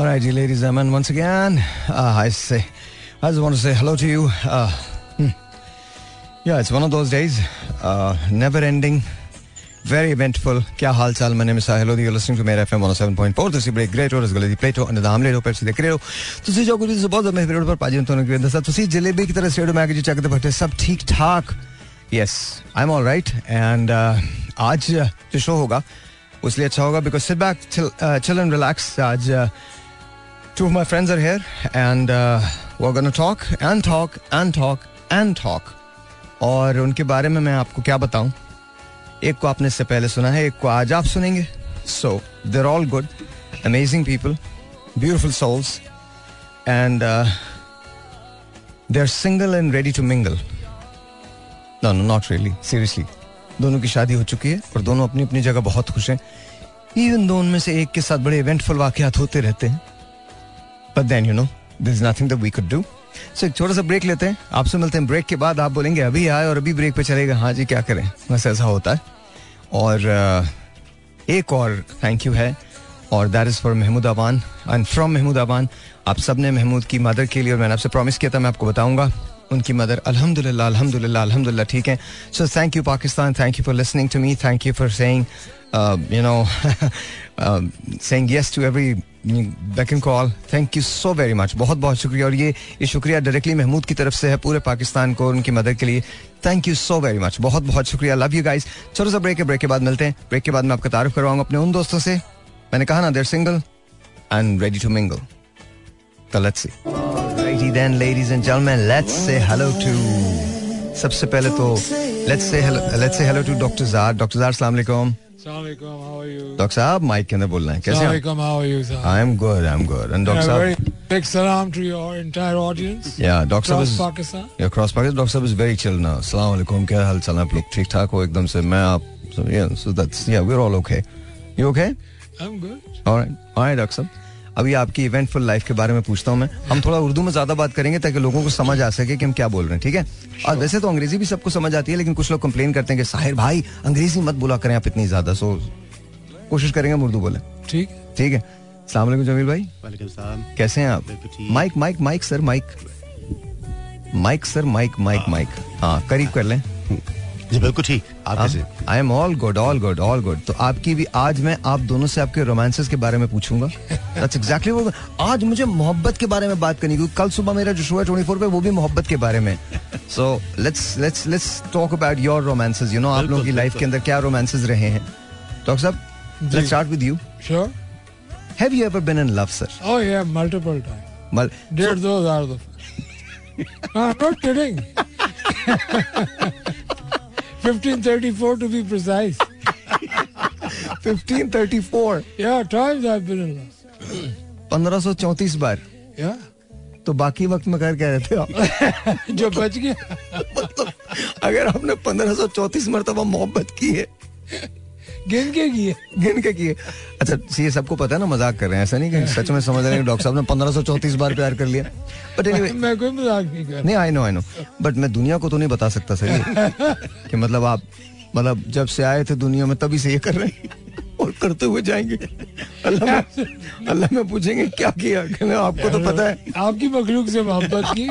All righty, ladies and gentlemen, once again, uh, I say, I just want to say hello to you. Uh, hmm. yeah, it's one of those days, uh, never ending, very eventful. Kya hal chal? My name is Sahil Lodi. You're listening to Mera FM 107.4. This is break great or as well Plato and the Hamlet or Pepsi the Credo. तो सी जो कुछ इस बहुत मैं period पर पाजी तो नगरी दसा तो सी जलेबी की तरह स्टेडियम में आके जी चाकते बैठे सब ठीक ठाक yes I am alright and आज जो शो होगा उसलिए अच्छा होगा because sit back chill, uh, and relax आज uh, two of my friends are here and uh, we're gonna talk and talk and talk and talk. और उनके बारे में मैं आपको क्या बताऊँ? एक को आपने इससे पहले सुना है एक को आज आप सुनेंगे। So they're all good amazing people beautiful souls and they are single and ready to mingle no not really seriously दोनों की शादी हो चुकी है और दोनों अपनी अपनी जगह बहुत खुश हैं। इवन दो उनमें से एक के साथ बड़े इवेंटफुल वाकयात होते रहते हैं। But then you know this is nothing that we could do so एक छोटा सा ब्रेक लेते हैं। आपसे मिलते हैं। ब्रेक के बाद आप बोलेंगे, अभी आए और अभी ब्रेक पे चलेगा। हाँ जी, क्या करें? बस ऐसा होता है। और एक और थैंक यू है। और that is for Mahmood Aban and from Mahmood Aban आप सबने महमूद की मदर के लिए, और मैंने आपसे प्रॉमिस किया था, मैं आपको बताऊँगा, उनकी मदर, अल्हम्दुलिल्लाह अल्हम्दुलिल्लाह अल्हम्दुलिल्लाह, ठीक है? So thank you Pakistan thank you for listening to me thank you for saying you know saying yes to every back and call thank you so very much बहुत बहुत शुक्रिया और ये ये शुक्रिया डायरेक्टली महमूद की तरफ़ से है पूरे पाकिस्तान को उनकी मदद के लिए thank you so very much बहुत बहुत शुक्रिया लव यू गाइस छोटा सा ब्रेक है ब्रेक के बाद मिलते हैं ब्रेक के बाद मैं आपका तारुफ करवाऊँगा अपने उन दोस्तों से मैंने कहा ना they're single and ready to mingle let's see Alrighty then, ladies and gentlemen, let's say hello. सबसे पहले तो let's say hello, let's say hello to Dr. Zad. Dr. Zad, अस्सलाम वालेकुम. डॉक्टर साहब माइक के अंदर बोलना है कैसे हैं? I am good I am good and doctor साहब big salam to your entire audience. Yeah, doctor Cross Across is Pakistan. Yeah, Cross Pakistan. Doctor साहब इज़ वेरी चिल नाउ अस्सलाम वालेकुम क्या हाल चाल है आप लोग ठीक ठाक हो एकदम से मैं आप so yeah so that's yeah we're all okay you okay I'm good. all right all right Doctor साहब अभी आपकी इवेंटफुल लाइफ के बारे में पूछता हूँ मैं। हम थोड़ा उर्दू में ज़्यादा बात करेंगे ताकि लोगों को समझ आ सके कि हम क्या बोल रहे हैं ठीक है? और वैसे तो अंग्रेज़ी भी सबको समझ आती है लेकिन कुछ लोग कंप्लेन करते हैं कि साहिर भाई अंग्रेज़ी मत बोला करें आप इतनी ज़्यादा। सो कोशिश करेंगे हम उर्दू बोले। ठीक। ठीक है। सलाम वालेकुम जमील भाई। कैसे हैं आप? Mic mic mic sir mic. Mic sir mic mic mic. हाँ करीब कर लें। जी बिल्कुल ठीक। आप कैसे? I am all good all good all good तो आपकी भी आज मैं आप दोनों से आपके रोमांसेस के बारे में पूछूँगा। दैट्स एग्जैक्टली वो आज मुझे मोहब्बत के बारे में बात करनी क्योंकि कल सुबह मेरा जो शो है 24 पे वो भी मोहब्बत के बारे में। So let's let's let's talk about your romances you know आप लोगों की लाइफ के अंदर क्या रोमांसेस रहे हैं? डॉक्टर साहब let's start with you Sure? Have you ever been in love sir Oh, yeah, multiple times. मल Did those are the. No, I'm not kidding. 1534 to be precise. 1534 Yeah, times I've been in love. 1534 बार Yeah. तो बाकी वक्त में कर क्या रहते आप जो बच गया मतलब अगर आपने 1534 मरतबा मोहब्बत की है गिन के किए गिन के किए। अच्छा ये सबको पता है ना मज़ाक कर रहे हैं ऐसा नहीं कि सच में समझ रहे हैं डॉक्टर साहब ने 1534 बार प्यार कर लिया। बट एनीवे मैं कोई मज़ाक नहीं कर नहीं I know I know but मैं दुनिया को तो नहीं बता सकता सर ये। कि मतलब आप मतलब जब से आए थे दुनिया में तभी से ये कर रहे हैं। और करते हुए जाएँगे। अल्लाह में अल्लाह में पूछेंगे क्या किया? कहना, आपको तो पता है। आपकी मखलूक से मोहब्बत की।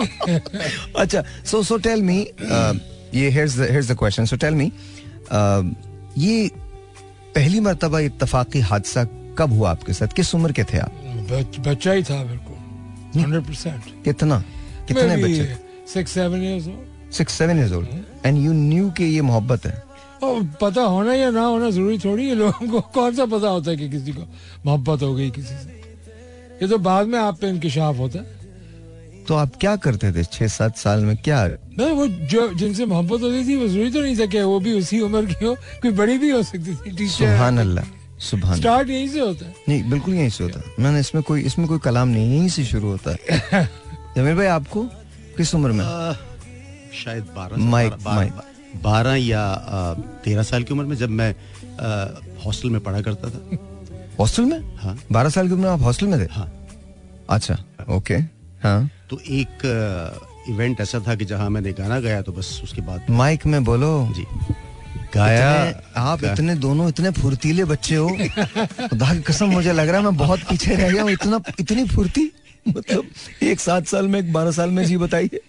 अच्छा सो सो टेल मी ये the question. So tell me uh, ये पहली मरतबा इत्तेफाकी हादसा कब हुआ आपके साथ? किस उम्र के थे आप? बच, बच्चा ही था बिल्कुल हंड्रेड परसेंट। कितना? कितने बच्चे? Six seven years old six seven years old and you knew कि ये मोहब्बत है? और पता होना या ना होना ज़रूरी थोड़ी है लोगों को। कौन सा पता होता है कि किसी को मोहब्बत हो गई किसी से? ये तो बाद में आप पे इंकशाफ होता है। तो आप क्या करते थे? छह सात साल में क्या? नहीं वो जो जिनसे मोहब्बत होती थी वो ज़रूरी तो नहीं था कि वो भी उसी उम्र की हो कोई बड़ी भी हो सकती थी टीचर। अल्लाह सुबहान स्टार्ट यहीं से होता है। नहीं बिल्कुल यहीं से होता। है मैंने इसमें कोई इसमें कोई कलाम नहीं यहीं से शुरू होता है। जमीर भाई आपको किस उम्र में? आ, शायद। बारह बारह या तेरह साल की उम्र में जब मैं हॉस्टल में पढ़ा करता था। हॉस्टल में? हाँ। बारह साल की उम्र में आप हॉस्टल में थे? हाँ। अच्छा ओके हाँ। तो एक इवेंट ऐसा था कि जहाँ मैंने गाना गाया तो बस उसके बाद माइक में बोलो। जी। गाया इतने- आप इतने दोनों इतने फुर्तीले बच्चे हो। खुदा की कसम मुझे लग रहा है मैं बहुत पीछे रह गया हूँ। इतना इतनी फुर्ती? मतलब एक सात साल में एक बारह साल में जी बताइए।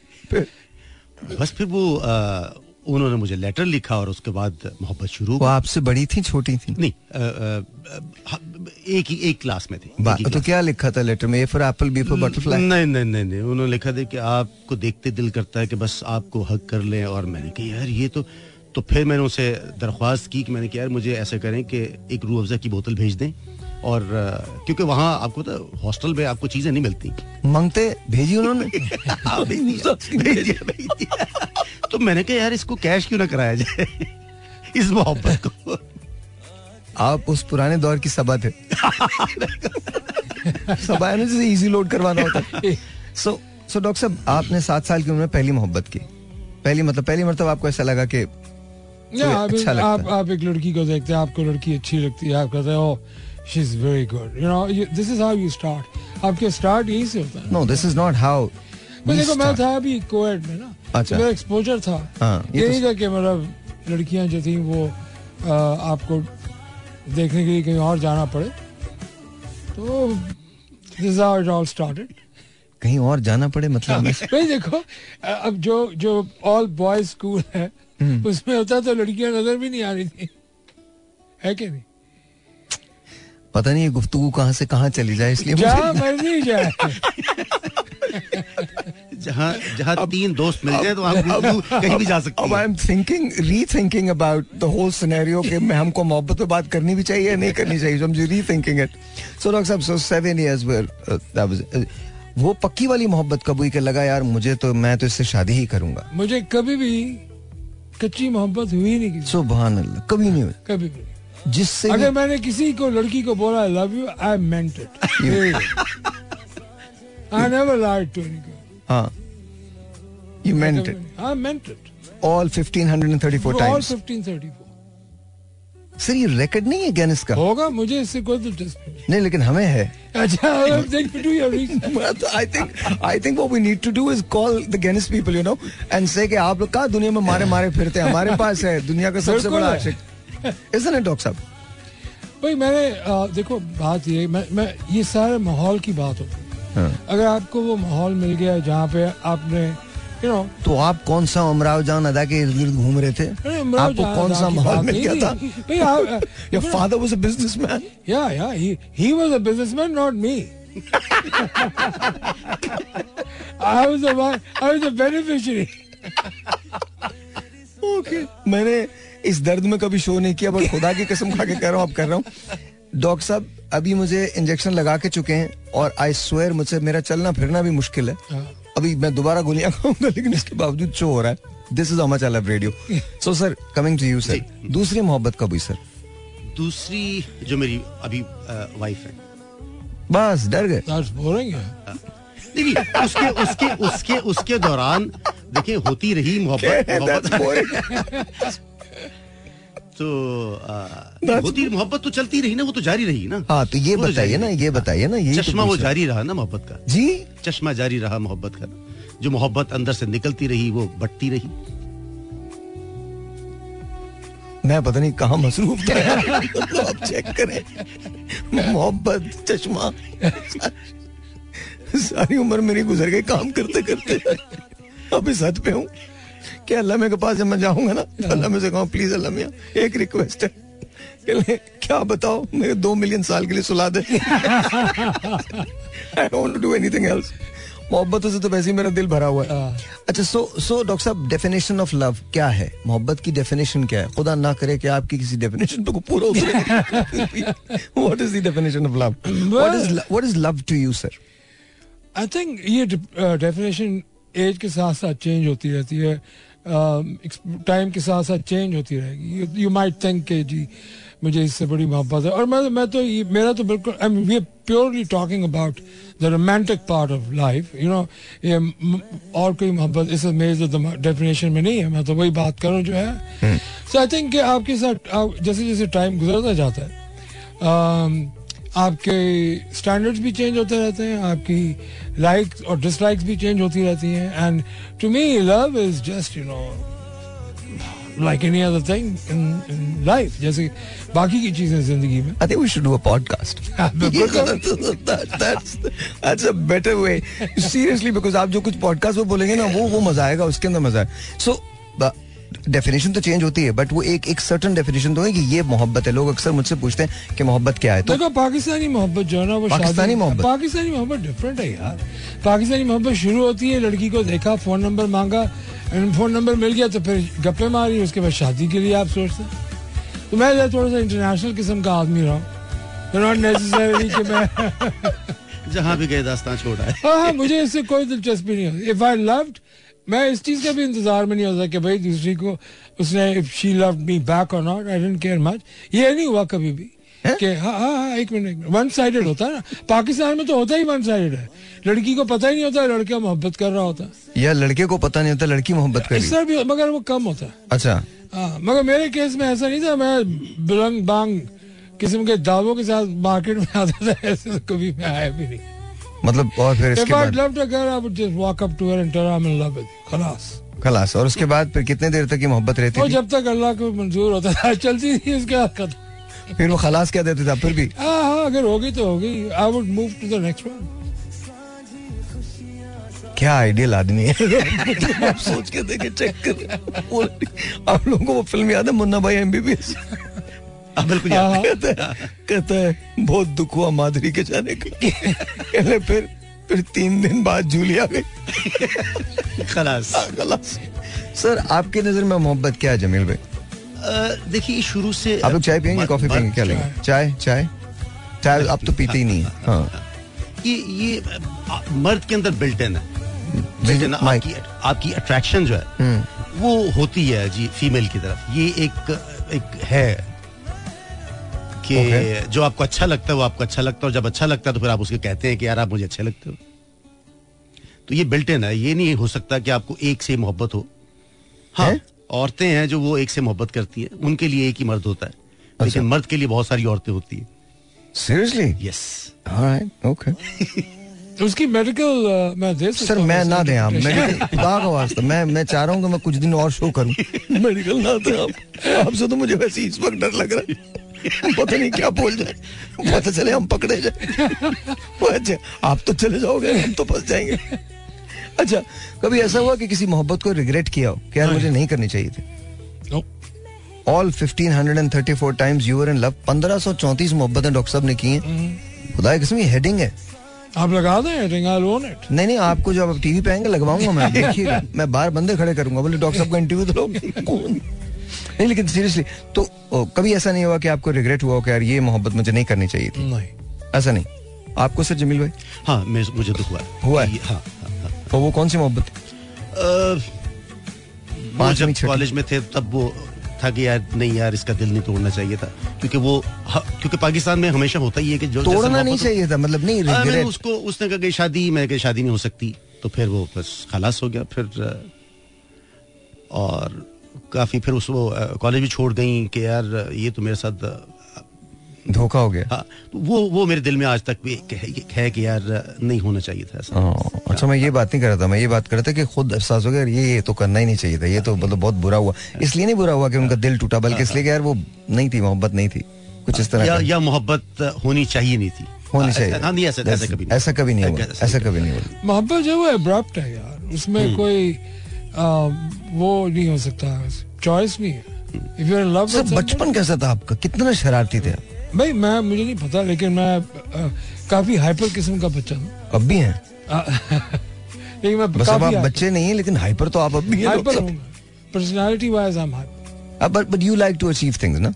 बस फिर वो आ, उन्होंने मुझे लेटर लिखा और उसके बाद मोहब्बत शुरू वो आपसे बड़ी थी छोटी थी? नहीं आ, आ, आ, एक ही एक क्लास में थी। बा- तो क्या लिखा था लेटर में? A for apple B for butterfly? नहीं नहीं नहीं नहीं उन्होंने लिखा था कि आपको देखते दिल करता है कि बस आपको हक कर लें और मैंने कहा यार ये तो तो फिर मैंने उनसे दरख्वास्त की कि मैंने कहा यार मुझे ऐसा करें कि एक रूह अफ़ज़ा की बोतल भेज दें। और क्योंकि वहाँ आपको तो हॉस्टल में आपको चीज़ें नहीं मिलती। मांगते भेजी उन्होंने? हाँ। तो मैंने कहा यार इसको कैश क्यों ना कराया जाए? इस मोहब्बत को। आप उस पुराने दौर की सभा थे। सभा है जिसे इजी लोड करवाना होता सो सो डॉक्टर साहब आपने सात साल की उम्र में पहली मोहब्बत की। पहली मतलब पहली मतलब आपको ऐसा लगा कि अच्छा आप आप एक लड़की को देखते हैं आपको लड़की अच्छी लगती है आप कहते हैं she is very good you know this is how you start आपके स्टार्ट यही से होता है। No this is not how मैं देखो मैं था अभी कोएड में ना। अच्छा। मेरा एक्सपोजर था। हाँ, ये ये तो- नहीं था कि मतलब लड़कियाँ जो थी वो आ, आपको देखने के लिए कहीं और जाना पड़े। तो this how it all started कहीं और जाना पड़े मतलब हमें भाई देखो अब जो जो ऑल बॉयज़ स्कूल है हम्म। उसमें होता तो लड़कियाँ नज़र भी नहीं आ रही थी। है कि नहीं? पता नहीं ये गुफ्तु कहाँ से कहाँ चली जाए इसलिए मर्ज़ी जाए। जहाँ जहाँ तीन दोस्त मिल जाए तो आप कहीं भी जा सकते I am thinking rethinking about the whole scenario कि मैं हमको मोहब्बत पे बात करनी भी चाहिए या नहीं करनी चाहिए रीथिंकिंग इट सो डॉक्टर साहब so seven years where that was वो पक्की वाली मोहब्बत कब हुई कि लगा यार मुझे तो मैं तो इससे शादी ही करूँगा। मुझे कभी भी कच्ची मोहब्बत हुई नहीं किसी सुबहान अल्लाह कभी नहीं हुई। कभी भी। नहीं। जिससे अगर मैंने किसी को लड़की को बोला I love you I meant it I never lied to any हाँ। You meant it I meant it all 1534 all times 1534 sir ये रिकॉर्ड नहीं है गिनेस का होगा मुझे इससे कोई दिलचस्पी नहीं। नहीं लेकिन हमें है। अच्छा देख do your research I think I think what we need to do is call the Guinness people, you know, and say कि आप लोग कहा दुनिया में मारे मारे फिरते हैं? हमारे पास है दुनिया का सबसे बड़ा आशिक। इसn't it डॉक्टर साहब भाई मैंने आ, देखो बात ये मैं, मैं ये सारे माहौल की बात होती है हाँ। अगर आपको वो माहौल मिल गया जहाँ पे आपने यू नो तो आप कौन सा उमराव जान अदा के इर्द गिर्द घूम रहे थे आपको कौन सा माहौल मिल गया था भाई father was a businessman. Yeah, yeah. He he was a businessman, not me. I was a one- I was a beneficiary. Okay. मैंने इस दर्द में कभी शो नहीं किया बट खुदा की कसम खा के कह रहा हूँ अब कर रहा हूँ। डॉक्टर साहब अभी मुझे इंजेक्शन लगा के चुके हैं और आई स्वेयर मुझसे मेरा चलना फिरना भी मुश्किल है। हाँ। अभी मैं दोबारा गोलियाँ खाऊँगा लेकिन इसके बावजूद शो हो रहा है। This is much I love radio so sir coming to you sir दूसरी मोहब्बत कब हुई सर दूसरी जो मेरी अभी वाइफ है। बस डर गए. है। नहीं, उसके उसके उसके उसके दौरान देखिए होती रही मोहब्बत. तो होती मोहब्बत तो चलती रही ना वो तो जारी रही ना। हाँ तो ये तो बताइए ना ये बताइए ना ये चश्मा वो जारी रहा ना मोहब्बत का। जी? चश्मा जारी रहा मोहब्बत का। जो मोहब्बत अंदर से निकलती रही वो बढ़ती रही। मैं पता नहीं कहाँ मसरूफ था यार। आप चेक करें। मोहब्बत चश्मा। सारी उम्र मेरी गुजर गई काम करते करते अब इस हद पे हूँ। कि अल्लाह मेरे के पास जब मैं जाऊँगा ना तो अल्लाह में से कहूँ प्लीज़ अल्लाह मियाँ एक रिक्वेस्ट है। क्या बताओ मेरे दो मिलियन साल के लिए सुला दे। I don't do anything else मोहब्बतों से तो वैसे ही मेरा दिल भरा हुआ है। हाँ। अच्छा सो सो डॉक्टर साहब डेफिनेशन ऑफ़ लव क्या है? मोहब्बत की डेफिनेशन क्या है? खुदा ना करे कि आपकी किसी डेफिनेशन पे को पूरा उतरे। What is the definition of love what is what is love to you sir I think ये डेफिनेशन एज के साथ साथ चेंज होती रहती है टाइम के साथ साथ चेंज होती रहेगी। यू माइट थिंक के जी मुझे इससे बड़ी मोहब्बत है। और मैं मैं तो ये मेरा तो बिल्कुल I we are purely talking about the romantic part of life you know ये और कोई मोहब्बत इस मेरे तो डेफिनेशन में नहीं है। मैं तो वही बात करूँ जो है। सो आई थिंक आपके साथ आप, जैसे जैसे टाइम गुजरता जाता है um, आपके स्टैंडर्ड्स भी चेंज होते रहते हैं आपकी लाइक्स और डिसलाइक्स भी चेंज होती रहती हैं and to me love is just you know like any other thing in life जैसे बाकी की चीज़ें ज़िंदगी में we should do a podcast. बिल्कुल that, that's that's a better way. Seriously, because आप जो कुछ पॉडकास्ट वो बोलेंगे ना वो वो मज़ा आएगा उसके अंदर मज़ा है. So डेफिनेशन तो चेंज होती है बट वो एक एक सर्टन डेफिनेशन तो है कि ये मोहब्बत है। लोग अक्सर मुझसे पूछते हैं कि मोहब्बत क्या है तो देखो पाकिस्तानी मोहब्बत जो है ना वो पाकिस्तानी मोहब्बत? पाकिस्तानी मोहब्बत डिफरेंट है यार। पाकिस्तानी मोहब्बत शुरू होती है लड़की को देखा फ़ोन नंबर मांगा and फ़ोन नंबर मिल गया तो फिर गप्पे मारी उसके बाद शादी के लिए आप सोचते हैं। तो मैं थोड़ा सा इंटरनेशनल किस्म का आदमी रहा हूँ। नॉट नेसेसरी कि मैं जहाँ भी गए दास्तान छोड़ा है हाँ हाँ मुझे इससे कोई दिलचस्पी नहीं होती इफ़ आई लव्ड मैं इस चीज़ का भी इंतज़ार में नहीं होता कि भाई दूसरी को उसने शी लव्ड मी बैक और not I don't care much ये नहीं हुआ कभी भी कि हाँ हाँ हाँ एक मिनट वन साइडेड होता है ना। पाकिस्तान में तो होता ही वन साइडेड है। लड़की को पता ही नहीं होता लड़का मोहब्बत कर रहा होता। है या लड़के को पता नहीं होता लड़की मोहब्बत कर। रही भी मगर वो कम होता। है अच्छा। हाँ मगर मेरे केस में ऐसा नहीं था। मैं बिलंग बांग किस्म के दावों के साथ मार्केट में आता था ऐसे तो कभी मैं आया भी नहीं। मतलब और फिर इसके बाद a girl, I would just walk up to her and tell her I'm in love with you. खलास। खलास। और उसके बाद फिर कितने देर तक ये मोहब्बत रहती वो थी? जब तक अल्लाह को मंजूर होता था चलती थी उसके बाद खत्म। फिर वो खलास क्या देते थे फिर भी? हाँ हाँ अगर होगी तो होगी। I would move to the next one क्या आइडियल आदमी है। आप सोच के देखे चेक कर। आप लोगों को वो फ़िल्म याद है? मुन्ना भाई एमबीबीएस बिल्कुल है। कहता है बहुत दुख हुआ माधुरी के जाने का। कहले फिर फिर तीन दिन बाद जूली आ गई। खलास। खलास। सर आपकी नज़र में मोहब्बत क्या है जमील भाई? देखिए शुरू से आप लोग चाय पियेंगे कॉफ़ी पियेंगे क्या लेंगे? चाय चाय? चाय आप तो पीते ही नहीं है हाँ। ये ये मर्द के अंदर बिल्ट इन है। बिल्ट इन आपकी आपकी अट्रैक्शन जो है हम्म, वो होती है जी फीमेल की तरफ़। ये एक एक है कि Okay. जो आपको अच्छा लगता है वो आपको अच्छा लगता है और जब अच्छा लगता है तो फिर आप उसके कहते हैं कि यार आप मुझे अच्छे लगते हो। तो ये बिल्ट इन है। ये नहीं हो सकता कि आपको एक से मोहब्बत हो। हाँ औरतें हैं जो वो एक से मोहब्बत करती है। उनके लिए एक ही मर्द होता है। अच्छा। लेकिन मर्द के लिए बहुत सारी औरतें होती है। सीरियसली यस ऑलराइट ओके उसकी मेडिकल मैं दे सकता सर मैं ना दें आप मेडिकल खुदा का वास्ता मैं मैं चाह रहा हूँ कि मैं कुछ दिन और शो करूँ। मेडिकल ना दें आप। आपसे तो मुझे वैसे इस वक्त डर लग रहा है। पता नहीं क्या बोल जाए। पता चले हम पकड़े जाए। अच्छा आप तो चले जाओगे हम तो फंस जाएँगे। अच्छा कभी ऐसा हुआ कि किसी मोहब्बत को रिग्रेट किया हो कि यार मुझे नहीं करनी चाहिए थी? All fifteen hundred and thirty four times you were in love 1534 मोहब्बतें डॉक्टर साहब ने की हैं। खुदा की कसम हेडिंग है। आप लगा दें रिंग आई लोन इट नहीं नहीं आपको जब आप टीवी पे आएँगे लगवाऊँगा मैं। देखिएगा मैं बाहर बंदे खड़े करूँगा। बोले डॉक्टर साहब का इंटरव्यू तो लो कौन? नहीं लेकिन सीरियसली तो ओ, कभी ऐसा नहीं हुआ कि आपको रिग्रेट हुआ कि यार ये मोहब्बत मुझे नहीं करनी चाहिए थी? नहीं। ऐसा नहीं? आपको सर जमील भाई? हाँ मैं मुझे दुख हुआ हुआ है? हाँ हाँ, हाँ। और वो कौन सी मोहब्बत? जब कॉलेज में थे तब वो था कि यार नहीं यार इसका दिल नहीं तोड़ना चाहिए था। क्योंकि वो क्योंकि पाकिस्तान में हमेशा होता ही है कि जो तोड़ना नहीं चाहिए था मतलब नहीं हाँ, मैंने उसको उसने कहा कि शादी मैं कहा शादी नहीं हो सकती। तो फिर वो बस खलास हो गया फिर और काफ़ी फिर उस वो कॉलेज भी छोड़ गई कि यार ये तो मेरे साथ धोखा हो गया। हाँ तो वो वो मेरे दिल में आज तक भी है, कि यार नहीं होना चाहिए था ऐसा। हाँ, अच्छा मैं ये बात नहीं कर रहा था मैं ये बात कर रहा था कि खुद एहसास हो गया ये ये तो करना ही नहीं चाहिए था ये तो मतलब बहुत बुरा हुआ। इसलिए नहीं बुरा हुआ कि उनका दिल टूटा बल्कि इसलिए यार वो नहीं थी मोहब्बत नहीं थी कुछ इस तरह या या मोहब्बत होनी चाहिए नहीं थी। होनी हाँ, चाहिए। हाँ ऐसा ऐसा कभी नहीं ऐसा कभी नहीं हुआ ऐसा कभी नहीं हुआ। मोहब्बत जो है वो एब्रप्ट है यार। उसमें कोई वो नहीं हो सकता चॉइस नहीं है। If you are in love sir बचपन कैसा था आपका? कितना शरारती थे आप? भाई मैं मुझे नहीं पता लेकिन मैं काफ़ी हाइपर किस्म का बच्चा हूँ। अब भी हैं? लेकिन मैं बस अब आप बच्चे नहीं हैं लेकिन हाइपर तो आप अब भी हैं हाइपर हूँ personality wise I am hyper but but you like to achieve things ना?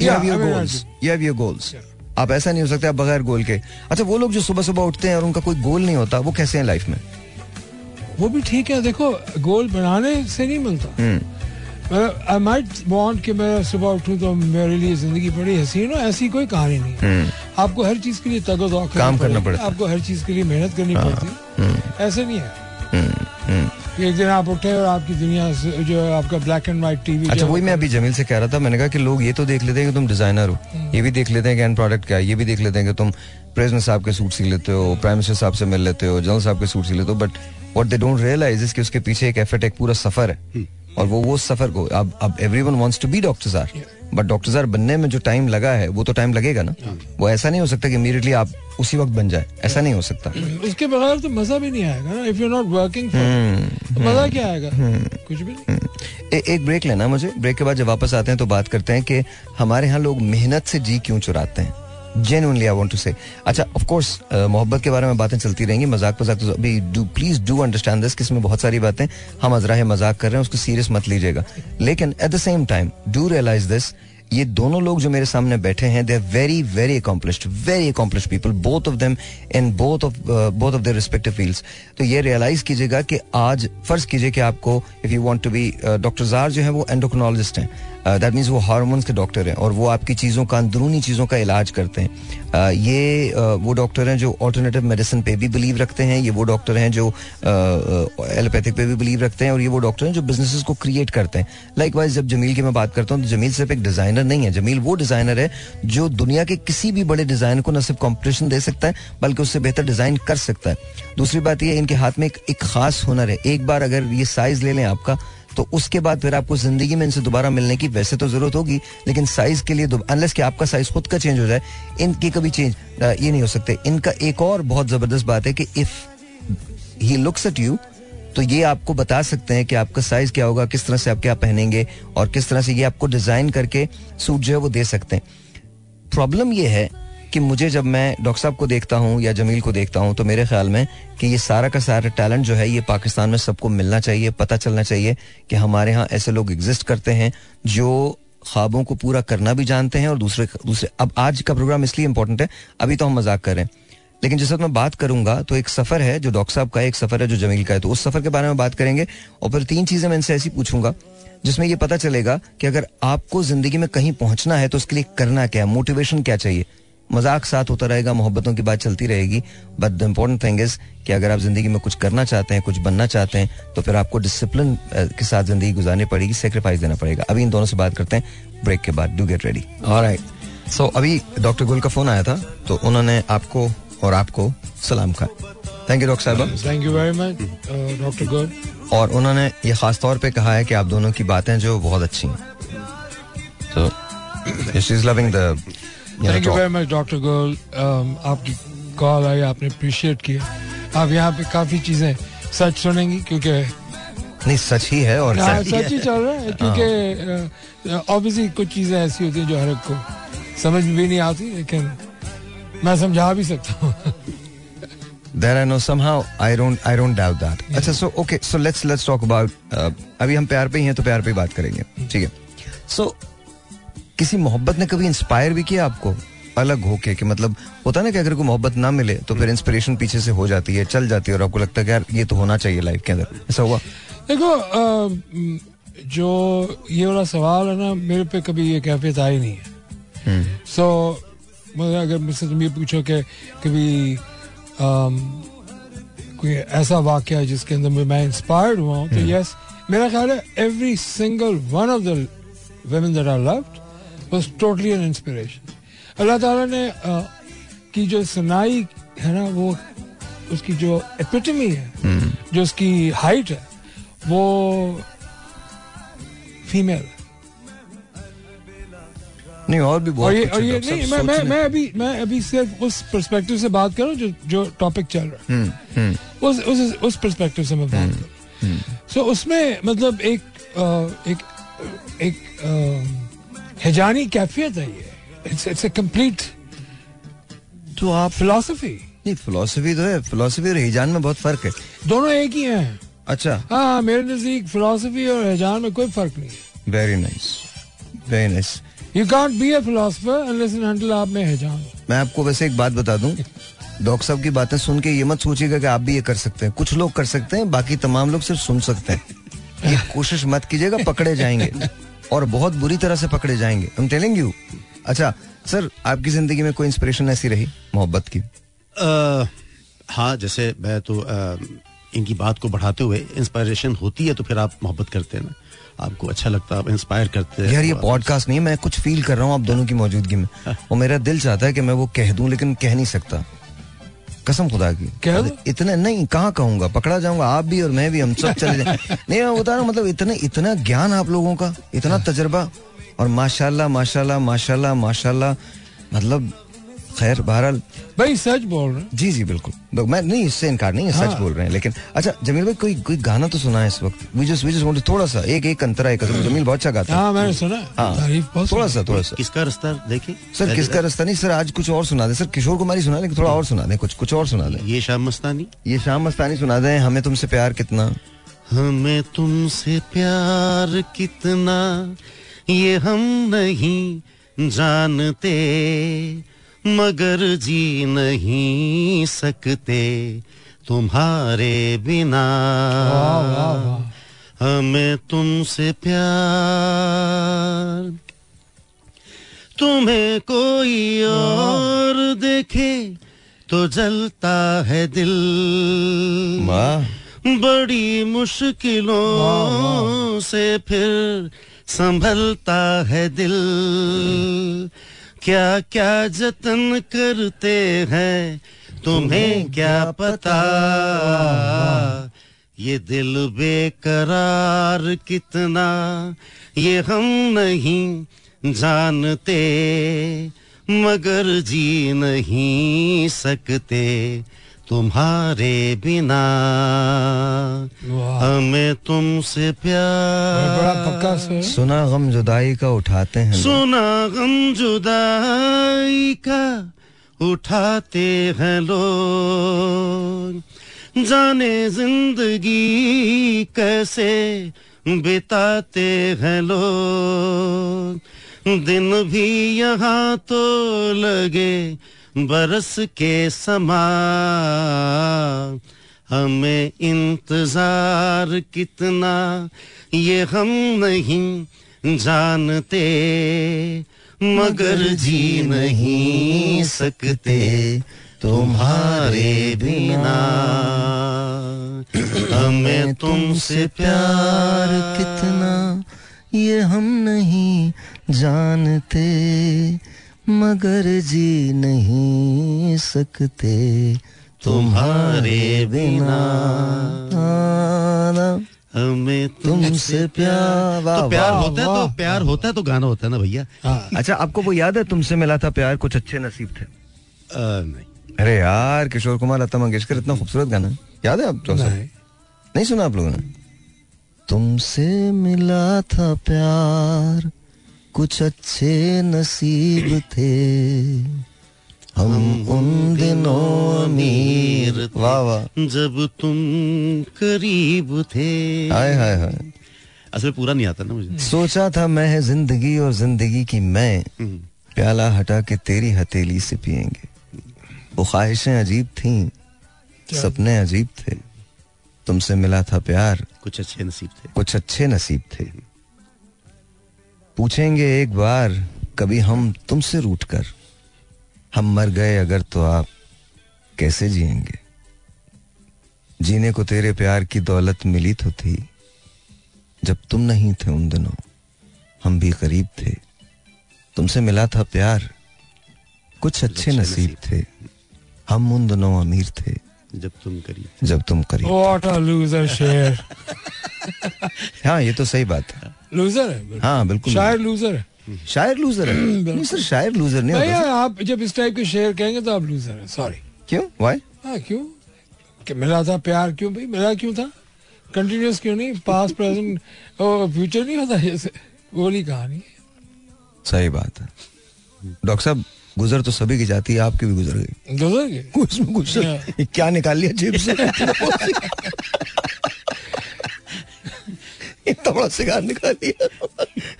You have your goals you have your goals. आप ऐसा नहीं हो सकते आप बगैर गोल के। अच्छा वो लोग जो सुबह सुबह उठते हैं और उनका कोई गोल नहीं होता वो कैसे हैं लाइफ में? वो भी ठीक है देखो गोल बनाने से नहीं मिलता। हम्म। आई माइट वांट कि मैं सुबह उठूं तो मेरे लिए ज़िंदगी बड़ी हसीन हो ऐसी कोई कहानी नहीं है। आपको हर चीज़ के लिए तगो दो काम करना पड़ता आपको हर चीज़ के लिए मेहनत करनी पड़ती है। ऐसे नहीं है। हम्म, हम्म। एक दिन आप उठे और आपकी दुनिया जो है आपका ब्लैक एंड व्हाइट टीवी अच्छा वही मैं अभी जमील से कह रहा था। मैंने कहा कि लोग ये तो देख लेते हैं कि तुम डिज़ाइनर हो। ये भी देख लेते हैं कि एंड प्रोडक्ट क्या है। ये भी देख लेते हैं कि तुम प्रेसिडेंट साहब के सूट सी लेते हो प्राइम मिनिस्टर साहब से मिल लेते हो जनरल साहब के सूट सी लेते हो। But what they don't realize is कि उसके पीछे एक एफर्ट एक पूरा सफ़र है। और वो वो सफ़र को अब अब everyone wants to be doctors are but doctor are बनने में जो टाइम लगा है वो तो टाइम लगेगा ना? वो ऐसा नहीं हो सकता कि इमीडिएटली आप उसी वक्त बन जाए। ऐसा नहीं हो सकता। उसके बगैर तो मज़ा भी नहीं आएगा ना इफ़ यू नॉट वर्किंग मज़ा क्या आएगा? कुछ भी नहीं। ए, एक ब्रेक लेना मुझे। ब्रेक के बाद जब वापस आते हैं तो बात करते हैं कि हमारे यहाँ लोग मेहनत से जी क्यों चुराते हैं? जेनुअनली आई वांट टू से अच्छा ऑफ़ कोर्स मोहब्बत के बारे में बातें चलती रहेंगी, मज़ाक मज़ाक तो अभी do please do understand this किसमें बहुत सारी बातें, हम अजरा मज़ाक कर रहे हैं, उसको सीरियस मत लीजिएगा। लेकिन at the same time do realize this ये दोनों लोग जो मेरे सामने बैठे हैं they are very very accomplished very accomplished people both of them in both of both of their respective fields तो ये रियलाइज़ कीजिएगा कि आज फ़र्ज़ कीजिए कि आपको if you want to be doctor jar जो है, वो एंडोक्रोनोलॉजिस्ट हैं। दैट मीन्स वो हार्मोन्स के डॉक्टर हैं और वो आपकी चीज़ों का, अंदरूनी चीज़ों का इलाज करते हैं। ये वो डॉक्टर हैं जो ऑल्टरनेटिव मेडिसिन पे भी बिलीव रखते हैं, ये वो डॉक्टर हैं जो एलोपैथिक पे भी बिलीव रखते हैं और ये वो डॉक्टर हैं जो बिज़नेस को क्रिएट करते हैं। लाइक वाइज जब जमील की मैं बात करता हूँ तो जमील सिर्फ़ एक डिज़ाइनर नहीं है। जमील वो डिज़ाइनर है जो दुनिया के किसी भी बड़े डिज़ाइन को न सिर्फ़ कॉम्पिटिशन दे सकता है, बल्कि उससे बेहतर डिज़ाइन कर सकता है। दूसरी बात यह इनके हाथ में एक खास हुनर है। एक बार अगर ये साइज़ ले लें आपका तो उसके बाद फिर आपको ज़िंदगी में इनसे दोबारा मिलने की वैसे तो ज़रूरत होगी, लेकिन साइज़ के लिए अनलेस कि आपका साइज़ खुद का चेंज हो जाए, इनकी कभी चेंज ये नहीं हो सकते। इनका एक और बहुत ज़बरदस्त बात है कि if he looks at you तो ये आपको बता सकते हैं कि आपका साइज़ क्या होगा, किस तरह से आप क्या पहनेंगे, और किस तरह से ये आपको डिज़ाइन करके सूट जो है वो दे सकते हैं। प्रॉब्लम ये है कि मुझे जब मैं डॉक्टर साहब को देखता हूँ या जमील को देखता हूँ तो मेरे ख्याल में कि ये सारा का सारा टैलेंट जो है, ये पाकिस्तान में सबको मिलना चाहिए, पता चलना चाहिए कि हमारे यहाँ ऐसे लोग एग्जिस्ट करते हैं जो ख्वाबों को पूरा करना भी जानते हैं और दूसरे दूसरे, अब आज का प्रोग्राम इसलिए इंपॉर्टेंट है, अभी तो हम मज़ाक कर रहे हैं। लेकिन जिस वक्त मैं बात करूँगा तो एक सफ़र है जो डॉक्टर साहब का, एक सफ़र है जो जमील का है तो उस सफ़र के बारे में बात करेंगे और फिर तीन चीज़ें मैं इनसे ऐसी पूछूँगा, जिसमें ये पता चलेगा कि अगर आपको ज़िंदगी में कहीं पहुँचना है तो उसके लिए करना क्या है मोटिवेशन क्या चाहिए? मज़ाक साथ होता रहेगा मोहब्बतों की बात चलती रहेगी। But the important thing is कि अगर आप ज़िंदगी में कुछ करना चाहते हैं कुछ बनना चाहते हैं तो फिर आपको डिसिप्लिन के साथ ज़िंदगी गुजारनी पड़ेगी सेक्रीफाइस देना पड़ेगा। अभी इन दोनों से बात करते हैं ब्रेक के बाद। डू गेट रेडी और सो अभी डॉक्टर गुल का फ़ोन आया था तो उन्होंने आपको और आपको सलाम कहा। थैंक यू डॉक्टर साहब thank you very much doctor Gul और उन्होंने ये खास तौर पे कहा है कि आप दोनों की बातें जो बहुत अच्छी हैं। तो she is loving the thank you very much doctor गोल आपकी कॉल आई आपने अप्रिशिएट किया। आप यहाँ पे काफ़ी चीज़ें सच सुनेंगी क्योंकि नहीं सच ही है और हाँ, सच ही चल रहा है क्योंकि ऑब्वियसली uh, कुछ चीज़ें ऐसी होती हैं जो हर एक को समझ भी नहीं आती लेकिन मैं समझा भी सकता हूँ। There I know somehow I don't I don't doubt that. Yeah. अच्छा so okay so let's let's talk about uh, अभी हम प्यार पे ही हैं तो प्यार पे ही बात करेंगे। ठीक है। So किसी मोहब्बत ने कभी इंस्पायर भी किया आपको अलग होके कि मतलब होता है ना कि अगर कोई मोहब्बत ना मिले तो फिर इंस्पिरेशन पीछे से हो जाती है चल जाती है और आपको लगता है कि यार ये तो होना चाहिए लाइफ के अंदर ऐसा हुआ देखो जो ये वाला सवाल है ना मेरे पे कभी ये कैफियत आई नहीं है सो हम्म। अगर मुझसे तुम ये पूछो कि कभी कोई ऐसा वाक्य है जिसके अंदर मैं इंस्पायर्ड हुआ हूँ तो यस हम्म। मेरा ख्याल है every single one of the women that I loved was totally an inspiration. Allah Ta'ala ने आ, की जो सुनाई है ना वो उसकी जो एपिटमी है hmm. जो उसकी हाइट है वो फीमेल नहीं और भी बहुत और ये, और ये नहीं मैं मैं मैं अभी मैं अभी सिर्फ़ उस पर्सपेक्टिव से बात कर जो जो टॉपिक चल रहा है hmm, hmm. उस उस उस पर्सपेक्टिव से मैं बात कर सो उसमें मतलब एक आ, एक एक हिजानी कैफियत है ये इट्स इट्स कंप्लीट तो आप फिलोसफी नहीं फिलोसफी तो है फिलोसफी और हिजान में बहुत फ़र्क है। दोनों एक ही हैं। अच्छा। हाँ मेरे नज़दीक फिलोसफी और हिजान में कोई फ़र्क नहीं है। Very nice very nice you can't be a philosopher unless and until आप में हिजान मैं आपको वैसे एक बात बता दूँ। डॉक्टर साहब की बातें सुन के ये मत सोचिएगा कि आप भी ये कर सकते हैं। कुछ लोग कर सकते हैं बाकी तमाम लोग सिर्फ़ सुन सकते हैं। ये कोशिश मत कीजिएगा पकड़े जाएँगे। और बहुत बुरी तरह से पकड़े जाएँगे। हम टेलिंग यू अच्छा सर आपकी ज़िंदगी में कोई इंस्पिरेशन ऐसी रही मोहब्बत की? आ, हाँ जैसे मैं तो आ, इनकी बात को बढ़ाते हुए इंस्पायरेशन होती है तो फिर आप मोहब्बत करते हैं ना। आपको अच्छा लगता है आप इंस्पायर करते हैं। यार ये पॉडकास्ट नहीं मैं कुछ फील कर रहा हूँ आप दोनों की मौजूदगी में। और मेरा दिल चाहता है कि मैं वो कह दूँ लेकिन कह नहीं सकता। कसम खुदा की। क्या? इतने नहीं कहाँ कहूँगा? पकड़ा जाऊँगा आप भी और मैं भी हम सब चले जाए। नहीं मैं बता रहा हूँ मतलब इतने इतना ज्ञान आप लोगों का इतना तजर्बा और माशाल्लाह माशाल्लाह माशाल्लाह माशाल्लाह मतलब खैर बहरहाल। भाई सच बोल रहे हैं। जी जी बिल्कुल। मैं नहीं इससे इनकार नहीं है सच हाँ। बोल रहे हैं लेकिन अच्छा जमील भाई कोई कोई गाना तो सुना है इस वक्त? वी जस्ट वी जस्ट थोड़ा सा एक एक अंतरा एक जमील बहुत अच्छा गाता है। हाँ मैंने सुना हाँ। तारीफ़ बहुत थोड़ा सा थोड़ा सा किसका रास्ता देखे सर किसका रास्ता नहीं? सर आज कुछ और सुना दे। सर किशोर कुमारी सुना दे थोड़ा और सुना दे कुछ कुछ और सुना दे। ये शाम मस्तानी। ये शाम मस्तानी सुना दे हमें तुमसे प्यार कितना? हमें तुमसे प्यार कितना? ये हम नहीं जानते। मगर जी नहीं सकते तुम्हारे बिना। हमें तुमसे प्यार। तुम्हें कोई और देखे तो जलता है दिल। बड़ी मुश्किलों से फिर संभलता है दिल। क्या क्या जतन करते हैं? तुम्हें क्या पता? ये दिल बेकरार कितना? ये हम नहीं जानते मगर जी नहीं सकते। तुम्हारे बिना। हमें तुमसे प्यार। बड़ा पक्का से। सुना गम जुदाई का उठाते हैं सुना गम जुदाई का उठाते हैं लोग। जाने ज़िंदगी कैसे बिताते हैं लोग। दिन भी यहाँ तो लगे बरस के समा, हमें इंतज़ार कितना, ये हम नहीं जानते, मगर जी नहीं सकते तुम्हारे बिना। हमें तुमसे प्यार कितना, ये हम नहीं जानते। मगर जी नहीं सकते तुम्हारे बिना। हमें तुमसे प्यार तो प्यार होता है तो प्यार होता है तो गाना होता है ना भैया? हाँ। अच्छा आपको वो याद है तुमसे मिला था प्यार कुछ अच्छे नसीब थे? नहीं। अरे यार किशोर कुमार लता मंगेशकर इतना खूबसूरत गाना। याद है आप नहीं, नहीं। नहीं सुना आप लोगों ने? तुमसे मिला था प्यार कुछ अच्छे नसीब थे। हम उन दिनों अमीर वाह वाह। जब तुम करीब थे। हाय हाय हाय। असल में पूरा नहीं आता ना मुझे। सोचा था मैं है ज़िंदगी और ज़िंदगी की मैं। हम्म, प्याला हटा के तेरी हथेली से पिएँगे वो ख्वाहिशें अजीब थीं सपने अजीब थे। तुमसे मिला था प्यार। कुछ अच्छे नसीब थे। कुछ अच्छे नसीब थे। पूछेंगे एक बार कभी हम तुमसे रूट कर हम मर गए अगर तो आप कैसे जिएँगे? जीने को तेरे प्यार की दौलत मिली तो थी जब तुम नहीं थे उन दिनों हम भी गरीब थे। तुमसे मिला था प्यार कुछ अच्छे अच्छे नसीब थे। हम उन दिनों अमीर थे जब तुम करीब जब तुम करीब व्हाट अ लूजर शेर। हाँ ये तो सही बात है। लूजर है हाँ बिल्कुल शायर लूजर है। शायर लूजर है? नहीं सर शायर लूजर नहीं होता आप जब इस टाइप के शेर कहेंगे तो आप लूजर हैं सॉरी क्यों? वाई हाँ क्यों? कि मिला था प्यार क्यों भाई? मिला क्यों था? कंटिन्यूस क्यों नहीं? पास्ट प्रेजेंट फ्यूचर नहीं होता जैसे वो वाली कहानी है। सही बात है। डॉक्टर साहब गुजर तो सभी की जाती है आपकी भी गुजर गई। गुजर गई? कुछ कुछ क्या निकाल लिया जेब से? इतना बड़ा सिगार निकाल लिया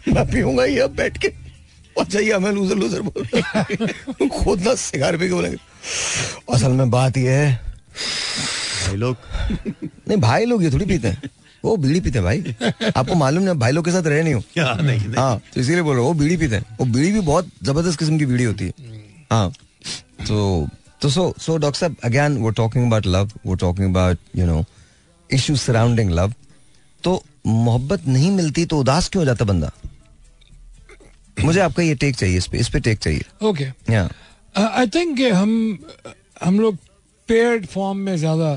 मैं पीऊँगा ये अब बैठ के। और चाहिए मैं लूजर लूजर बोल खुद ना सिगार पी के बोलेंगे। असल में बात यह है। भाई लोग। नहीं भाई लोग ये थोड़ी पीते हैं। वो बीड़ी पीते हैं भाई। आपको मालूम नहीं भाई लोग के साथ रहे नहीं हो। हाँ तो इसीलिए बोल रहा हूँ वो बीड़ी पीते हैं। वो बीड़ी भी बहुत ज़बरदस्त किस्म की बीड़ी होती है। हाँ तो तो सो सो डॉक्टर साहब अगेन वो टॉकिंग अबाउट लव वो talking about you know issue surrounding love तो मोहब्बत नहीं मिलती तो उदास क्यों हो जाता बंदा? मुझे आपका ये टेक चाहिए इस पे इस पे टेक चाहिए। ओके या आई थिंक हम हम लोग पेड फॉर्म में ज़्यादा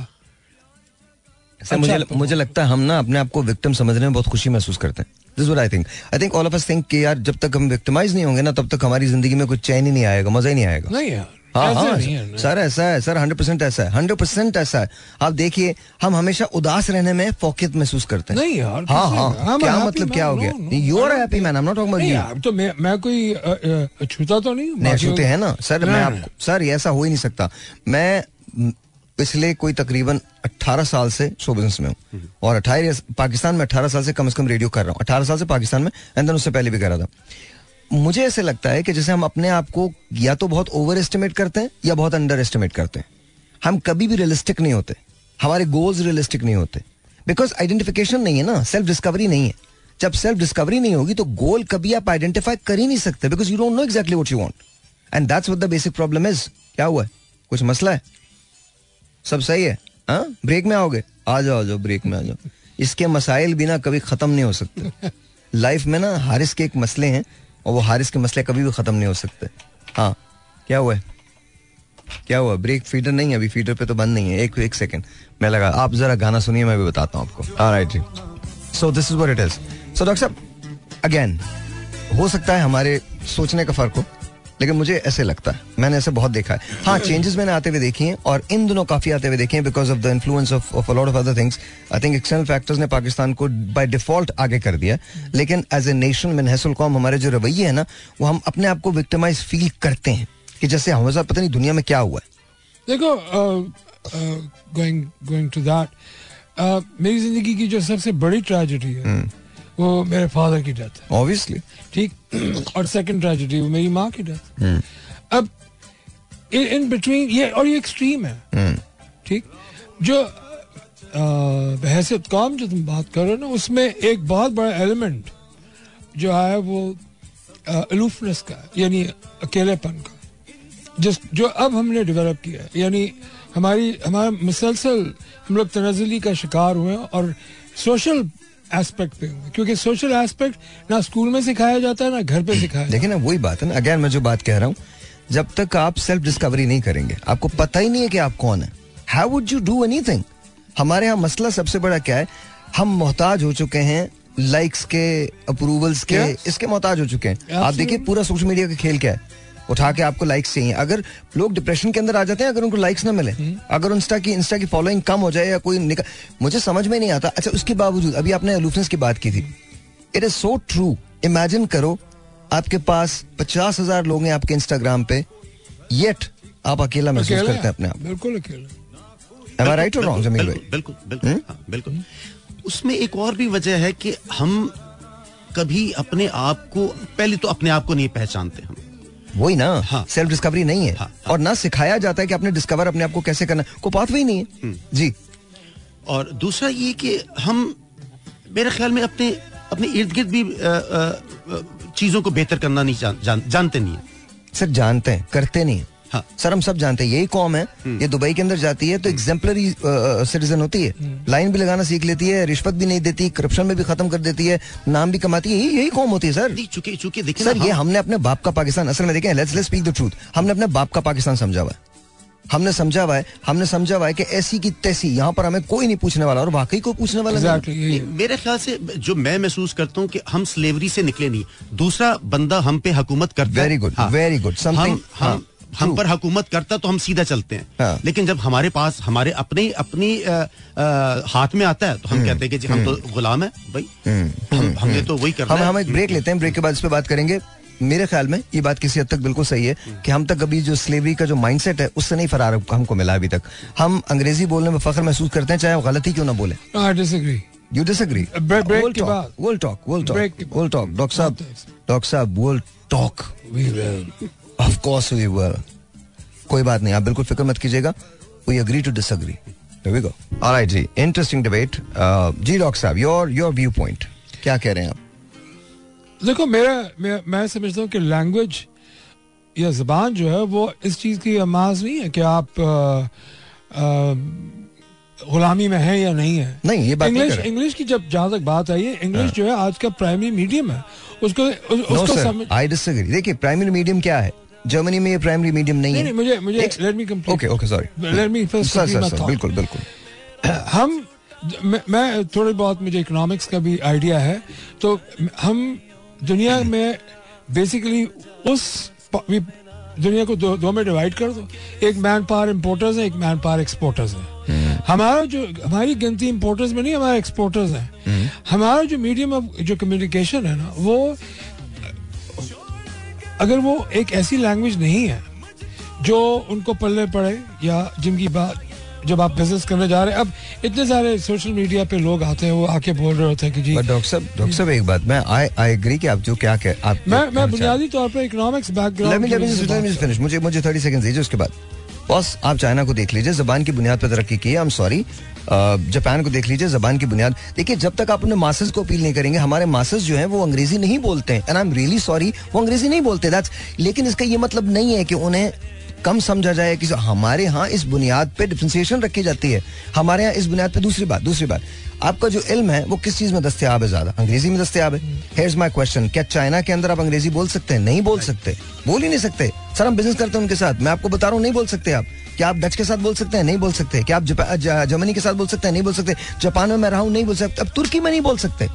सर मुझे अच्छा, मुझे लगता है हम ना अपने आप को विक्टिम समझने में बहुत खुशी महसूस करते हैं। This what I think I think all of us think कि यार जब तक हम विक्टिमाइज नहीं होंगे ना तब तक हमारी ज़िंदगी में कुछ चैन ही नहीं आएगा मज़ा ही नहीं आएगा। नहीं यार। हाँ हाँ है। सर ऐसा है सर हंड्रेड परसेंट ऐसा है हंड्रेड परसेंट ऐसा है। आप देखिए हम हमेशा उदास रहने में फोकियत महसूस करते हैं। नहीं यार हाँ हाँ a क्या मतलब क्या हो गया? You are happy man I am not talking about यार तो मैं मैं कोई छूता तो नहीं नहीं छूते हैं ना। सर मैं आपको सर ये ऐसा हो ही नहीं सकता। मैं पिछले कोई तकरीबन 18 साल से शो बिज़नेस में हूँ। और 18 पाकिस्तान में 18 साल से कम से कम रेडियो कर रहा हूँ। 18 साल से पाकिस्तान में एंड देन उससे पहले भी कर रहा था। मुझे ऐसे लगता है कि जैसे हम अपने आप को या तो बहुत ओवर एस्टिमेट करते हैं या बहुत अंडर एस्टिमेट करते हैं। हम कभी भी रियलिस्टिक नहीं होते। हमारे गोल्स रियलिस्टिक नहीं होते। बिकॉज़ आइडेंटिफिकेशन नहीं है ना सेल्फ डिस्कवरी नहीं है। जब सेल्फ डिस्कवरी नहीं होगी तो गोल कभी आप आइडेंटिफाई कर ही नहीं सकते because you don't know exactly what you want and that's what the basic problem is क्या हुआ? है कुछ मसला है? सब सही है? हाँ? ब्रेक में आओगे? आ जाओ आ जाओ ब्रेक में आ जाओ। इसके मसाइल भी ना कभी खत्म नहीं हो सकते। लाइफ में ना हारिस के एक मसले हैं और वो हारिस के मसले कभी भी खत्म नहीं हो सकते। हाँ क्या हुआ है? क्या हुआ? ब्रेक फीडर नहीं है अभी, फीडर पे तो बंद नहीं है। एक एक सेकंड। मैं लगा, आप जरा गाना सुनिए, मैं भी बताता हूँ आपको। Right ji so this is what it is so doctor साहब अगेन हो सकता है हमारे सोचने का फ़र्क हो। लेकिन मुझे ऐसे लगता है। मैंने ऐसे बहुत देखा है। हाँ चेंजेस मैंने आते हुए देखे हैं और इन दिनों काफ़ी आते हुए देखे हैं because of the influence of of lot of other things I think external factors ने पाकिस्तान को बाय डिफ़ॉल्ट आगे कर दिया लेकिन एज ए नेशन मनहसल कौम हमारे जो रवैये है ना वो हम अपने आप को विक्टिमाइज फील करते हैं कि जैसे हमेशा पता नहीं दुनिया में क्या हुआ है। देखो गोइंग गोइंग टू दैट मेरी ज़िंदगी की जो सबसे बड़ी ट्रेजेडी है हम्म। वो मेरे फादर की डेथ है। ऑब्वियसली ठीक? और सेकंड ट्रेजेडी वो मेरी माँ की डेथ हम्म। अब इन बिटवीन ये और ये एक्सट्रीम है। ठीक? जो बहसियत कौम जो तुम बात कर रहे हो ना उसमें एक बहुत बड़ा एलिमेंट जो है वो अलूफनेस का यानी अकेलेपन का। जिस जो अब हमने डेवलप किया है यानी हमारी हमारा मुसलसल हम लोग तनजली का शिकार हुए हैं और सोशल एस्पेक्ट पे हुए क्योंकि सोशल एस्पेक्ट ना स्कूल में सिखाया जाता है ना घर पे सिखाया लेकिन ना वही बात है ना। अगेन मैं जो बात कह रहा हूँ जब तक आप सेल्फ डिस्कवरी नहीं करेंगे आपको पता ही नहीं है कि आप कौन है। How would you do anything हमारे यहाँ मसला सबसे बड़ा क्या है? हम मोहताज हो चुके हैं लाइक्स के अप्रूवल्स के इसके मोहताज हो चुके हैं। आप देखिए पूरा सोशल मीडिया का खेल क्या है? उठा के आपको लाइक्स चाहिए। अगर लोग डिप्रेशन के अंदर आ जाते हैं अगर उनको लाइक्स ना मिले अगर इंस्टा की इंस्टा की फॉलोइंग कम हो जाए या कोई निकल मुझे समझ में नहीं आता। अच्छा उसके बावजूद अभी आपने अलूफनेस की बात की थी। It is so true imagine करो आपके पास पचास हज़ार लोग हैं आपके इंस्टाग्राम पे येट आप अकेला महसूस करते हैं अपने आप। बिल्कुल अकेले। Am I right or wrong, Jameel बिल्कुल भाई? बिल्कुल बिल्कुल हाँ, बिल्कुल। उसमें एक और भी वजह है कि हम कभी अपने आप को पहले तो अपने आप को नहीं पहचानते हम। वही ना हाँ। सेल्फ डिस्कवरी नहीं है। हाँ, और ना सिखाया जाता है कि आपने डिस्कवर अपने आप को कैसे करना को पाथवे ही नहीं है। हम्म। जी। और दूसरा ये कि हम मेरे ख्याल में अपने अपने इर्द गिर्द भी चीज़ों को बेहतर करना नहीं जान, जान, जानते नहीं है। सर जानते हैं करते नहीं हैं। हाँ। सर हम सब जानते हैं यही कॉम है ये दुबई के अंदर जाती है तो एग्जाम्पलरी सिटीजन होती है। लाइन भी लगाना सीख लेती है रिश्वत भी नहीं देती करप्शन में भी खत्म कर देती है नाम भी कमाती है यही कौम होती है सर। चूँकि चूँकि देखिए सर ये हमने अपने बाप का पाकिस्तान असल में देखें let's let's speak the truth हमने अपने बाप का पाकिस्तान समझा हुआ है। हमने समझा हुआ है हमने समझा हुआ है कि ऐसी की तैसी यहाँ पर हमें कोई नहीं पूछने वाला और वाकई कोई पूछने वाला नहीं एग्जैक्टली नहीं, मेरे ख्याल से जो मैं महसूस करता हूँ कि हम स्लेवरी से निकले नहीं दूसरा बंदा हम पे हुकूमत करता है। Very good, हाँ। very good. हम. पर हुकूमत करता तो हम सीधा चलते हैं। हाँ। लेकिन जब हमारे पास हमारे अपने अपनी हाथ में आता है तो हम हम्म, कहते हैं कि जी हम तो गुलाम है भाई। हम हमने तो वही करना हम है। हम एक ब्रेक लेते हैं ब्रेक के बाद इस पे बात करेंगे। मेरे ख्याल में ये बात किसी हद तक बिल्कुल सही है कि हम तक अभी जो स्लेवरी का जो माइंडसेट है उससे नहीं फरार हमको मिला अभी तक। हम अंग्रेज़ी बोलने में फख्र महसूस करते हैं चाहे वो गलती क्यों ना बोले। यू डिसएग्री डॉक्टर साहब डॉक्टर साहब will talk we will of course we will कोई बात नहीं आप बिल्कुल फ़िक्र मत कीजिएगा। We agree to disagree we go alright ji interesting debate जी डॉक्टर साहब योर योर व्यू पॉइंट क्या कह रहे हैं आप? देखो मेरा मैं, समझता हूँ कि लैंग्वेज या जबान जो है वो इस चीज़ की आमाज नहीं है कि आप अ, अ, गुलामी में है या नहीं है। नहीं, ये बात इंग्लिश इंग्लिश की जब जहाँ तक बात आई है इंग्लिश जो है आज का प्राइमरी मीडियम है। उसको उस, उसको समझ आई डिसएग्री देखिए प्राइमरी मीडियम क्या है? जर्मनी में ये प्राइमरी मीडियम नहीं नहीं है। मुझे मुझे let me complete okay okay sorry let me first sir sir बिल्कुल बिल्कुल। हम मैं, मैं थोड़ी बहुत मुझे इकोनॉमिक्स का भी आइडिया है। तो हम दुनिया में बेसिकली उस दुनिया को दो, दो में डिवाइड कर दो। एक मैन पावर इम्पोर्टर्स है एक मैन पावर एक्सपोर्टर्स है हमारा जो हमारी गिनती इम्पोर्टर्स में नहीं हमारे एक्सपोर्टर्स हैं। हमारा जो मीडियम ऑफ़ जो कम्युनिकेशन है ना वो अगर वो एक ऐसी लैंग्वेज नहीं है जो उनको पल्ले पड़े या जिनकी बात जब आप बिज़नेस करने जा रहे हैं अब इतने सारे सोशल मीडिया पे लोग आते हैं वो आके बोल रहे होते हैं कि जी डॉक्टर साहब डॉक्टर साहब एक बात मैं आई आई एग्री कि आप जो क्या कह आप मैं मैं बुनियादी तौर पर इकोनॉमिक्स बैकग्राउंड फिनिश मुझे मुझे 30 सेकंड्स दीजिए उसके बाद। बॉस, आप चाइना को देख लीजिए, जबान की बुनियाद पर तरक्की की है आई एम सॉरी जापान को देख लीजिए, जबान की बुनियाद। देखिए, जब तक आप अपने मासेस को अपील नहीं करेंगे, हमारे मासेस जो है, वो अंग्रेज़ी नहीं बोलते हैं। And I am really sorry वो अंग्रेज़ी नहीं बोलते दैट्स लेकिन इसका ये मतलब नहीं है कि उन्हें कम समझा जाए कि हमारे यहाँ इस बुनियाद पे डिफ्रेंसिएशन रखी जाती है। हमारे यहाँ इस बुनियाद पे दूसरी बात दूसरी बात। आपका जो इल्म है, वो किस चीज़ में दस्तयाब है ज़्यादा? अंग्रेज़ी में दस्तयाब है। हेयर्स माय क्वेश्चन क्या चाइना के अंदर आप अंग्रेज़ी बोल सकते हैं? नहीं बोल सकते। बोल ही नहीं सकते। सर, हम बिज़नेस करते हैं उनके साथ। मैं आपको बता रहा हूँ, नहीं बोल सकते आप। क्या आप डच के साथ बोल सकते हैं? नहीं बोल सकते। क्या आप जर्मनी के साथ बोल सकते हैं? नहीं बोल सकते। जापान में मैं रहा हूँ, नहीं बोल सकते। अब तुर्की में नहीं बोल सकते।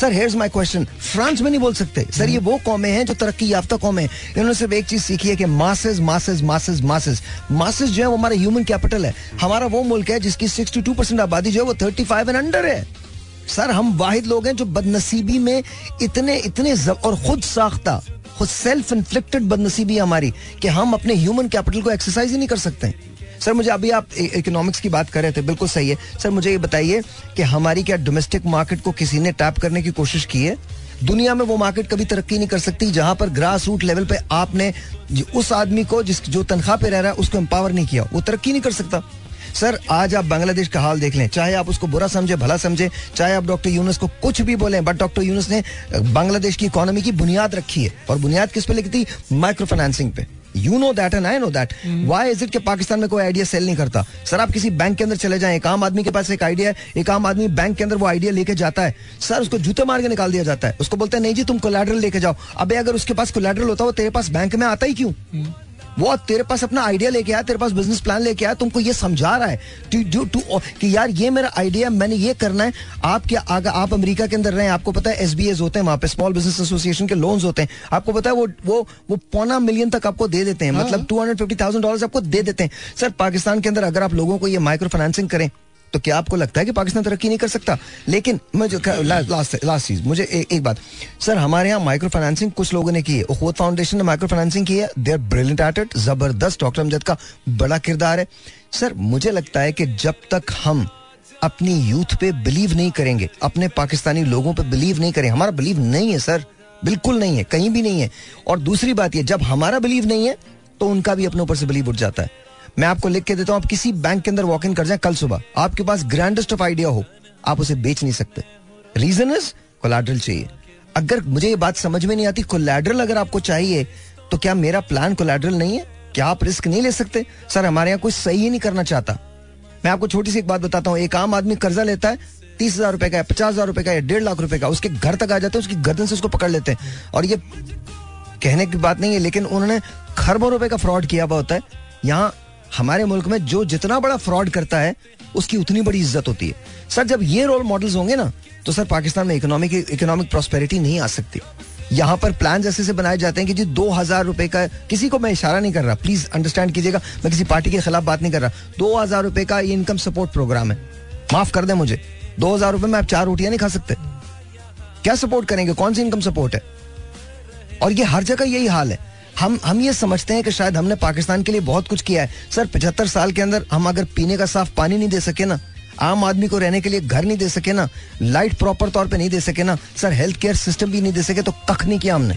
Sir here's my question France में नहीं बोल सकते। सर ये वो कौमें हैं जो तरक्की याफ्ता कौमें हैं। इन्होंने सिर्फ़ एक चीज़ सीखी है कि masses masses masses masses masses जो है वो हमारा ह्यूमन कैपिटल है। हमारा वो मुल्क है जिसकी सिक्सटी टू परसेंट आबादी जो है वो थर्टी फाइव एंड अंडर है। सर हम वाहिद लोग हैं जो बदनसीबी में इतने इतने और खुद साख्ता, खुद सेल्फ इन्फ्लिक्टेड बदनसीबी हमारी कि हम अपने ह्यूमन कैपिटल को एक्सरसाइज ही नहीं कर सकते। हैं सर, मुझे अभी आप इकोनॉमिक्स की बात कर रहे थे, बिल्कुल सही है। सर, मुझे ये बताइए कि हमारी क्या डोमेस्टिक मार्केट को किसी ने टैप करने की कोशिश की है? दुनिया में वो मार्केट कभी तरक्की नहीं कर सकती, जहाँ पर ग्रास रूट लेवल पे आपने उस आदमी को जिस, जो तनख्वाह पे रह रहा है, उसको एम्पावर नहीं किया। वो तरक्की नहीं कर सकता। सर, आज आप बांग्लादेश का हाल देख लें। चाहे आप उसको बुरा समझे, भला समझे, चाहे आप डॉक्टर यूनुस को कुछ भी बोलें बट डॉक्टर यूनुस ने बांग्लादेश की इकोनॉमी की बुनियाद रखी है। और बुनियाद किस पे लिखी थी? माइक्रो फाइनेंसिंग पे। You know that and I know that why is it के पाकिस्तान में कोई आइडिया सेल नहीं करता? सर आप किसी बैंक के अंदर चले जाए एक आम आदमी के पास एक आइडिया है एक आम आदमी बैंक के अंदर वो आइडिया लेके जाता है। सर उसको जूते मार के निकाल दिया जाता है। उसको बोलते हैं नहीं जी तुम कोलेड्रल लेके जाओ। अबे अगर उसके पास कोलेड्रल होता वो तेरे पास बैंक में आता ही क्यों? वो तेरे पास अपना आइडिया लेके आया तेरे पास बिज़नेस प्लान लेके आया तुमको ये समझा रहा है। टू टू टू कि यार ये मेरा आइडिया मैंने ये करना है। आप क्या अगर आप अमेरिका के अंदर रहे हैं आपको पता है एसबीएस होते हैं वहाँ पे स्मॉल बिज़नेस एसोसिएशन के लोन्स होते हैं। आपको पता है वो वो वो पौना मिलियन तक आपको दे देते हैं। मतलब two hundred fifty thousand dollar आपको दे देते हैं। सर पाकिस्तान के अंदर अगर आप लोगों को ये माइक्रो फाइनेंसिंग करें तो क्या आपको लगता है कि पाकिस्तान तरक्की नहीं कर सकता? लेकिन मैं जो लास्ट लास्ट चीज़ मुझे ए, एक बात। सर हमारे यहाँ माइक्रो फाइनेंसिंग कुछ लोगों ने की है। उखवत फाउंडेशन ने माइक्रो फाइनेंसिंग की है। देर ब्रिलियंट एट इट ज़बरदस्त डॉक्टर अमजद का बड़ा किरदार है। सर मुझे लगता है कि जब तक हम अपनी यूथ पे बिलीव नहीं करेंगे अपने पाकिस्तानी लोगों पे बिलीव नहीं करें हमारा बिलीव नहीं है सर। बिल्कुल नहीं है कहीं भी नहीं है। और दूसरी बात ये जब हमारा बिलीव नहीं है तो उनका भी अपने ऊपर से बिलीव उठ जाता है। मैं आपको लिख के देता हूँ, आप किसी बैंक के अंदर वॉक इन कर जाए कल सुबह। आपके पास ग्रैंडेस्ट ऑफ़ आइडिया हो, आप उसे बेच नहीं सकते। रीजन इज़ कोलैटरल चाहिए। अगर मुझे ये बात समझ में नहीं आती कोलैटरल अगर आपको चाहिए तो क्या मेरा प्लान कोलैटरल नहीं है? क्या आप रिस्क नहीं ले सकते? सर हमारे यहाँ कोई सही ही नहीं करना चाहता। मैं आपको छोटी सी एक बात बताता हूँ, एक आम आदमी कर्जा लेता है, तीस हज़ार रुपए का पचास हज़ार रुपए का या डेढ़ लाख रुपए का उसके घर तक आ जाते हैं, उसकी गर्दन से उसको पकड़ लेते हैं। और ये कहने की बात नहीं है, लेकिन उन्होंने खरबों रुपए का फ्रॉड किया हुआ होता है। यहाँ हमारे मुल्क में जो जितना बड़ा फ्रॉड करता है, उसकी उतनी बड़ी इज़्ज़त होती है। सर, जब ये रोल मॉडल्स होंगे ना तो सर, पाकिस्तान में इकोनॉमिक इकोनॉमिक प्रॉस्पेरिटी नहीं आ सकती। यहाँ पर प्लान ऐसे से बनाए जाते हैं कि जी, दो हज़ार रुपए का, किसी को मैं इशारा नहीं कर रहा। प्लीज़ अंडरस्टैंड कीजिएगा, मैं किसी पार्टी के खिलाफ बात नहीं कर रहा। दो हज़ार रुपए का ये इनकम सपोर्ट प्रोग्राम है। माफ़ कर दें मुझे। दो हज़ार रुपए में आप चार रोटियाँ नहीं खा सकते। क्या सपोर्ट करेंगे? कौन सी इनकम सपोर्ट है? और ये हर जगह यही हाल है। हम हम ये समझते हैं कि शायद हमने पाकिस्तान के लिए बहुत कुछ किया है। सर, पचहत्तर साल के अंदर हम अगर पीने का साफ़ पानी नहीं दे सके ना, आम आदमी को रहने के लिए घर नहीं दे सके ना, लाइट प्रॉपर तौर पे नहीं दे सके ना, सर हेल्थ केयर सिस्टम भी नहीं दे सके तो कख नहीं किया हमने।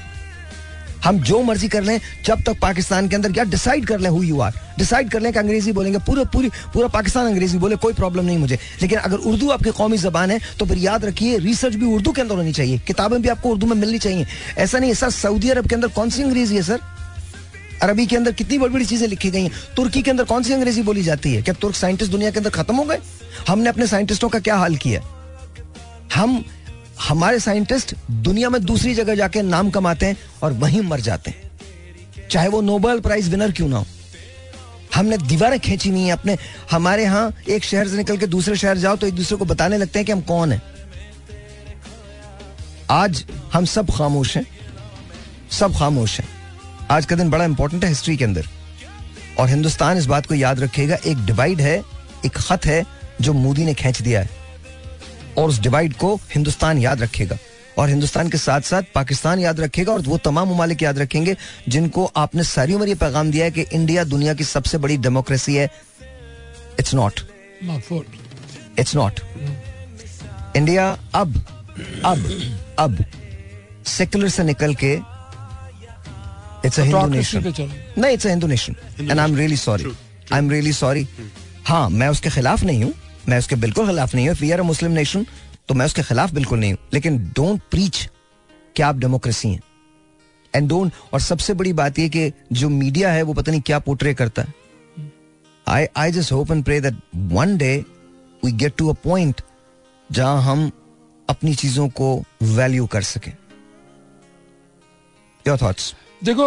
हम जो मर्ज़ी कर लें, जब तक पाकिस्तान के अंदर क्या डिसाइड कर लें हु यू आर डिसाइड कर लें कि अंग्रेज़ी बोलेंगे, पूरे, पूरी, पूरा पाकिस्तान अंग्रेज़ी बोले, कोई प्रॉब्लम नहीं मुझे। लेकिन अगर उर्दू आपकी कौमी जबान है तो फिर याद रखिए रिसर्च भी उर्दू के अंदर होनी चाहिए। किताबें भी आपको उर्दू में मिलनी चाहिए। ऐसा नहीं है, सर, सऊदी अरब के अंदर कौन सी अंग्रेज़ी है, सर? अरबी के अंदर कितनी बड़ी बड़ी चीज़ें लिखी गई हैं। तुर्की के अंदर कौन सी अंग्रेज़ी बोली जाती है? क्या तुर्क साइंटिस्ट दुनिया के अंदर खत्म हो गए? हमने अपने साइंटिस्टों का क्या हाल किया? हम, हमारे साइंटिस्ट दुनिया में दूसरी जगह जाके नाम कमाते हैं और वहीं मर जाते हैं। चाहे वो नोबेल प्राइज विनर क्यों ना हो। हमने दीवारें खींची नहीं है अपने। हमारे यहाँ एक शहर से निकल के दूसरे शहर जाओ तो एक दूसरे को बताने लगते हैं कि हम कौन है। आज हम सब खामोश हैं। सब खामोश हैं। आज का दिन बड़ा इंपॉर्टेंट है हिस्ट्री के अंदर। और हिंदुस्तान इस बात को याद रखेगा एक डिवाइड है एक खत है जो मोदी ने खींच दिया है। और उस डिवाइड को हिंदुस्तान याद रखेगा। और हिंदुस्तान के साथ साथ पाकिस्तान याद रखेगा और वो तमाम ममालिक याद रखेंगे जिनको आपने सारी उम्र ये पैगाम दिया है कि इंडिया दुनिया की सबसे बड़ी डेमोक्रेसी है। It's not it's not India अब अब अब सेकुलर से निकल के इट्स अ हिंदू नेशन नहीं it's a Hindu nation and I am really sorry I am really sorry हाँ मैं उसके खिलाफ नहीं हूँ। मैं उसके बिल्कुल खिलाफ नहीं हूँ। We are a Muslim nation तो मैं उसके खिलाफ बिल्कुल नहीं हूँ। लेकिन डोंट प्रीच कि आप डेमोक्रेसी हैं। एंड डोंट और सबसे बड़ी बात यह कि जो मीडिया है वो पता नहीं क्या पोर्ट्रे करता है। I I just hope and pray that one day we get to a point जहाँ हम अपनी चीज़ों को वैल्यू कर सकें। योर थॉट्स देखो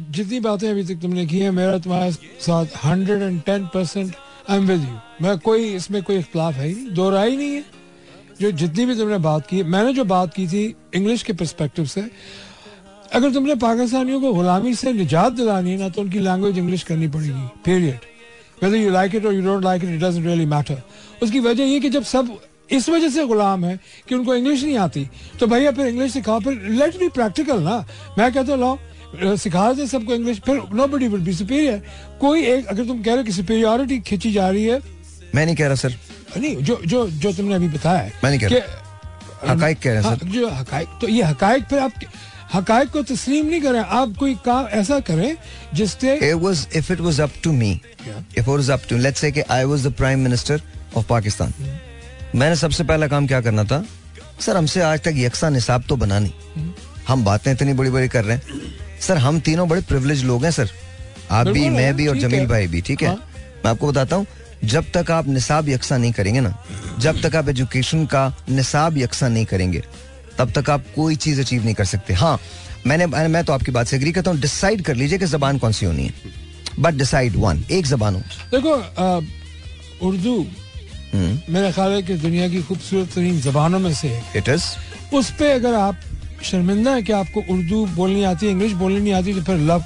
जितनी बातें अभी तक तुमने की है, मेरा तुम्हारे साथ hundred and ten percent I am with you मैं कोई, इसमें कोई इख्तलाफ है ही नहीं दो राय नहीं है। जो जितनी भी तुमने बात की, मैंने जो बात की थी इंग्लिश के परस्पेक्टिव से, अगर तुमने पाकिस्तानियों को गुलामी से निजात दिलानी है ना तो उनकी लैंग्वेज इंग्लिश करनी पड़ेगी period whether you like it और you don't like it it doesn't really matter उसकी वजह ये कि जब सब इस वजह से गुलाम है कि उनको इंग्लिश नहीं आती। तो भैया फिर इंग्लिश सिखाओ फिर लेट बी प्रैक्टिकल ना। मैं कहता लो सिखा दे सबको इंग्लिश फिर nobody will be superior कोई एक अगर तुम कह रहे हो कि सुपीरियोरिटी खींची जा रही है। मैं नहीं कह रहा सर। नहीं जो जो जो तुमने अभी बताया मैं नहीं कह रहा। हकाइक कह रहे हैं सर। जो हकाइक तो ये हकाइक फिर आप हकाइक को तस्लीम नहीं करें। आप कोई काम ऐसा करें जिससे it was if it was up to me Yeah. if it was up to let's say कि I was the prime minister of Pakistan मैंने सबसे पहला काम क्या करना था? सर हमसे आज तक यकसा निसाब तो बना नहीं। हम बातें इतनी बड़ी बड़ी कर रहे हैं। सर हम तीनों बड़े प्रिविलेज लोग हैं सर। आप भी मैं भी और जमील भाई भी ठीक है? हाँ। मैं आपको बताता हूँ जब तक आप निसाब यकसा नहीं करेंगे ना जब तक आप एजुकेशन का निसाब यकसा नहीं करेंगे तब तक आप कोई चीज़ अचीव नहीं कर सकते। हाँ मैंने मैं तो आपकी बात से एग्री करता हूँ डिसाइड कर लीजिए कि जबान कौन सी होनी है। बट डिसाइड वन एक जबान हो देखो उर्दू। मेरा ख्याल है कि दुनिया की खूबसूरत तरीन जबानों में से इट इज़ उस पर अगर आप शर्मिंदा है कि आपको उर्दू बोलनी आती है इंग्लिश बोलनी नहीं आती तो फिर लव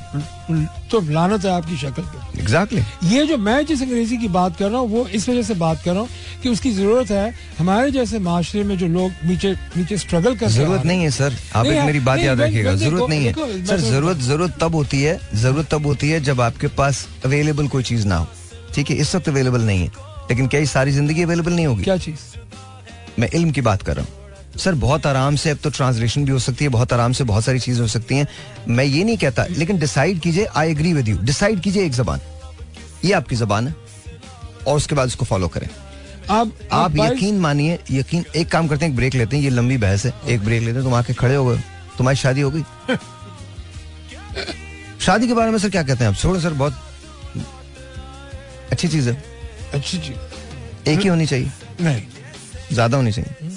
तो लानत है आपकी शक्ल पे। Exactly exactly. ये जो मैं जिस अंग्रेज़ी की बात कर रहा हूँ वो इस वजह से बात कर रहा हूँ कि उसकी ज़रूरत है हमारे जैसे माशरे में जो लोग नीचे नीचे स्ट्रगल कर ज़रूरत नहीं है। सर। आप एक मेरी बात याद रखिएगा। ज़रूरत नहीं है। सर ज़रूरत ज़रूरत तब होती है ज़रूरत तब होती है जब आपके पास अवेलेबल कोई चीज़ ना हो। ठीक है इस वक्त अवेलेबल नहीं है। लेकिन क्या ये सारी ज़िंदगी अवेलेबल नहीं होगी? क्या चीज़? मैं इल्म की बात कर रहा हूँ। सर बहुत आराम से अब तो ट्रांसलेशन भी हो सकती है बहुत आराम से बहुत सारी चीज़ें हो सकती हैं। मैं ये नहीं कहता लेकिन डिसाइड कीजिए I agree with you decide कीजिए एक जबान। ये आपकी जबान है और उसके बाद उसको फॉलो करें। आप आप यकीन मानिए यकीन एक काम करते हैं एक ब्रेक लेते हैं ये लंबी बहस है। एक ब्रेक लेते हैं तुम आके खड़े हो गए तुम्हारी शादी हो गई। शादी के बारे में सर क्या कहते हैं आप? छोड़ो सर बहुत अच्छी चीज़ है। अच्छी चीज़। एक ही होनी चाहिए? नहीं। ज़्यादा होनी चाहिए?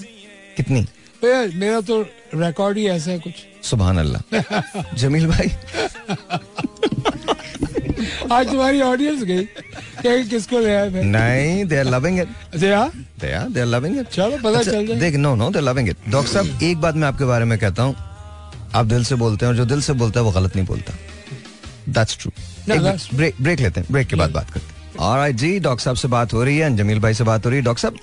कितनी? तो मेरा तो रिकॉर्ड ही ऐसा है कुछ। सुबह अल्लाह जमील भाई। आज तुम्हारी ऑडियंस गई। कि किसको ले आए नहीं दे आर लविंग इट अच्छा यार they are they are loving it चलो पता चल जाए। देख no no they loving it doctor साहब एक बात मैं आपके बारे में कहता हूँ। आप दिल से बोलते हैं और जो दिल से बोलता है वो गलत नहीं बोलता। दैट्स ट्रू ब्रेक लेते हैं। ब्रेक के बाद बात करते हैं। ऑलराइट जी डॉक्टर साहब से बात हो रही है जमील भाई से बात हो रही है। डॉक्टर साहब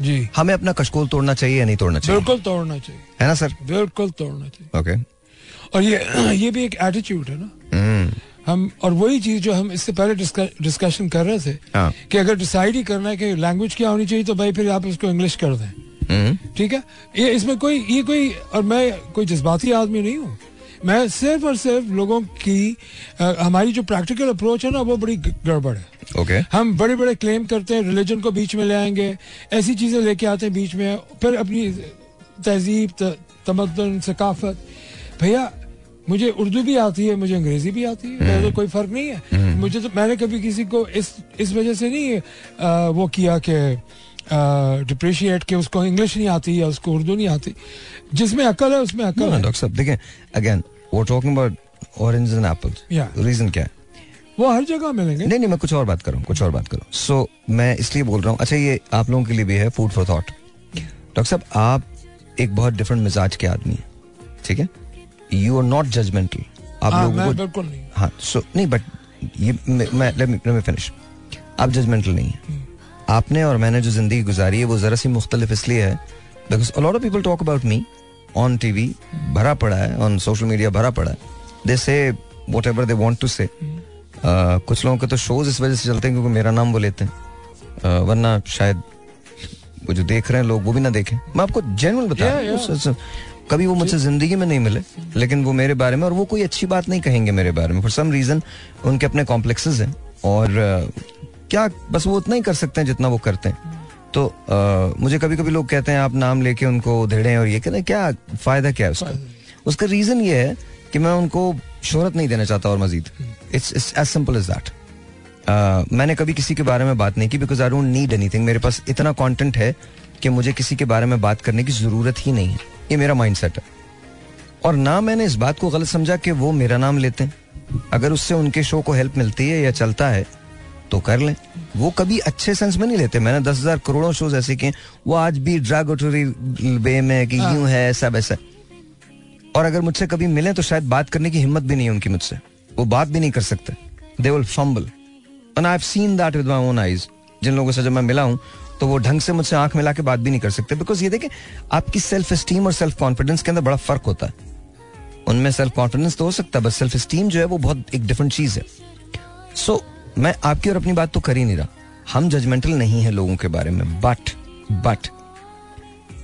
जी। हमें अपना कशकोल तोड़ना चाहिए या नहीं तोड़ना चाहिए? बिल्कुल तोड़ना चाहिए। है ना सर? बिल्कुल तोड़ना चाहिए। ओके और ये ये भी एक एटीट्यूड है ना। हम और वही चीज़ जो हम इससे पहले डिस्कशन कर रहे थे हाँ। कि अगर डिसाइड ही करना है कि लैंग्वेज क्या होनी चाहिए तो भाई फिर आप इसको इंग्लिश कर दें। ठीक है? ये इसमें कोई ये कोई और मैं कोई जज्बाती आदमी नहीं हूँ। मैं सिर्फ़ और सिर्फ़ लोगों की अ, हमारी जो प्रैक्टिकल अप्रोच है ना वो बड़ी गड़बड़ है। ओके हम बड़े बड़े क्लेम करते हैं रिलीजन को बीच में ले आएँगे ऐसी चीज़ें लेके आते हैं बीच में फिर अपनी तहजीब तमदन सकाफत। भैया मुझे उर्दू भी आती है मुझे अंग्रेज़ी भी आती है मेरा तो कोई फ़र्क नहीं है। मुझे तो मैंने कभी किसी को इस इस वजह से नहीं आ, वो किया कि डिप्रिशिएट कि उसको इंग्लिश नहीं आती या उसको उर्दू नहीं आती। जिसमें अकल है उसमें अकल है डॉक्टर साहब देखें अगेन वो talking about orange and apples Yeah. Reason क्या है? वो हर जगह मिलेंगे। नहीं नहीं मैं कुछ और बात करूँ कुछ और बात करूँ। सो मैं इसलिए बोल रहा हूँ अच्छा ये आप लोगों के लिए भी है फ़ूड फॉर थॉट डॉक्टर साहब आप एक बहुत डिफरेंट मिजाज के आदमी हैं ठीक है? यू आर नॉट जजमेंटल आप हाँ, लोगों को बिल्कुल नहीं हाँ। सो नहीं बट ये मैं मैं me- let me आप जजमेंटल नहीं है। आपने और मैंने जो ज़िंदगी गुजारी है वो जरा सी मुख्तलिफ़ इसलिए है because a lot of people talk about me on TV भरा पड़ा है ऑन सोशल मीडिया भरा पड़ा है। They say whatever they want to say कुछ लोगों के तो शोज़ इस वजह से चलते हैं क्योंकि मेरा नाम वो लेते हैं। Uh, वरना शायद वो जो देख रहे हैं लोग वो भी ना देखें। मैं आपको जेनुअन बता रहा हूँ कभी वो मुझसे ज़िंदगी में नहीं मिले लेकिन वो मेरे बारे में और वो कोई अच्छी बात नहीं कहेंगे मेरे बारे में। फॉर सम रीजन उनके अपने कॉम्प्लेक्सेस हैं और uh, क्या बस वो उतना ही कर सकते हैं जितना वो करते हैं। तो uh, मुझे कभी कभी लोग कहते हैं आप नाम लेके उनको उधेड़े और ये कहते हैं क्या फ़ायदा क्या है उसका? उसका रीजन ये है कि मैं उनको शोहरत नहीं देना चाहता और मजीद। It's as simple as that मैंने कभी किसी के बारे में बात नहीं की because I don't need anything मेरे पास इतना कंटेंट है कि मुझे किसी के बारे में बात करने की ज़रूरत ही नहीं है। ये मेरा माइंड सेट है। और ना मैंने इस बात को गलत समझा कि वो मेरा नाम लेते हैं। अगर उससे उनके शो को हेल्प मिलती है या चलता है तो कर लें। वो कभी अच्छे सेंस में नहीं लेते। मैंने दस हज़ार करोड़ों शोज़ ऐसे किए वो आज भी ड्रागोटरी वे में कि यूँ है ऐसा। वैसा और अगर मुझसे कभी मिले तो शायद बात करने की हिम्मत भी नहीं है उनकी मुझसे। वो बात भी नहीं कर सकते। They will fumble and I have seen that with my own eyes जिन लोगों से जब मैं मिला हूँ तो वो ढंग से मुझसे आँख मिला के बात भी नहीं कर सकते। बिकॉज़ ये देखें आपकी सेल्फ एस्टीम और सेल्फ कॉन्फिडेंस के अंदर बड़ा फ़र्क होता है। उनमें सेल्फ कॉन्फिडेंस तो हो सकता है बस सेल्फ एस्टीम जो है वो बहुत एक डिफरेंट चीज़ है। सो मैं आपकी और अपनी बात तो कर ही नहीं रहा। हम जजमेंटल नहीं है लोगों के बारे में बट बट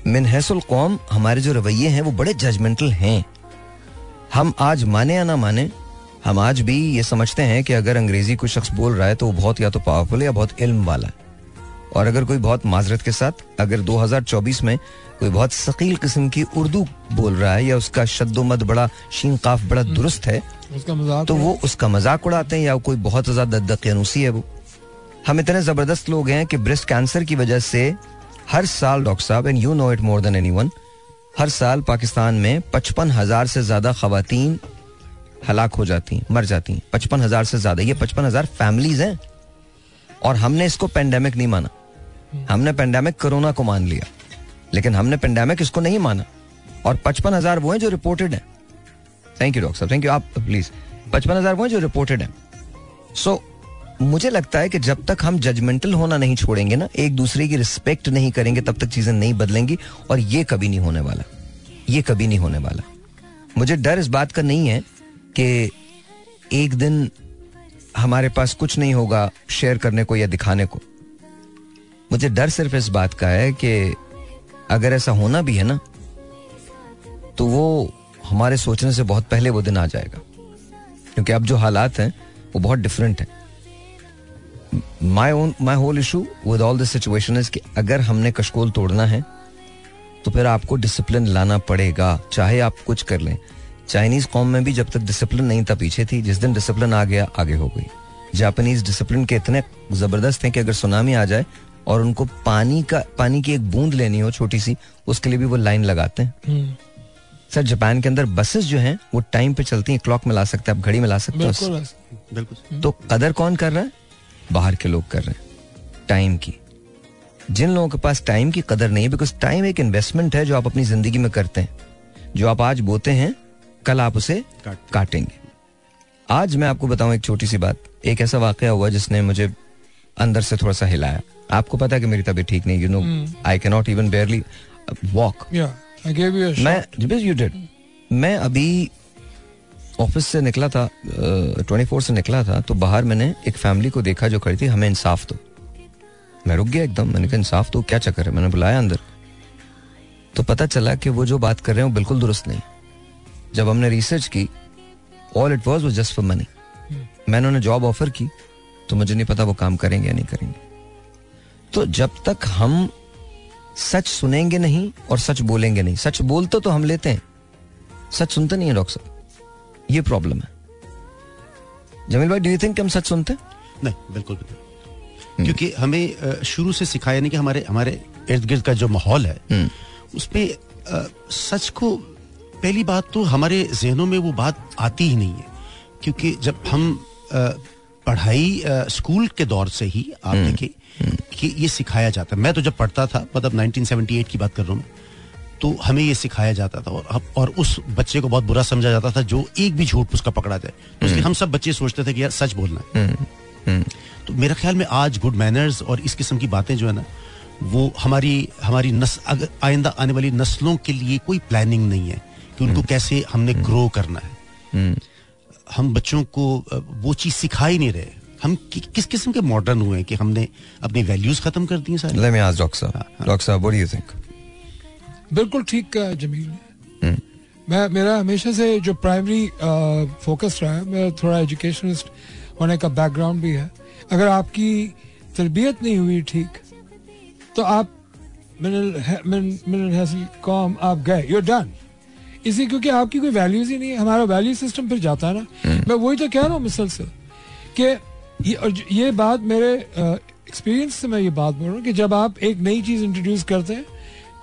मिनहसुल कौम हमारे जो रवैये हैं वो बड़े जजमेंटल हैं। हम आज माने या ना माने, हम आज भी ये समझते हैं कि अगर अंग्रेज़ी कोई शख्स बोल रहा है तो वो बहुत या तो पावरफुल या बहुत इल्म वाला है। और अगर कोई बहुत माजरत के साथ, अगर 2024 में कोई बहुत सकील किस्म की उर्दू बोल रहा है या उसका शद्दोमद बड़ा शीन काफ बड़ा दुरुस्त है उसका तो वो उसका मज़ाक उड़ाते हैं या कोई बहुत ज़्यादा दक्यानुसी है वो? हम इतने ज़बरदस्त लोग हैं कि ब्रेस्ट कैंसर की वजह से हर साल डॉक्टर साहब and you know it more than anyone हर साल पाकिस्तान में पचपन हज़ार से ज़्यादा खातन हलाक हो जाती हैं मर जाती हैं। पचपन हज़ार से ज़्यादा ये पचपन हज़ार फैमिलीज़ हैं। और हमने इसको पेंडेमिक नहीं माना। हमने पेंडेमिक कोरोना को मान लिया। लेकिन हमने पेंडेमिक इसको नहीं माना। और पचपन हज़ार वो हैं जो रिपोर्टेड हैं। Thank you doctor thank you आप प्लीज़ पचपन हज़ार वो जो रिपोर्टेड है. सो मुझे लगता है कि जब तक हम जजमेंटल होना नहीं छोड़ेंगे ना, एक दूसरे की रिस्पेक्ट नहीं करेंगे, तब तक चीज़ें नहीं बदलेंगी और ये कभी नहीं होने वाला. ये कभी नहीं होने वाला. मुझे डर इस बात का नहीं है कि एक दिन हमारे पास कुछ नहीं होगा शेयर करने को या दिखाने को. मुझे डर सिर्फ़ इस बात का है कि अगर ऐसा होना भी है ना तो वो हमारे सोचने से बहुत पहले वो दिन आ जाएगा। क्योंकि अब जो हालात हैं वो बहुत डिफरेंट हैं। My own my whole issue with all this situation is कि अगर हमने कशकोल तोड़ना है तो फिर आपको डिसिप्लिन लाना पड़ेगा। चाहे आप कुछ कर लें। चाइनीज़ कौम में भी जब तक डिसिप्लिन नहीं था पीछे थी जिस दिन डिसिप्लिन आ गया आगे हो गई। जापानीज डिसिप्लिन के इतने ज़बरदस्त हैं कि अगर सुनामी आ जाए और उनको पानी का पानी की एक बूंद लेनी हो छोटी सी उसके लिए भी वो लाइन लगाते हैं। हम्म, सर जापान के अंदर बसेस जो हैं वो टाइम पे चलती हैं क्लॉक में ला सकते हैं आप घड़ी में ला सकते बिल्कुल हो बिल्कुल। तो कदर कौन कर रहा है? बाहर के लोग कर रहे हैं। टाइम की। जिन लोगों के पास टाइम की कदर नहीं है बिकॉज़ टाइम एक इन्वेस्टमेंट है जो आप अपनी ज़िंदगी में करते हैं। जो आप आज बोते हैं कल आप उसे काट- काटेंगे। आज मैं आपको बताऊँ एक छोटी सी बात। एक ऐसा वाकया हुआ जिसने मुझे अंदर से थोड़ा सा हिलाया। आपको पता है कि मेरी तबीयत ठीक नहीं you know I can not even barely walk I gave you a shot. मैं अभी ऑफ़िस से निकला था ट्वेंटी फोर से निकला था तो बाहर मैंने एक फैमिली को देखा जो खड़ी थी हमें इंसाफ दो. मैं रुक गया एकदम मैंने कहा इंसाफ दो? क्या चक्कर है? मैंने बुलाया अंदर। तो पता चला कि वो जो बात कर रहे हैं वो बिल्कुल दुरुस्त नहीं। जब हमने रिसर्च की all it was just for money मैंने उन्हें जॉब ऑफ़र की तो मुझे नहीं पता वो काम करेंगे या नहीं करेंगे। तो जब तक हम सच सुनेंगे नहीं और सच बोलेंगे नहीं। सच बोलते तो हम लेते हैं। सच सुनते नहीं है डॉक्टर साहब। ये प्रॉब्लम है। जमील भाई डू यू थिंक हम सच सुनते? हैं नहीं बिल्कुल भी नहीं। क्योंकि हमें शुरू से सिखाया नहीं कि हमारे हमारे इर्द गिर्द का जो माहौल है उसमें अ, सच को पहली बात तो हमारे जहनों में वो बात आती ही नहीं है। क्योंकि जब हम पढ़ाई स्कूल के दौर से ही आप देखिए कि ये सिखाया जाता है। मैं तो जब पढ़ता था मतलब 1978 की बात कर रहा हूँ तो हमें ये सिखाया जाता था और अब- और उस बच्चे को बहुत बुरा समझा जाता था जो एक भी झूठ उसका पकड़ा जाए। तो इसलिए हम सब बच्चे सोचते थे कि यार सच बोलना है। तो मेरा ख्याल में आज गुड मैनर्स और इस किस्म की बातें जो है ना वो हमारी हमारी नस अगर आइंदा आने वाली नस्लों के लिए कोई प्लानिंग नहीं है कि उनको कैसे हमने ग्रो करना है। हम बच्चों को वो चीज़ सिखा ही नहीं रहे। हम कि, किस किस्म के मॉडर्न हुए हैं कि हमने अपनी वैल्यूज़ खत्म कर दी हैं सारी Let me ask Dr. Saab. Dr. Saab, what do you think? बिल्कुल ठीक कहा जमील ने मैं मेरा हमेशा से जो प्राइमरी फोकस रहा है मेरा थोड़ा एजुकेशनिस्ट होने का बैकग्राउंड भी है अगर आपकी तरबियत नहीं हुई ठीक तो आप मिनल मिनल हासिल कौम आप गए यू डन इसी क्योंकि आपकी कोई वैल्यूज़ ही नहीं है हमारा वैल्यू सिस्टम फिर जाता है ना मैं वही तो कह रहा हूँ मुसलसल कि ये और ये बात मेरे एक्सपीरियंस से मैं ये बात बोल रहा हूँ कि जब आप एक नई चीज़ इंट्रोड्यूस करते हैं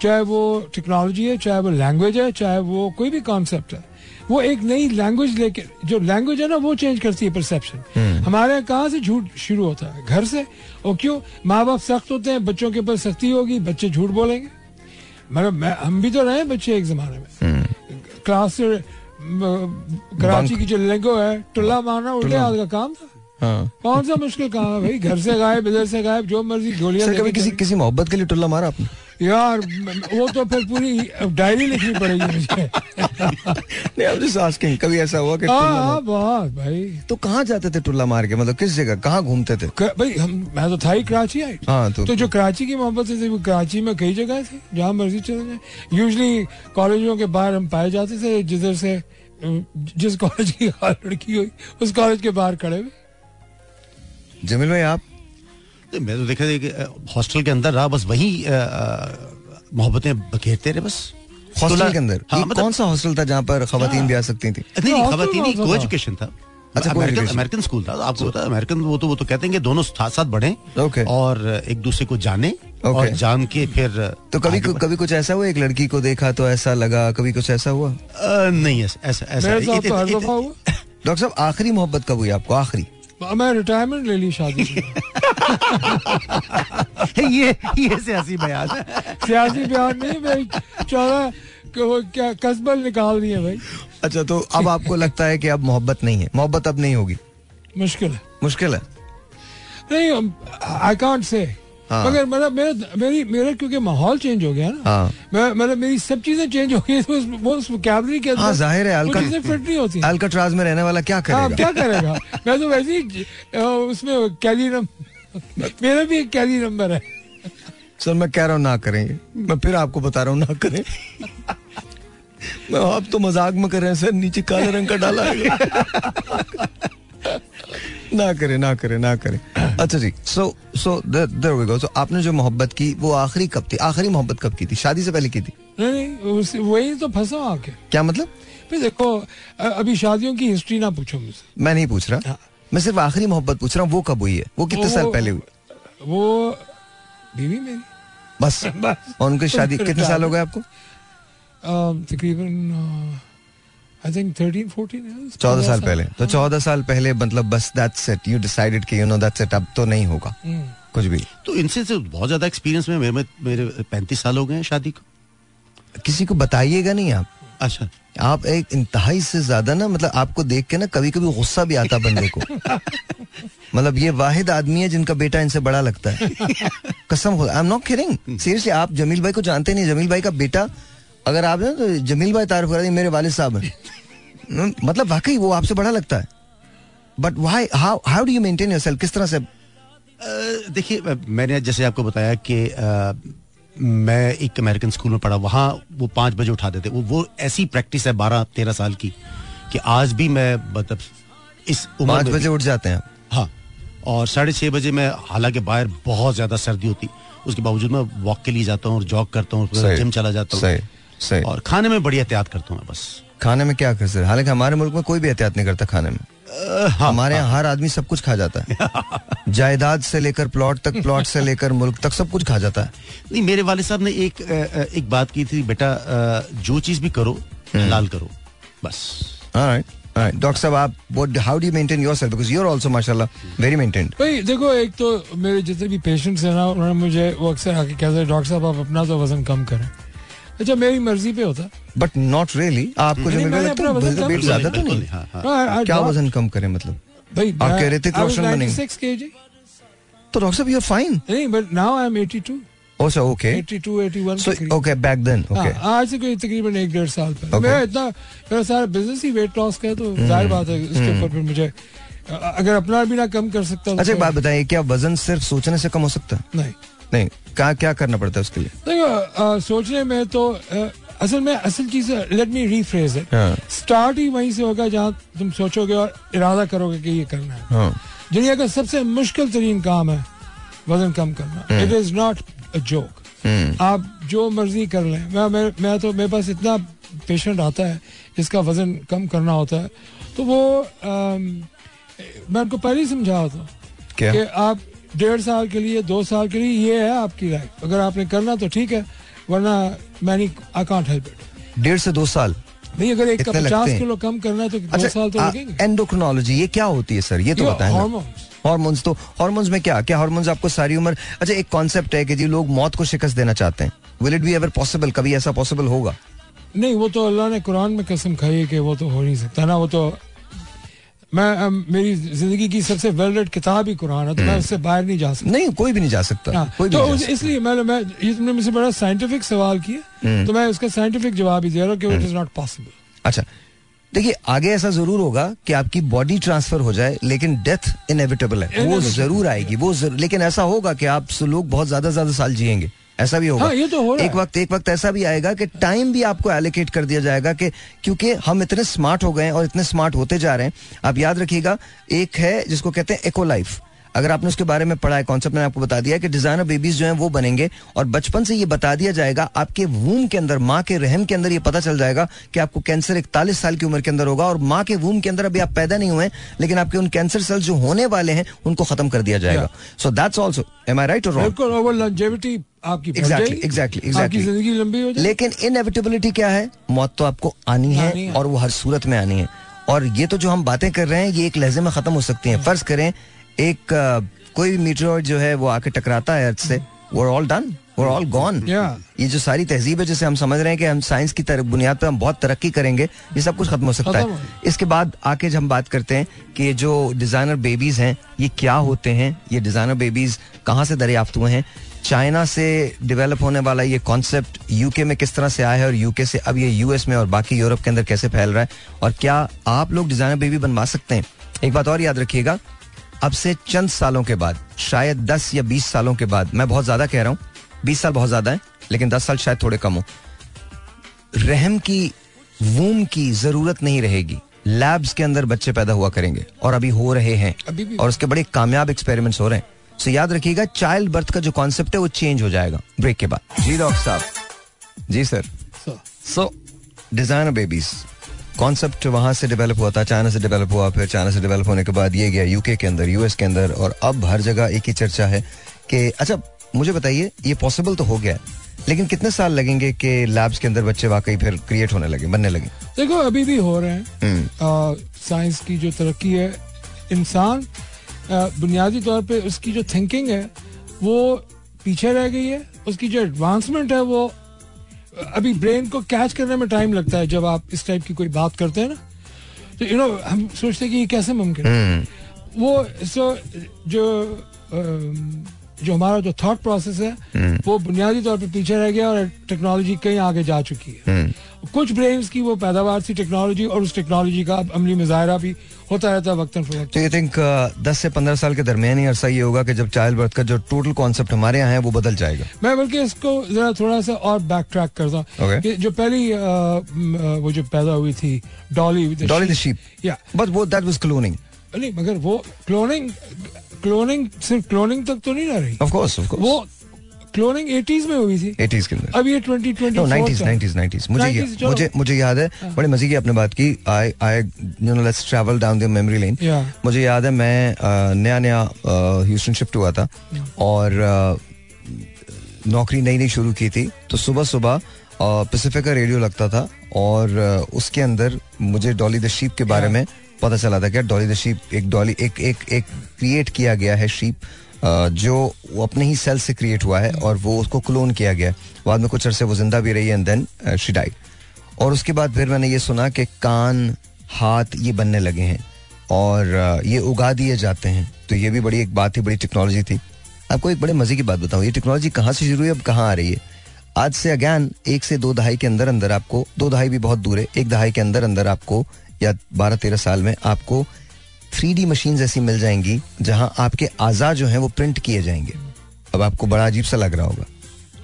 चाहे वो टेक्नोलॉजी है चाहे वो लैंग्वेज है चाहे वो कोई भी कॉन्सेप्ट है वो एक नई लैंग्वेज लेके जो लैंग्वेज है ना वो चेंज करती है परसेप्शन हमारे यहाँ कहाँ से झूठ शुरू होता है? घर से? और क्यों? माँ बाप सख्त होते हैं बच्चों के ऊपर सख्ती होगी बच्चे झूठ बोलेंगे। मतलब मैं हम भी तो रहे हैं बच्चे एक जमाने में। क्लास कराची की जो लेंगो है टुल्ला मारना उल्टे हाथ का काम था। कौन सा मुश्किल काम है भाई? घर से गायब इधर से गायब जो मर्ज़ी गोलियाँ कभी किसी किसी मोहब्बत के लिए टुल्ला मारा आपने? यार वो तो फिर पूरी डायरी लिखनी पड़ेगी मुझे। नहीं कभी ऐसा हुआ कि हाँ हाँ बहुत भाई। तो कहाँ जाते थे टुल्ला मार के? मतलब किस जगह? कहाँ घूमते थे? क- भाई हम मैं तो था ही कराची आई हाँ, तो- तो जो कराची की मोहब्बत थी वो कराची में कई जगह थी जहाँ मर्ज़ी चले जाए। यूजली कॉलेजों के बाहर हम पाए जाते थे जिधर से जिस कॉलेज की लड़की हुई उस कॉलेज के बाहर खड़े हुए। जमील भाई आप? मैं तो देखा था कि हॉस्टल के अंदर रहा बस वही मोहब्बतें बखेरते रहे बस। हॉस्टल के अंदर? हाँ, मतलब- कौन सा हॉस्टल था जहाँ पर खातन भी आ सकती थी? नहीं सा को एजुकेशन था। अच्छा, अमेरिकन अमेरिकन स्कूल था आपको पता है अमेरिकन वो तो वो तो कहते हैं कि दोनों साथ साथ बढ़े Okay. और एक दूसरे को जाने okay. और जान के फिर तो कभी आगे कभी कुछ ऐसा हुआ? एक लड़की को देखा तो ऐसा लगा कभी कुछ ऐसा हुआ? अ, नहीं ऐसा ऐसा तो डॉक्टर साहब आखिरी मोहब्बत कब हुई आपको? आखिरी। मैं रिटायरमेंट ले ली शादी। ये ये सियासी बयान सियासी बयान नहीं भाई चौदह क्या कसबल निकाल रही है भाई अच्छा तो अब आपको लगता है कि अब मोहब्बत नहीं है मोहब्बत अब नहीं होगी मुश्किल है मुश्किल है नहीं आई कांट से। मगर मेरा मेरा मेरी मेरा क्योंकि माहौल चेंज हो गया ना हाँ। मैं मतलब मेरी सब चीज़ें चेंज हो गई तो वो उस vocabulary के अंदर हाँ ज़ाहिर है अलका चीज़ें फिट नहीं होती। अल्काट्राज में रहने वाला क्या हाँ करेगा क्या करेगा? मैं तो वैसे ही उसमें कैली नंबर मेरा भी एक कैली नंबर है। सर मैं कह रहा हूँ ना करें। मैं फिर आपको बता रहा हूँ ना करें। मैं आप तो मज़ाक में कर रहे हैं सर नीचे काले रंग का डाला है। ना करें ना करें ना करें। अच्छा जी सो सो देयर वी गो सो आपने जो मोहब्बत की वो आखिरी कब थी? आखिरी मोहब्बत कब की थी? शादी से पहले की थी? नहीं वही तो फंसा आके क्या मतलब? फिर देखो अभी शादियों की हिस्ट्री ना पूछो मुझसे। मैं नहीं पूछ रहा। हाँ। मैं सिर्फ़ आखिरी मोहब्बत पूछ रहा हूँ वो कब हुई है? वो कितने साल पहले हुई? वो बीवी मेरी। बस। बस। और उनकी शादी कितने साल हो गए आपको? तकरीबन आई थिंक चौदह साल पहले तो चौदह साल पहले मतलब बस दैट्स इट यू डिसाइडेड कि यू नो दैट्स इट अब तो नहीं होगा। कुछ भी। तो इनसे से बहुत ज़्यादा एक्सपीरियंस में मेरे मेरे पैंतीस साल हो गए हैं शादी को। किसी को बताइएगा नहीं आप। अच्छा। आप एक इंतहाई से ज़्यादा ना मतलब आपको देख के ना कभी कभी गुस्सा भी आता बंदे को। मतलब ये वाहिद आदमी है जिनका बेटा इनसे बड़ा लगता है। कसम I am not kidding seriously आप जमील भाई को जानते नहीं? जमील भाई का बेटा अगर आप ना तो जमील भाई तारीफ़ कर मेरे वालिद साहब हैं। मतलब वाकई वो आपसे बड़ा लगता है। But why how how do you maintain yourself किस तरह से? देखिए मैंने जैसे आपको बताया कि मैं एक अमेरिकन स्कूल में पढ़ा वहाँ वो पाँच बजे उठा देते। वो वो ऐसी प्रैक्टिस है बारह तेरह साल की कि आज भी मैं मतलब इस उम्र पाँच बजे उठ जाते हैं। हाँ और साढ़े छः बजे मैं हालाँकि बाहर बहुत ज़्यादा सर्दी होती। उसके बावजूद मैं वॉक के लिए जाता हूँ और जॉग करता हूँ जिम चला जाता हूँ। सही। और खाने में बड़ी एहतियात करता हूँ मैं बस। खाने में क्या कर सकते हालाँकि हमारे मुल्क में कोई भी एहतियात नहीं करता खाने में। हाँ, हमारे यहाँ हर आदमी सब कुछ खा जाता है। जायदाद से लेकर प्लॉट तक प्लॉट से लेकर मुल्क तक सब कुछ खा जाता है। नहीं मेरे वाले साहब ने एक एक बात की थी बेटा जो चीज़ भी करो लाल करो बस। डॉक्टर साहब आप what how do you maintain yourself? Because you're also mashallah very maintained. भाई देखो एक तो मेरे जितने भी पेशेंट्स हैं ना उन्होंने मुझे वो अक्सर आके कहते हैं डॉक्टर साहब आप अपना तो वज़न कम करें। अच्छा मेरी मर्ज़ी पे होता। बट नॉट रियली आपको जो मेरे लगता है कम ज़्यादा तो नहीं। हाँ, हाँ। हाँ, क्या वज़न कम करें मतलब? भाई आप कह रहे थे रोशन बनेंगे। 96 kg तो डॉक्टर साहब यू आर फाइन नहीं but now I am 82 oh okay 82 81 सो के करीब। ओके बैक देन ओके हाँ, आज से कोई तकरीबन एक डेढ़ साल पहले। Okay. मेरा इतना मेरा सारा बिज़नेस ही वेट लॉस का है तो ज़ाहिर बात है इसके ऊपर फिर मुझे अगर अपना भी ना कम कर सकता तो अच्छा एक बात बताइए क्या वज़न सिर्फ़ सोचने से कम हो सकता? है नहीं। नहीं। क्या क्या करना पड़ता है उसके लिए? देखो सोचने में तो अ, असल में असल चीज़ लेट मी रीफ्रेज इट हाँ। स्टार्ट ही वहीं से होगा जहाँ तुम सोचोगे और इरादा करोगे कि ये करना है। हाँ। दुनिया का सबसे मुश्किल तरीन काम है वज़न कम करना। It is not a joke आप जो मर्ज़ी कर लें। मैं मैं, मैं तो मेरे पास इतना पेशेंट आता है जिसका वज़न कम करना होता है। तो वो अम, मैं उनको पहले ही समझा होता हूँ कि आप डेढ़ साल के लिए दो साल के लिए ये है आपकी लाइफ अगर आपने करना तो ठीक है वरना मैं नहीं आई कांट हेल्प इट डेढ़ से दो साल? भाई अगर एक का पचास किलो कम करना है तो दो अच्छा साल तो लगेंगे। एंडोक्रोनोलॉजी ये क्या होती है सर ये तो बताएँ हॉर्मोन्स तो हॉर्मोन्स में क्या क्या हॉर्मोन्स आपको सारी उम्र? अच्छा एक कॉन्सेप्ट है कि जी लोग मौत को शिकस्त देना चाहते हैं। Will it be ever possible कभी ऐसा पॉसिबल होगा? नहीं वो तो अल्लाह ने कुरान में कसम खाई है कि वो तो हो नहीं सकता ना वो तो मैं मेरी ज़िंदगी की सबसे वेल रेड किताब ही कुरान है तो मैं उससे बाहर नहीं जा सकता। नहीं कोई भी नहीं जा सकता हाँ, कोई तो। इसलिए मैंने मैं ये तुमने मुझसे बड़ा साइंटिफिक सवाल किया तो मैं उसका साइंटिफिक जवाब ही दे रहा हूँ कि इट इज़ नॉट पॉसिबल अच्छा देखिए आगे ऐसा ज़रूर होगा कि आपकी बॉडी ट्रांसफ़र हो जाए लेकिन डेथ इनएविटेबल है। वो ज़रूर आएगी वो ज़रूर लेकिन ऐसा होगा कि आप लोग बहुत ज़्यादा ज़्यादा साल जिएँगे। ऐसा भी होगा। हाँ, ये तो हो रहा एक वक्त एक वक्त ऐसा भी आएगा कि टाइम भी आपको एलोकेट कर दिया जाएगा कि क्योंकि हम इतने स्मार्ट हो गए हैं और इतने स्मार्ट होते जा रहे हैं। आप याद रखिएगा एक है जिसको कहते हैं एको लाइफ अगर आपने उसके बारे में पढ़ा है कॉन्सेप्ट मैंने आपको बता दिया कि डिज़ाइनर बेबीज जो हैं वो बनेंगे और बचपन से ये बता दिया जाएगा आपके वूम के अंदर माँ के रहम के अंदर ये पता चल जाएगा कि आपको कैंसर इकतालीस साल की उम्र के अंदर होगा और माँ के वूम के अंदर अभी आप पैदा नहीं हुए लेकिन आपके उन कैंसर सेल्स जो होने वाले हैं उनको खत्म कर दिया जाएगा। So that's also am I right और रॉन्ग आपकी Exactly, exactly, exactly. ज़िंदगी लंबी हो जाएगी। लेकिन इनएविटेबिलिटी क्या है? मौत तो आपको आनी है, है। और वो हर सूरत में आनी है। और ये तो जो हम बातें कर रहे हैं ये एक लहजे में खत्म हो सकती है। फ़र्ज़ करें एक कोई भी मीटरॉइड जो है वो आके टकराता है अर्थ से। वो ऑल डन वो ऑल गॉन. ये जो सारी तहजीब है जिसे हम समझ रहे हैं कि हम साइंस की तरफ़ बुनियाद पर हम बहुत तरक्की करेंगे ये सब कुछ खत्म हो सकता है। इसके बाद आके जब हम बात करते हैं कि ये जो डिज़ाइनर बेबीज हैं ये क्या होते हैं? ये डिज़ाइनर बेबीज कहाँ से दरियाफ्त हुए हैं? चाइना से डेवलप होने वाला ये कॉन्सेप्ट यूके में किस तरह से आया है और यूके से अब ये यूएस में और बाकी यूरोप के अंदर कैसे फैल रहा है? और क्या आप लोग डिज़ाइनर बेबी बनवा सकते हैं? एक बात और याद रखिएगा अब से चंद सालों के बाद शायद दस या बीस सालों के बाद मैं बहुत ज़्यादा कह रहा हूँ बीस साल बहुत ज़्यादा है लेकिन दस साल शायद थोड़े कम हो। रहम की वूम की ज़रूरत नहीं रहेगी। लैब्स के अंदर बच्चे पैदा हुआ करेंगे और अभी हो रहे हैं अभी और उसके बड़े कामयाब एक्सपेरिमेंट्स हो रहे हैं। सो याद रखिएगा चाइल्ड बर्थ का जो कॉन्सेप्ट है वो चेंज हो जाएगा ब्रेक के बाद। जी डॉक्टर साहब। जी sir so designer babies concept वहाँ से डेवलप हुआ था चाइना से डेवलप हुआ फिर चाइना से डेवलप होने के बाद ये गया यूके के अंदर यूएस के अंदर और अब हर जगह एक ही चर्चा है कि अच्छा मुझे बताइए ये पॉसिबल तो हो गया लेकिन कितने साल लगेंगे कि लैब्स के अंदर बच्चे वाकई फिर क्रिएट होने लगे बनने लगे? देखो अभी भी हो रहे हैं। हम्म, साइंस की जो तरक्की है इंसान बुनियादी तौर पे उसकी जो थिंकिंग है वो पीछे रह गई है उसकी जो एडवांसमेंट है वो अभी ब्रेन को कैच करने में टाइम लगता है जब आप इस टाइप की कोई बात करते हैं ना। तो यू नो हम सोचते हैं कि ये कैसे मुमकिन है। हम्म, वो सो जो जो हमारा जो थॉट प्रोसेस है वो बुनियादी तौर पे पीछे रह गया और टेक्नोलॉजी कहीं आगे जा चुकी है। हम्म, कुछ ब्रेन्स की वो पैदावार थी टेक्नोलॉजी और उस टेक्नोलॉजी का अब अमली मुजाहरा भी होता रहता है वक्तन फवक्त तो ये थिंक दस से पंद्रह साल के दरमियान ही अरसा ये होगा कि जब चाइल्ड बर्थ का जो टोटल कॉन्सेप्ट हमारे यहाँ है वो बदल जाएगा? मैं बल्कि इसको जरा थोड़ा सा और बैक ट्रैक करता हूँ Okay. कि जो पहली अ, म, अ, वो जो पैदा हुई थी डॉली डॉली द शीप या बट वो दैट वाज क्लोनिंग नहीं मगर वो क्लोनिंग क्लोनिंग सिर्फ़ क्लोनिंग तक तो नहीं रह रही? ऑफ़ कोर्स ऑफ़ कोर्स वो क्लोनिंग 80s में हुई थी। 80s के अंदर। अब ये 2024 नो 90s 90s 90s मुझे 90s, या- मुझे मुझे याद है बड़े मज़े की आपने बात की। I I you know let's travel down the memory lane मुझे याद है मैं नया नया ह्यूस्टन शिफ्ट हुआ था। और नौकरी नई नई शुरू की थी। तो सुबह सुबह पेसिफिक का रेडियो लगता था। और उसके अंदर मुझे डॉली द शीप के बारे में पता चला था क्या डॉली द शीप, एक डॉली, एक एक एक क्रिएट किया गया है शीप जो वो अपने ही सेल से क्रिएट हुआ है और वो उसको क्लोन किया गया। बाद में कुछ अरसे वो ज़िंदा भी रही एंड देन शी डाइड और उसके बाद फिर मैंने ये सुना कि कान, हाथ ये बनने लगे हैं और ये उगा दिए जाते हैं। तो ये भी बड़ी एक बात थी, बड़ी टेक्नोलॉजी थी। आपको एक बड़े मज़े की बात बताऊँ, ये टेक्नोलॉजी कहाँ से शुरू हुई, अब कहाँ आ रही है? आज से अगैन एक से दो दहाई के अंदर अंदर आपको, दो दहाई भी बहुत दूर है, एक दहाई के अंदर अंदर आपको या बारह तेरह साल में आपको थ्री डी मशीन ऐसी मिल जाएँगी जहाँ आपके आज़ा जो हैं वो प्रिंट किए जाएँगे। अब आपको बड़ा अजीब सा लग रहा होगा।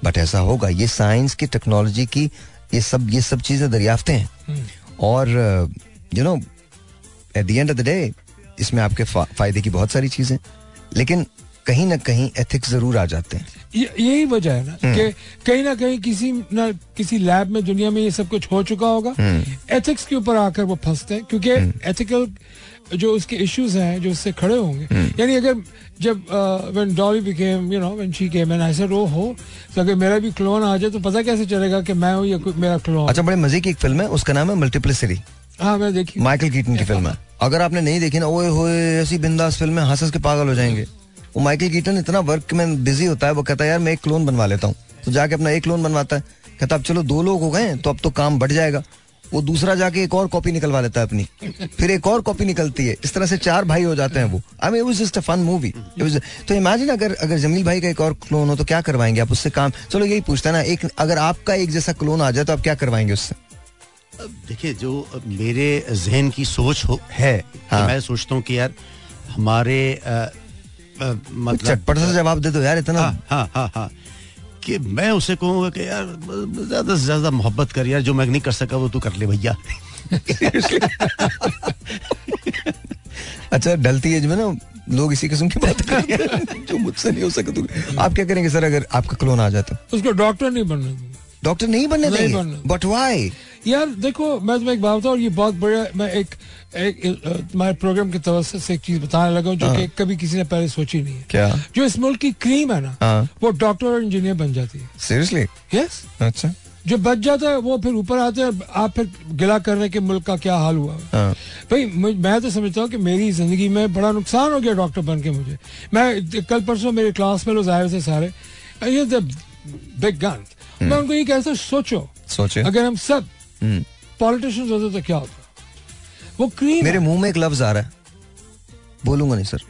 बट ऐसा होगा ये साइंस की टेक्नोलॉजी की ये सब ये सब चीज़ें दरियाफ्ते हैं। और you know at the end of the day इसमें आपके फ़ायदे की बहुत सारी चीज़ें। लेकिन कहीं ना कहीं एथिक्स ज़रूर आ जाते हैं। यही वजह है ना कि कहीं ना कहीं किसी ना किसी लैब में दुनिया में ये सब कुछ हो चुका होगा। एथिक्स के ऊपर आकर वो फंसते हैं क्योंकि एथिकल जो उसके इश्यूज़ हैं जो उससे खड़े होंगे। यानी अगर जब when Dolly became you know when she came and I said ओ हो तो अगर मेरा भी क्लोन आ जाए तो पता कैसे चलेगा कि मैं हूँ या मेरा क्लोन अच्छा बड़े मज़े की एक फ़िल्म है उसका नाम है मल्टीप्लिसिटी हाँ मैं देखी माइकल कीटन की फ़िल्म है। अगर आपने नहीं देखी ना ओए होए ऐसी बिंदास फ़िल्म है हंस हंस के पागल हो जाएँगे। वो माइकल कीटन इतना वर्क में बिज़ी होता है वो कहता है यार मैं एक क्लोन बनवा लेता हूँ। तो जाके अपना एक क्लोन बनवाता है। कहता अब चलो दो लोग हो गए तो अब तो काम बढ़ जाएगा। वो दूसरा जाके एक और कॉपी निकलवा लेता है अपनी। फिर एक और कॉपी निकलती है। इस तरह से चार भाई हो जाते हैं वो। I mean it just a fun movie तो इमेजिन अगर अगर जमील भाई का एक और क्लोन हो तो क्या करवाएँगे आप उससे काम? चलो यही पूछता है ना एक अगर आपका एक जैसा क्लोन आ जाए तो आप क्या करवाएँगे उससे? देखिए जो मेरे जहन की सोच हो है हाँ। मैं सोचता हूँ कि यार हमारे मतलब चटपट सा जवाब दे दो यार इतना। हाँ हाँ हाँ हाँ। कि मैं उसे कहूँगा कि यार ज़्यादा से ज़्यादा मोहब्बत कर यार जो मैं नहीं कर सका वो तू कर ले भैया। अच्छा ढलती एज में ना लोग इसी किस्म की बात करेंगे जो मुझसे नहीं हो सके तो। आप क्या करेंगे सर अगर आपका क्लोन आ जाता? उसको डॉक्टर नहीं बनने डॉक्टर नहीं बनने देंगे? बनने। बट वाई यार देखो मैं तुम्हें एक बात बताऊँ ये बहुत बड़ा मैं एक एक तुम्हारे प्रोग्राम की तवज्जो से एक चीज़ बताने लगा हूँ जो कि कभी किसी ने पहले सोची नहीं है। क्या? जो इस मुल्क की क्रीम है ना हाँ। वो डॉक्टर और इंजीनियर बन जाती है। सीरियसली यस अच्छा। जो बच जाता है वो फिर ऊपर आते हैं आप फिर गिला कर रहे हैं कि मुल्क का क्या हाल हुआ। हाँ। भाई मैं तो समझता हूँ कि मेरी ज़िंदगी में बड़ा नुकसान हो गया डॉक्टर बन के मुझे। मैं कल परसों मेरे क्लास में लोग ज़ाहिर से सारे बिग गन मैं उनको ये कहता सोचो। सोचे। अगर हम सब हम्म। पॉलिटिशियंस होते तो क्या होता? वो क्रीम मेरे मुँह में एक लफ्ज आ रहा है। बोलूँगा नहीं सर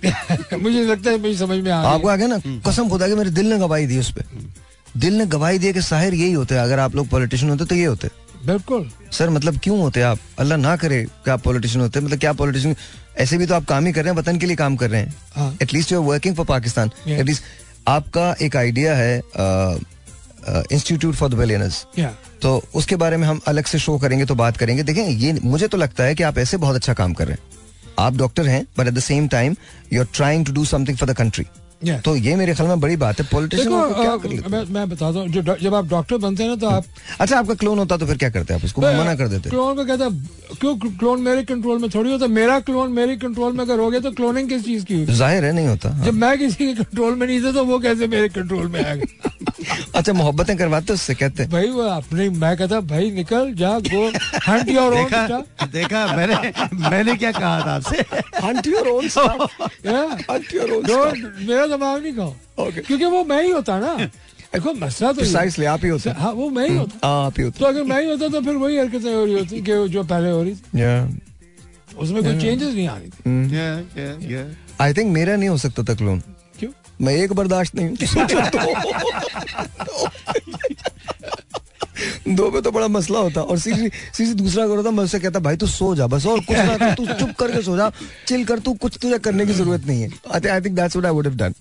मुझे लगता है मुझे समझ में आ आपको आ गया ना कसम खुदा के मेरे दिल ने गवाही दी उस पर दिल ने गवाही दी कि साहिर यही होते अगर आप लोग पॉलिटिशियन होते तो ये होते। बिल्कुल। सर मतलब क्यों होते आप? अल्लाह ना करे कि आप पॉलिटिशियन होते। मतलब क्या पॉलिटिशियन ऐसे भी तो आप काम ही कर रहे हैं वतन के लिए काम कर रहे हैं। At least you are working for Pakistan at least आपका एक आइडिया है इंस्टीट्यूट फॉर द बिलियनर्स तो उसके बारे में हम अलग से शो करेंगे तो बात करेंगे। देखें, ये मुझे तो लगता है कि आप ऐसे बहुत अच्छा काम कर रहे हैं। आप डॉक्टर हैं but at the same time you are trying to do something for the country या तो ये मेरे ख्याल में बड़ी बात है। पॉलिटिशियन क्या कर लेते मैं मैं बताता हूँ जो जब आप डॉक्टर बनते हैं ना तो आप अच्छा आपका क्लोन होता तो फिर क्या करते हैं आप उसको? मना कर देते। क्लोन को कहता क्यों क्लोन मेरे कंट्रोल में थोड़ी होता? मेरा क्लोन मेरे कंट्रोल में अगर हो गया तो क्लोनिंग किस चीज़ की ज़ाहिर है नहीं होता। हाँ। जब मैं किसी के कंट्रोल में नहीं था तो वो कैसे मेरे कंट्रोल में आएगा अच्छा मोहब्बतें करवाते उससे कहते हैं। भाई वो अपने मैं कहता भाई निकल जा गो हंट योर ओन देखा देखा मैंने मैंने क्या कहा था आपसे? Own stuff. Hunt your own stuff. मेरा दिमाग नहीं कहो। Okay. क्योंकि वो मैं ही होता ना। देखो मसला तो Precisely, आप ही होता। हैं। हाँ वो मैं ही होता। हाँ, आप ही होता। तो अगर मैं ही होता तो फिर वही हरकतें हो रही होती कि जो पहले हो रही थी। Yeah. उसमें कोई चेंजेस नहीं आ रही थी। Yeah, yeah, yeah. I think मेरा नहीं हो सकता तकलून क्लोन क्यों? मैं एक बर्दाश्त नहीं तो। दो पे तो बड़ा मसला होता और सीधी सीधी दूसरा करो था मैं उससे कहता भाई तू सो जा बस और कुछ ना तू चुप करके सो जा। चिल कर तू कुछ तुझे करने की ज़रूरत नहीं है। I think I think that's what I would have done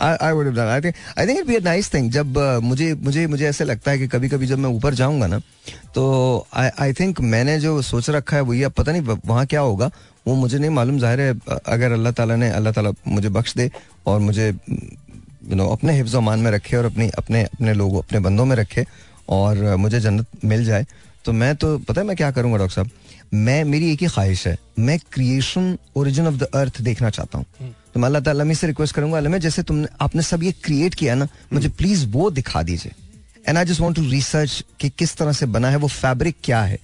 I would have done I think I think it be a nice thing जब uh, मुझे मुझे मुझे ऐसे लगता है कि कभी कभी जब मैं ऊपर जाऊँगा ना तो आई आई थिंक मैंने जो सोच रखा है वो ये अब पता नहीं वहाँ क्या होगा वो मुझे नहीं मालूम। ज़ाहिर है अगर अल्लाह ताला ने अल्लाह ताला मुझे बख्श दे और मुझे यू नो अपने हिफ्ज मान में रखे और अपनी अपने अपने लोगों अपने बंदों में रखे और मुझे जन्नत मिल जाए तो मैं तो पता है मैं क्या करूँगा डॉक्टर साहब? मैं मेरी एक ही ख्वाहिश है। मैं creation origin of the earth देखना चाहता हूँ। तो मैं अल्लाह ताला से रिक्वेस्ट करूँगा अल्लाह जैसे तुमने आपने सब ये क्रिएट किया ना मुझे प्लीज़ वो दिखा दीजिए। And I just want to research कि किस तरह से बना है वो फैब्रिक क्या है.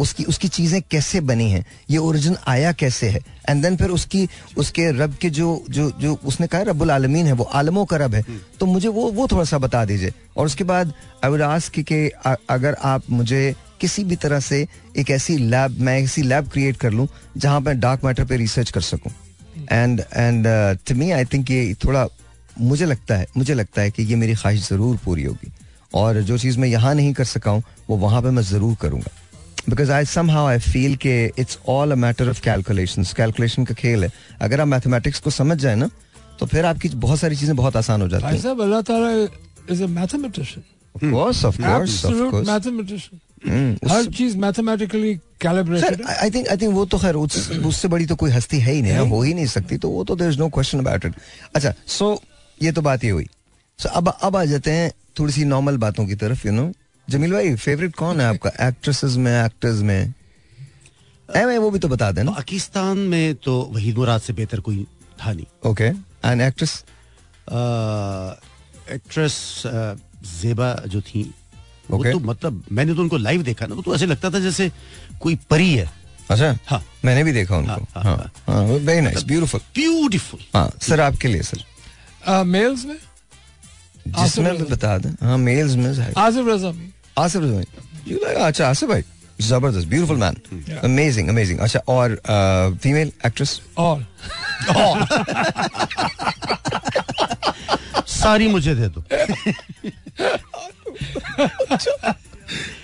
उसकी उसकी चीज़ें कैसे बनी हैं? ये ओरिजिन आया कैसे है? एंड देन फिर उसकी उसके रब के जो जो जो उसने कहा रब्बुल आलमीन है वो आलमों का रब है। तो मुझे वो वो थोड़ा सा बता दीजिए। और उसके बाद आई वुड आस्क कि, कि अगर आप मुझे किसी भी तरह से एक ऐसी लैब मैं ऐसी लैब क्रिएट कर लूँ जहाँ मैं डार्क मैटर पे रिसर्च कर सकूँ। And and to me I think ये थोड़ा मुझे लगता है मुझे लगता है कि ये मेरी ख्वाहिश ज़रूर पूरी होगी। और जो चीज़ मैं यहाँ नहीं कर सका हूँ वो वहाँ पे मैं ज़रूर करूँगा। Because I somehow I feel के it's all a matter of calculation calculation का खेल है। अगर आप मैथमेटिक्स को समझ जाए ना तो फिर आपकी बहुत सारी चीज़ें बहुत आसान हो जाती भाई हैं। अल्लाह ताला is a mathematician Of course, of course, of course. Mathematician her cheese mathematically calibrated I think I think वो तो खैर उससे बड़ी तो कोई हस्ती है ही नहीं हो ही नहीं सकती तो वो तो there is no question about it अच्छा सो ये तो बात ही हुई। सो अब अब आ जाते हैं थोड़ी सी नॉर्मल बातों की तरफ़ यू नो जमील भाई फेवरेट कौन है आपका? एक्ट्रेसेस में एक्टर्स में? ए वो भी तो बता देना पाकिस्तान में तो वहीद मुराद से बेहतर कोई था नहीं। ओके एंड एक्ट्रेस एक्ट्रेस जेबा जो थी okay. वो तो मतलब मैंने तो उनको लाइव देखा ना वो तो ऐसे लगता था जैसे कोई परी है। अच्छा? हाँ। मैंने भी देखा उनको। Very nice beautiful beautiful sir आपके लिए सर मेल्स में? जिसमें भी बता दें हाँ मेल्स में आसिफ रजा आसिफ रजा यू लाइक अच्छा आसिफ भाई ज़बरदस्त ब्यूटीफुल मैन अमेजिंग अमेजिंग अच्छा और फीमेल एक्ट्रेस और। सारी मुझे दे दो।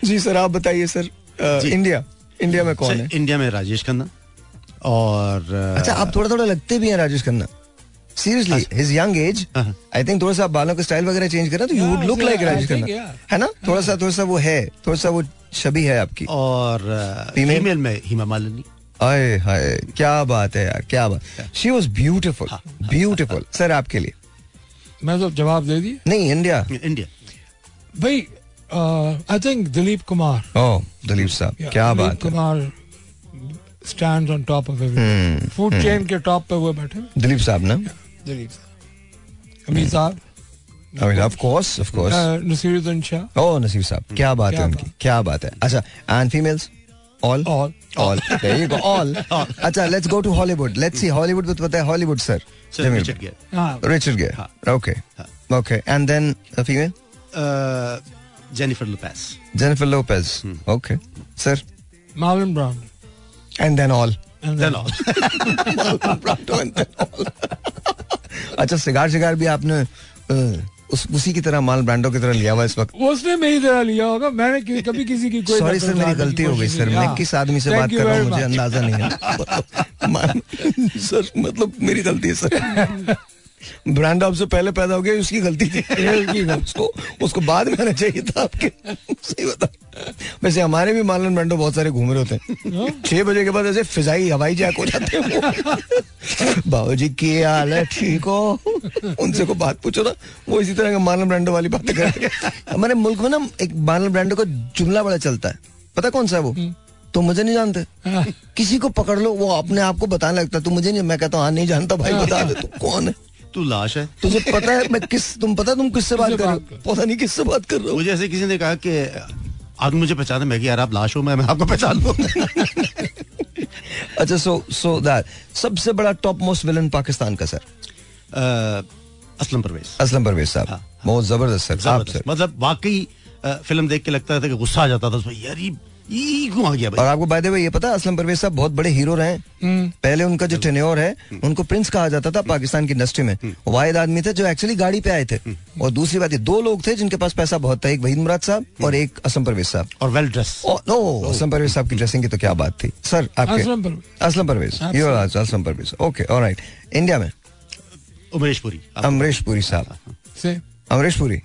जी सर आप बताइए सर इंडिया इंडिया में कौन है? अच्छा, इंडिया में राजेश खन्ना और अच्छा आप थोड़ा थोड़ा लगते भी हैं Rajesh Khanna. Seriously his young age. I think थोड़ा सा बालों का स्टाइल वगैरह चेंज करें तो you would look like I Rajesh Khanna है। ना? थोड़ा सा थोड़ा सा वो है थोड़ा सा वो छवि है आपकी। और फीमेल में हिमा मालिनी आए हाय क्या बात है यार क्या बात। She was beautiful beautiful sir आपके लिए। मैं तो जवाब दे दिए नहीं इंडिया इंडिया भाई आई थिंक दिलीप कुमार ओ दलीप साहब Yeah, क्या बात है। Kumar stand on top of everything food chain के टॉप पे वो बैठे। दिलीप साहब ना? दिलीप साहब अमीर साहब I mean of course of course अ, नसीरुद्दीन शाह ओ नसीब साहब क्या बात क्या है उनकी क्या बात है अच्छा and females all All. All there you go all अच्छा let's go to Hollywood let's see Hollywood तो पता है हॉलीवुड सर रिचर्ड गे हाँ रिचर्ड गे हाँ। ओके हाँ। Okay and then female Jennifer Lopez Jennifer Lopez okay sir Marlon Brown and then all And then- अच्छा cigar cigar भी आपने उस उसी की तरह माल ब्रांडो की तरह लिया हुआ इस वक्त? उसने मेरी तरह लिया होगा। मैंने कि- कभी किसी की कोई सॉरी सर मेरी गलती हो गई सर मैं। किस आदमी से बात कर रहा हूँ मुझे अंदाज़ा नहीं है। सर मतलब मेरी गलती है सर ब्रांड आपसे पहले पैदा हो गया उसकी गलती थी। उसको उसको बाद में आना चाहिए था आपके। सही बता। वैसे हमारे भी मालन ब्रांडो बहुत सारे घूम रहे होते हैं। छह बजे के बाद ऐसे फिजाई हवाई जैक हो जाते हैं वो। बाबूजी की हाल है ठीक हो। उनसे को बात पूछो ना वो इसी तरह का मालन ब्रांडो वाली बातें करते हैं। हमारे मुल्क में ना एक मालन ब्रांडो का जुमला बड़ा चलता है। पता कौन सा है वो? तो मुझे नहीं जानते। हाँ। किसी को पकड़ लो वो अपने आप को बताने लगता है। तू मुझे नहीं मैं कहता हूँ हाँ नहीं जानता भाई बता दे तू कौन है? तू लाश है। तुझे पता है मैं किस तुम पता है तुम किससे बात कर रहे हो? पता नहीं किससे बात कर रहे हो। मुझे ऐसे किसी ने कहा कि आदमी मुझे पहचाना मैं कि यार आप लाश हो मैं मैं आपको पहचान लूँ अच्छा सो सो दैट सबसे बड़ा टॉप मोस्ट विलन पाकिस्तान का सर असलम परवेज। असलम परवेज साहब। हाँ, बहुत ज़बरदस्त सर आप मतलब वाकई फ़िल्म देख के लगता था कि गुस्सा आ जाता था उसमें यार और आपको बाय द वे ये पता असलम परवेज साहब बहुत बड़े हीरो रहे पहले उनका जो टेन्योर है उनको प्रिंस कहा जाता था पाकिस्तान की इंडस्ट्री में। वाहिद आदमी थे जो एक्चुअली गाड़ी पे आए थे। और दूसरी बात ये दो लोग थे जिनके पास पैसा बहुत था एक वहीद मुराद साहब और एक असलम परवेज साहब। और well dress no Aslam Pervez साहब की ड्रेसिंग की तो क्या बात थी। सर आपके Aslam Pervez. Aslam Pervez. You Aslam Pervez. Okay alright India में? उमेश पुरी। अमरीश पुरी साहब। से अमरीश पुरी?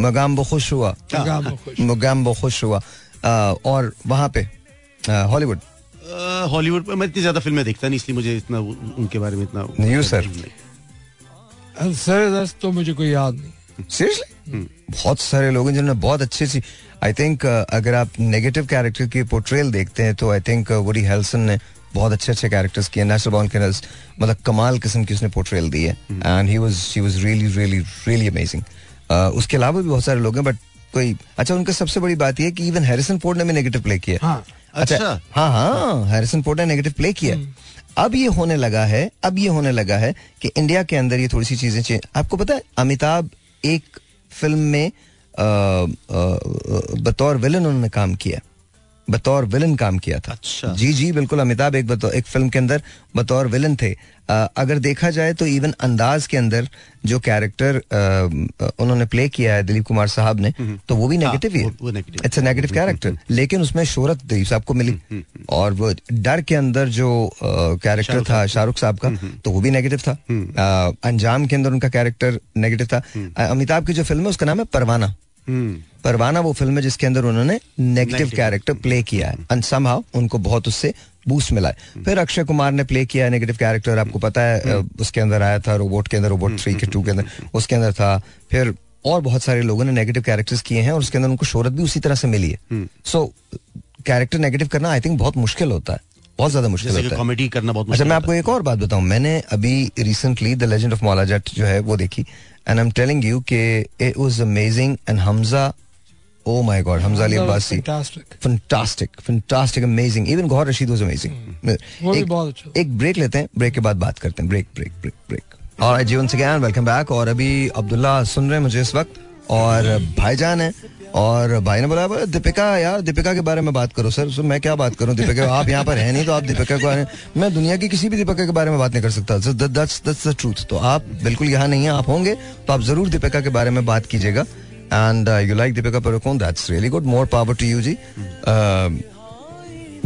मगाम वो खुश हुआ। मगाम वो खुश। हुआ। और वहाँ पे हॉलीवुड। हॉलीवुड पर मैं इतनी ज़्यादा फ़िल्में देखता नहीं इसलिए मुझे इतना उनके बारे में इतना. नहीं। सर। दस तो मुझे कोई याद नहीं। सीरियसली बहुत सारे लोग हैं जिन्होंने बहुत अच्छी सी आई थिंक अगर आप नेगेटिव कैरेक्टर की पोर्ट्रेल देखते हैं तो आई थिंक वुडी हेल्सन ने बहुत अच्छे अच्छे कैरेक्टर्स किए। नेशनल बॉन्ड के मतलब कमाल किस्म की उसने पोर्ट्रेल दी है। And he was he was really really really amazing उसके अलावा भी बहुत सारे लोग हैं बट कोई अच्छा उनका सबसे बड़ी बात यह कि इवन हैरिसन फोर्ड ने भी नेगेटिव प्ले किया। हाँ अच्छा हाँ हाँ हैरिसन फोर्ड ने नेगेटिव प्ले किया। अब ये होने लगा है अब ये होने लगा है कि इंडिया के अंदर ये थोड़ी सी चीज़ें चेंज आपको पता है अमिताभ एक फ़िल्म में आ, आ, बतौर विलन उन्होंने काम किया। बतौर विलन काम किया था। अच्छा। जी जी बिल्कुल अमिताभ एक बतौर एक फ़िल्म के अंदर बतौर विलन थे। अ, अगर देखा जाए तो इवन अंदाज के अंदर जो कैरेक्टर उन्होंने प्ले किया है दिलीप कुमार साहब ने तो वो भी हाँ, नेगेटिव ही है। वो- वो नेगेटिव कैरेक्टर लेकिन उसमें शोहरत दी सबको मिली। और वो डर के अंदर जो कैरेक्टर था शाहरुख साहब का तो वो भी नेगेटिव था। अंजाम के अंदर उनका कैरेक्टर नेगेटिव था। अमिताभ की जो फ़िल्म है उसका नाम है परवाना। हम्म परवाना वो फ़िल्म है जिसके अंदर उन्होंने नेगेटिव कैरेक्टर प्ले किया है। एंड समहाउ उनको बहुत उससे बूस्ट मिला है। फिर अक्षय कुमार ने प्ले किया नेगेटिव कैरेक्टर आपको पता है उसके अंदर आया था रोबोट के अंदर रोबोट थ्री के टू के अंदर उसके अंदर था। फिर और बहुत सारे लोगों ने नेगेटिव कैरेक्टर्स किए हैं और उसके अंदर उनको शोहरत भी उसी तरह से मिली है। सो कैरेक्टर नेगेटिव करना आई थिंक बहुत मुश्किल होता है। बहुत ज़्यादा मुश्किल होता है। कॉमेडी करना बहुत अच्छा मैं आपको एक और बात बताऊँ। मैंने अभी recently the legend of Maula Jatt जो है वो देखी। And I am telling you कि it was amazing and Hamza oh my God Hamza Ali Abbasi fantastic fantastic amazing even Gohar Rasheed was amazing वो भी बहुत अच्छा एक ब्रेक लेते हैं ब्रेक के बाद बात करते हैं. ब्रेक ब्रेक ब्रेक ब्रेक और जीवन से वेलकम बैक और अभी अब्दुल्ला सुन रहे हैं मुझे इस वक्त। और भाईजान है। और भाई ने बोला दीपिका यार दीपिका के बारे में बात करो सर। सर मैं क्या बात करूँ? दीपिका आप यहाँ पर है नहीं तो आप दीपिका के में दुनिया की किसी भी दीपिका के बारे में बात नहीं कर सकता। दैट्स दैट्स द ट्रूथ तो आप बिल्कुल यहाँ नहीं है आप होंगे तो आप ज़रूर दीपिका के बारे में बात कीजिएगा। And you like Deepika Padukone that's really good more power to you ji. Uh,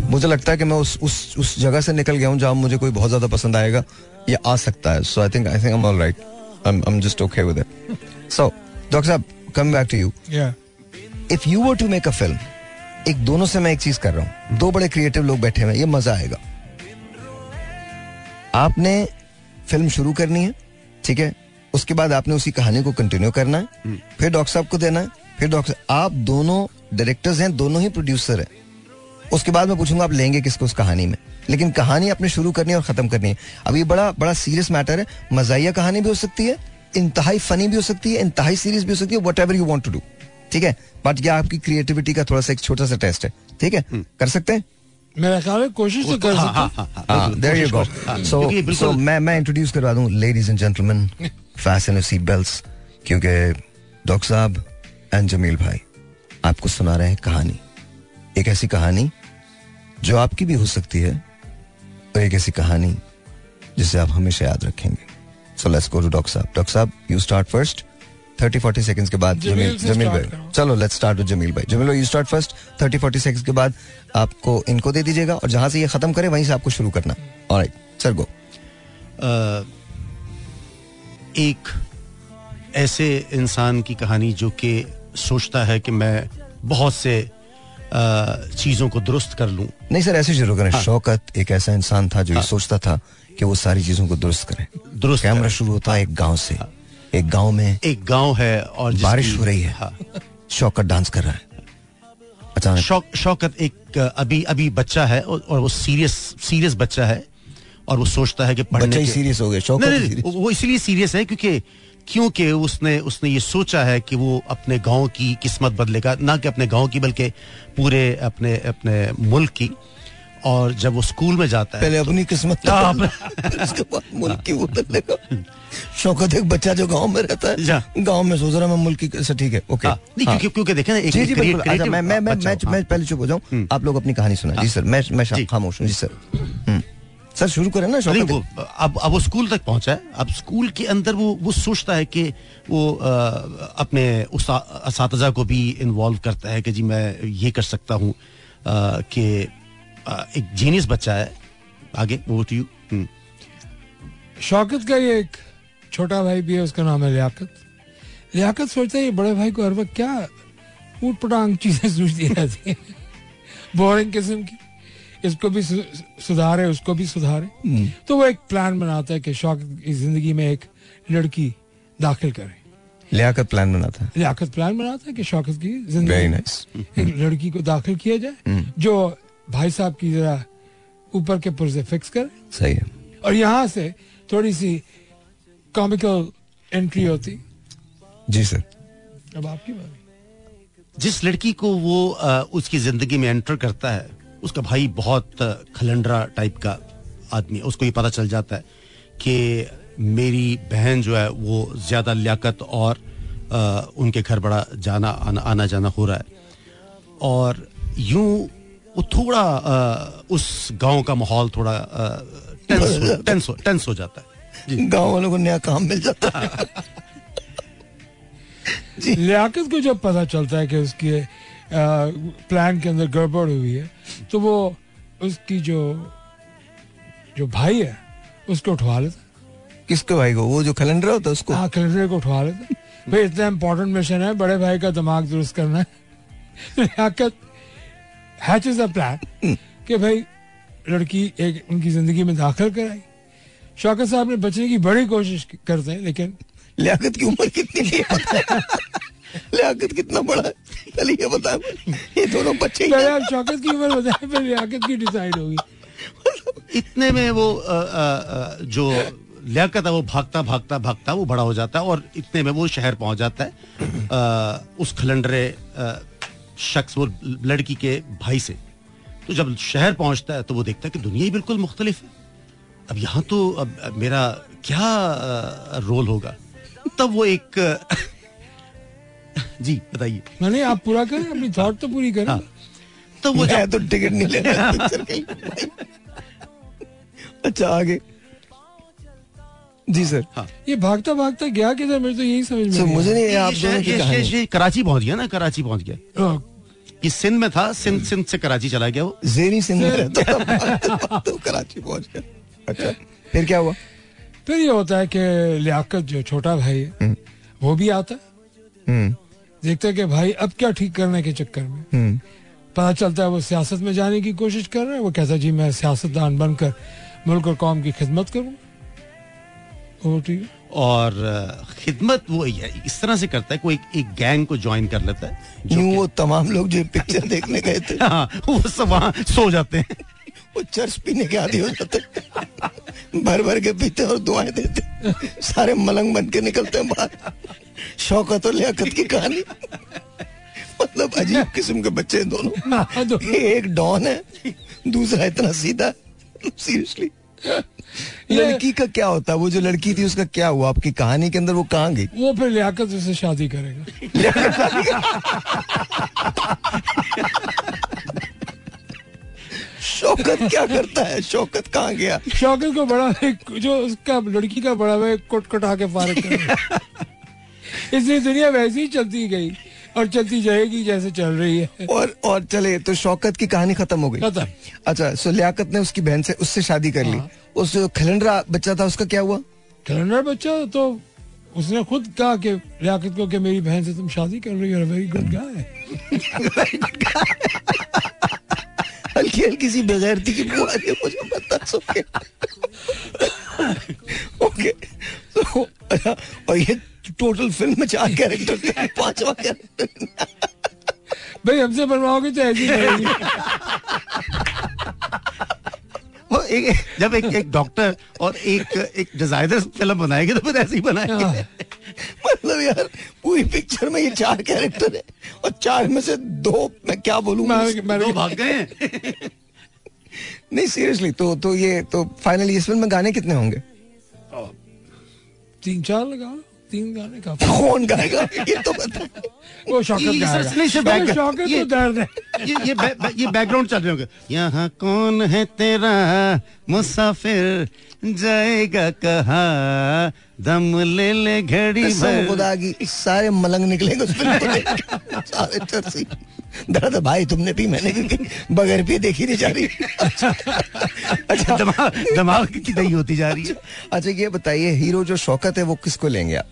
मुझे लगता है कि मैं उस उस उस जगह से निकल गया हूँ जहाँ मुझे कोई बहुत ज़्यादा पसंद आएगा या आ सकता है। So I think I think I am all right I am just okay with it so doctor साहब कम बैक टू या if you were to make a film एक दोनों से मैं एक चीज़ कर रहा हूँ। दो बड़े क्रिएटिव लोग बैठे हुए ये मज़ा आएगा। आपने फ़िल्म शुरू करनी है ठीक है? उसके बाद आपने उसी कहानी को कंटिन्यू करना है। फिर डॉक्टर साहब को देना है फिर डॉक्टर आप दोनों डायरेक्टर्स हैं दोनों ही प्रोड्यूसर हैं। उसके बाद मैं पूछूँगा आप लेंगे किसको उस कहानी में? लेकिन कहानी आपने शुरू करनी है और खत्म करनी है। अब ये बड़ा बड़ा सीरियस मैटर है। मजाइया कहानी भी हो सकती है इंतहाई फनी भी हो सकती है इंतहाई सीरियस भी हो सकती है whatever you want to do ठीक है? बट ये आपकी क्रिएटिविटी का थोड़ा सा एक छोटा सा टेस्ट है। ठीक है? कर सकते हैं? मेरा ख्याल है कोशिश तो कर हाँ, सकते हाँ, हाँ, मैं मैं इंट्रोड्यूस करवा दूँ ladies and gentleman fasten seat belts क्योंकि डॉक्टर साहब एंड जमील भाई आपको सुना रहे हैं कहानी। एक ऐसी कहानी जो आपकी भी हो सकती है और एक ऐसी कहानी जिसे आप हमेशा याद रखेंगे। So let's go to doctor साहब। डॉक्टर साहब you start first thirty forty seconds के बाद जमील जमील भाई। चलो लेट्स स्टार्ट विद जमील भाई। जमील भाई you start first thirty forty seconds के बाद आपको इनको दे दीजिएगा और जहाँ से ये खत्म करे वहीं से आपको शुरू करना। ऑलराइट सर गो एक ऐसे इंसान की कहानी जो कि सोचता है कि मैं बहुत से चीज़ों को दुरुस्त कर लूँ। नहीं सर ऐसे शुरू करें। शौकत एक ऐसा इंसान था जो ये सोचता था कि वो सारी चीज़ों को दुरुस्त करे। दुरुस्त कैमरा। शुरू होता है एक गाँव से। एक गाँव में एक गाँव है और बारिश हो रही है। हाँ। शौकत डांस कर रहा है। अचानक शौक शौकत एक अभी अभी बच्चा है और, और वो सीरियस सीरियस बच्चा है और वो सोचता है कि पढ़ने बच्चा के- सीरियस हो गया शौकत नहीं, नहीं, वो इसलिए सीरियस है क्योंकि क्योंकि उसने उसने ये सोचा है कि वो अपने गाँव की किस्मत बदलेगा ना कि अपने गाँव की बल्कि पूरे अपने अपने मुल्क की। और जब वो स्कूल में जाता है पहले अपनी किस्मत हाँ, उसके बाद मुल्क की वो बदलेगा शौकत एक बच्चा जो गाँव में रहता है गाँव में सोच रहा मैं मुल्क की अच्छा ठीक है ओके। हाँ, नहीं क्योंकि क्योंकि देखें ना एक जी जी बिल्कुल। अच्छा मैं मैं मैं मैं मैं हाँ। पहले चुप हो जाऊँ। आप लोग अपनी कहानी सुना जी सर मैं मैं खामोश हूँ। जी सर। हम्म। सर शुरू करें ना शौकत। वो अब अब वो स्कूल तक पहुँचा है। अब स्कूल के अंदर वो वो सोचता है कि वो अ, अपने उस को भी इन्वॉल्व करता है कि जी मैं ये कर सकता हूँ कि एक जीनियस बच्चा है। आगे वो टू यू शौकत का ये एक छोटा भाई भी है उसका नाम है लियाकत। लियाकत सोचता है ये बड़े भाई को हर वक्त क्या ऊट पटांग चीज़ें सूझती रहती हैं बोरिंग किस्म की। इसको भी सुधारे उसको भी सुधारे। तो वो एक प्लान बनाता है कि शौकत की ज़िंदगी में एक लड़की दाखिल करे। लियाकत प्लान बनाता है। लियाकत प्लान बनाता है कि शौकत की ज़िंदगी नाइस एक लड़की को दाखिल किया जाए जो भाई साहब की जरा ऊपर के पुरजे फिक्स करे। सही है। और यहाँ से थोड़ी सी कॉमिकल एंट्री होती। जी सर अब आपकी बारी। जिस लड़की को वो आ, उसकी ज़िंदगी में एंटर करता है उसका भाई बहुत खलंडरा टाइप का आदमी है। उसको ये पता चल जाता है कि मेरी बहन जो है वो ज़्यादा लियाकत और आ, उनके घर बड़ा जाना आना, आना जाना हो रहा है। और यूँ वो थोड़ा आ, उस गाँव का माहौल थोड़ा आ, टेंस हो, टेंस हो, टेंस हो जाता है। गाँव वालों को नया काम मिल जाता है। लियाकत को जब पता चलता है कि उसके प्लान के अंदर गड़बड़ हुई है तो वो उसकी जो जो भाई है उसको उठवा लेता किसके भाई को? वो जो कैलेंडर होता है उसको? हाँ कैलेंडर को उठवा लेता भाई इतना इम्पोर्टेंट मिशन है बड़े भाई का दिमाग दुरुस्त करना है। लियाकत हैचेस अ प्लान कि भाई लड़की एक उनकी ज़िंदगी में दाखिल कराई। शौकत साहब ने बचने की बड़ी कोशिश करते हैं लेकिन लियाकत की उम्र कितनी है लियाकत कितना बड़ा है? चलिए ये बता ये दोनों बच्चे पहले आप शौकत की उम्र बताएँ फिर लियाकत की डिसाइड होगी। इतने में वो अ, अ, जो लियाकत है वो भागता भागता भागता वो बड़ा हो जाता है और इतने में वो शहर पहुँच जाता है। अ, उस खलंडरे शख्स वो लड़की के भाई से। तो जब शहर पहुँचता है तो वो देखता है कि दुनिया ही बिल्कुल मुख्तलिफ़ है। अब यहाँ तो अब अब मेरा क्या रोल होगा? तब वो एक जी बताइए। मैंने आप पूरा करें अपनी थॉट तो पूरी करें। हाँ। तो वो तो टिकट नहीं ले रहा पिक्चर के लिए। अच्छा आगे। जी सर। हाँ। ये भागता भागता गया किधर? मुझे तो यही समझ में मुझे नहीं आप कराची पहुँच गया ना कराची पहुँच गया। हाँ, ये सिंध में था सिंध सिंध से कराची चला गया वो। जेरी सिंह में रहता तो कराची पहुँच गया। अच्छा फिर क्या हुआ? फिर ये होता है कि लियाकत जो छोटा भाई है वो भी आता है। देखते देखता है कि भाई अब क्या ठीक करने के चक्कर में। हम्म। पता चलता है वो सियासत में जाने की कोशिश कर रहा है। वो कहता है जी मैं सियासतदान बनकर मुल्क और कौम की खिदमत करूँ वो ठीक है। और खिदमत वो इस तरह से करता है कोई एक, एक गैंग को ज्वाइन कर लेता है जो वो तमाम लोग जो पिक्चर देखने गए थे। हाँ वो सब वहाँ सो जाते हैं। वो चर्च पीने के आदि हो जाते भर भर के पीते और दुआएँ देते सारे मलंग बन के निकलते हैं बाहर। शौकत और लियाकत की कहानी। मतलब अजीब किस्म के बच्चे हैं दोनों। हाँ, एक डॉन है दूसरा इतना सीधा। सीरियसली लड़की का क्या होता है? वो जो लड़की थी उसका क्या हुआ? आपकी कहानी के अंदर वो कहाँ गई? वो फिर लियाकत से शादी करेगा। शौकत क्या करता है? शौकत कहाँ गया? शौकत को बड़ा जो उसका लड़की का बड़ा भाई कोट कटा के फारग कर इसलिए दुनिया वैसे ही चलती गई। और चलती जाएगी जैसे चल रही है। और और चले तो शौकत की कहानी खत्म हो गई। खत्म। अच्छा सो लियाकत ने उसकी बहन से उससे शादी कर ली। हाँ। उस जो खलंडरा बच्चा था उसका क्या हुआ? खिलंडरा बच्चा तो उसने खुद कहा कि लियाकत को कि मेरी बहन से तुम शादी कर रही हो वेरी गुड गाय हल्की हल्की सी बेगैरती की बीमारी है मुझे बता सके। ओके तो अच्छा और ये टोटल फ़िल्म में चार कैरेक्टर थे पांचवा कैरेक्टर भाई हमसे बनवाओगे तो ऐसी वो एक जब एक एक डॉक्टर और एक एक डिज़ाइनर फ़िल्म बनाएँगे तो फिर ऐसे ही बनाएँगे। हाँ। मतलब यार पूरी पिक्चर में ये चार कैरेक्टर है और चार में से दो मैं क्या बोलूँ? दो भाग गए नहीं सीरियसली तो तो ये तो फाइनली इस फ़िल्म में गाने कितने होंगे? तीन चार लगा। तीन गाने का। कौन गाएगा? ये तो बता। वो शौकत ये गाएगा। सच नहीं, सिर्फ़ बैक- शौकत तो दर्द है। ये ये ये बैकग्राउंड चल रहे होंगे। यहाँ कौन है तेरा मुसाफिर? जाएगा कहा? दम ले ले घड़ी भर। खुदा की सारे मलंग निकलेंगे। सारे चर्सी दर्द भाई तुमने पी मैंने भी बगैर पी देखी नहीं जा रही। अच्छा दिमाग दिमाग की दही होती जा रही है। अच्छा ये बताइए हीरो जो शौकत है वो किसको लेंगे आप?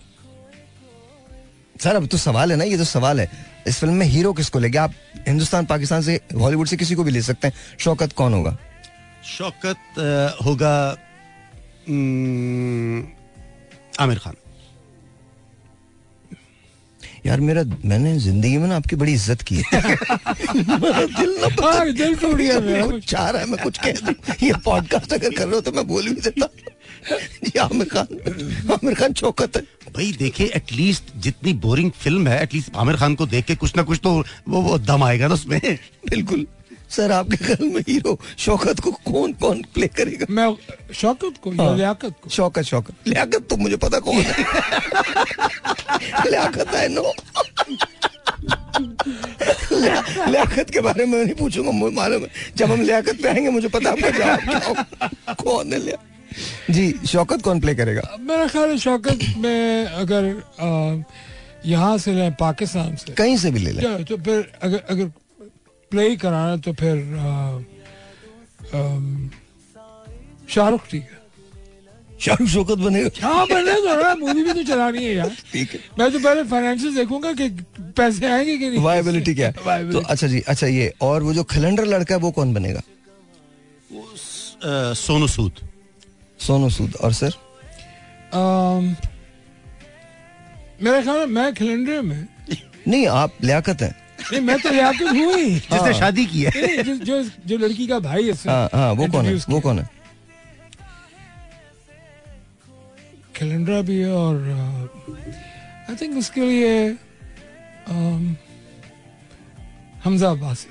सर, अब तो सवाल है ना, ये तो सवाल है, इस फ़िल्म में हीरो किसको लेंगे? आप हिंदुस्तान, पाकिस्तान से, हॉलीवुड से किसी को भी ले सकते हैं। शौकत कौन होगा? शौकत होगा आमिर खान। यार मेरा मैंने ज़िंदगी में ना आपकी बड़ी इज़्ज़त की है। दिल ना पता हाँ, दिल टूट गया मेरा। चाह रहा है मैं कुछ कह दूँ। ये पॉडकास्ट अगर कर रहे हो तो मैं बोल भी देता आमिर खान। आमिर खान चौकत है। भाई देखिए एटलीस्ट जितनी बोरिंग फ़िल्म है एटलीस्ट आमिर खान को देख के कुछ ना कुछ तो वो, वो दम आएगा ना उसमें। बिल्कुल। सर आपके ख्याल में हीरो शौकत को कौन कौन प्ले करेगा? मैं शौकत को हाँ। लियाकत को? शौकत शौकत। लियाकत तो मुझे पता कौन है। लियाकत है नो। लियाकत के बारे में नहीं पूछूँगा मुझे मालूम है। जब हम लियाकत पे आएँगे मुझे पता है आपका जवाब क्या कौन है लिया जी शौकत कौन प्ले करेगा? मेरा ख्याल है शौकत में अगर आ, यहाँ से लें पाकिस्तान से। कहीं से भी ले लें। तो फिर अगर अगर प्ले ही कराना तो फिर शाहरुख ठीक है। शाहरुख शौकत बनेगा हाँ। बने तो रहा मूवी भी तो चलानी है यार। ठीक है। मैं तो पहले फाइनेंशियल देखूँगा कि पैसे आएँगे कि नहीं। वायबिलिटी क्या है? तो अच्छा जी अच्छा ये और वो जो खलंडर लड़का है वो कौन बनेगा? सोनू सूद। सोनू सूद और सर? मेरा ख्याल मैं खिलंडरे में नहीं आप लियाकत हैं। नहीं मैं तो लियाकत हूँ ही। जिसने शादी की है। जो जो जो लड़की का भाई है हाँ हाँ वो कौन है? वो कौन है? कैलेंडर भी है और आई थिंक उसके लिए हमजा अब्बासी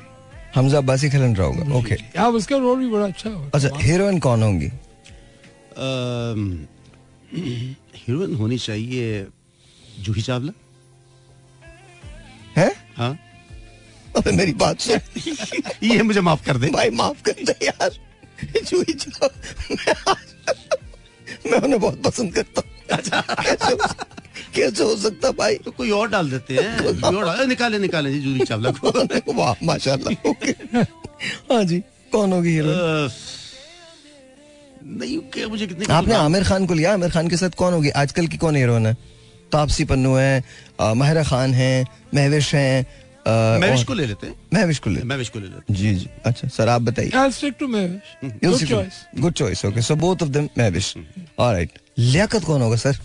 हमजा अब्बासी खलंडरा होगा ओके आप उसका रोल भी बड़ा अच्छा होगा अच्छा हीरोइन कौन होंगी? हीरोइन होनी चाहिए जूही चावला। है? हाँ। अबे मेरी बात सुन। ये मुझे माफ़ कर दे। भाई माफ़ कर दे यार। जूही चाव- मैं उन्हें बहुत पसंद करता हूँ। कैसे हो- सकता भाई? तो कोई और डाल देते हैं। कोई और डाल- निकाले निकाले। जी जूही चावला को। वाह माशाल्लाह। ओके। हाँ जी कौन होगी अ, नहीं क्या मुझे कितने आपने आमिर खान को लिया? आमिर खान के साथ कौन होगी? आजकल की कौन हीरोइन है? तापसी पन्नू है माहिरा खान है महवेश है महविश को ले लेते हैं। महविश को ले महविश को ले लेते जी जी। अच्छा सर आप बताइए। To Mavish. Good choice. Good choice okay so both of them Mahvish alright Liaquat कौन होगा सर?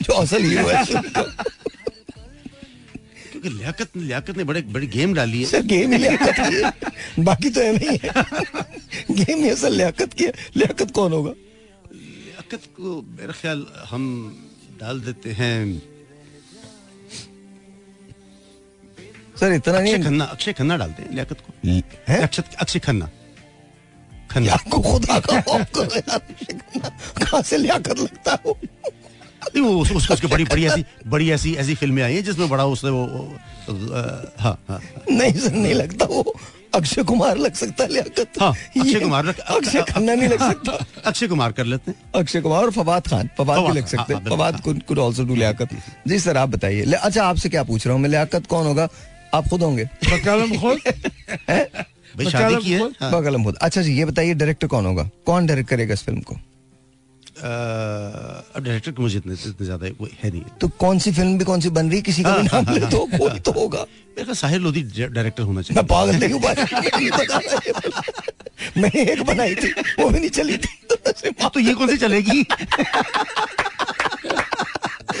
जो असल है। क्योंकि लियाकत लियाकत ने बड़े बड़ी गेम डाली है। सर गेम ही लियाकत है। बाकी तो है नहीं है। गेम ही असल लियाकत की लियाकत कौन होगा? लियाकत को मेरा ख्याल हम डाल देते हैं। सर इतना नहीं खन्ना अक्षय खन्ना डालते हैं लियाकत को है अक्षय खन्ना खन्ना आपको खुदा का कहाँ से लियाकत लगता है वो नहीं वो उस, उसको उसकी बड़ी बड़ी ऐसी बड़ी ऐसी ऐसी फ़िल्में आई हैं जिसमें बड़ा उसने वो हाँ हाँ नहीं सर नहीं लगता वो अक्षय कुमार लग सकता है लियाकत हाँ, अक्षय कुमार अक्षय खन्ना नहीं लग सकता अक्षय कुमार कर लेते हैं अक्षय कुमार और फवाद खान फवाद भी लग सकते हाँ, Fawad could could also do Liaquat ji sir आप बताइए अच्छा आपसे क्या पूछ रहा हूँ मैं लियाकत कौन होगा आप खुद होंगे। बकलम खुद शादी की है? हाँ। बगलम खुद अच्छा जी ये बताइए डायरेक्टर कौन होगा? कौन डायरेक्ट करेगा इस फ़िल्म को? डायरेक्टर मुझे इतने इतने ज़्यादा वो है नहीं। तो कौन सी फ़िल्म भी कौन सी बन रही किसी का भी नाम ले तो कोई तो होगा। मेरे ख्याल साहिर लोधी डायरेक्टर होना मैं चाहिए पागल नहीं हूँ। मैंने एक बनाई थी वो भी नहीं चली थी तो हाँ, तो ये कौन सी चलेगी?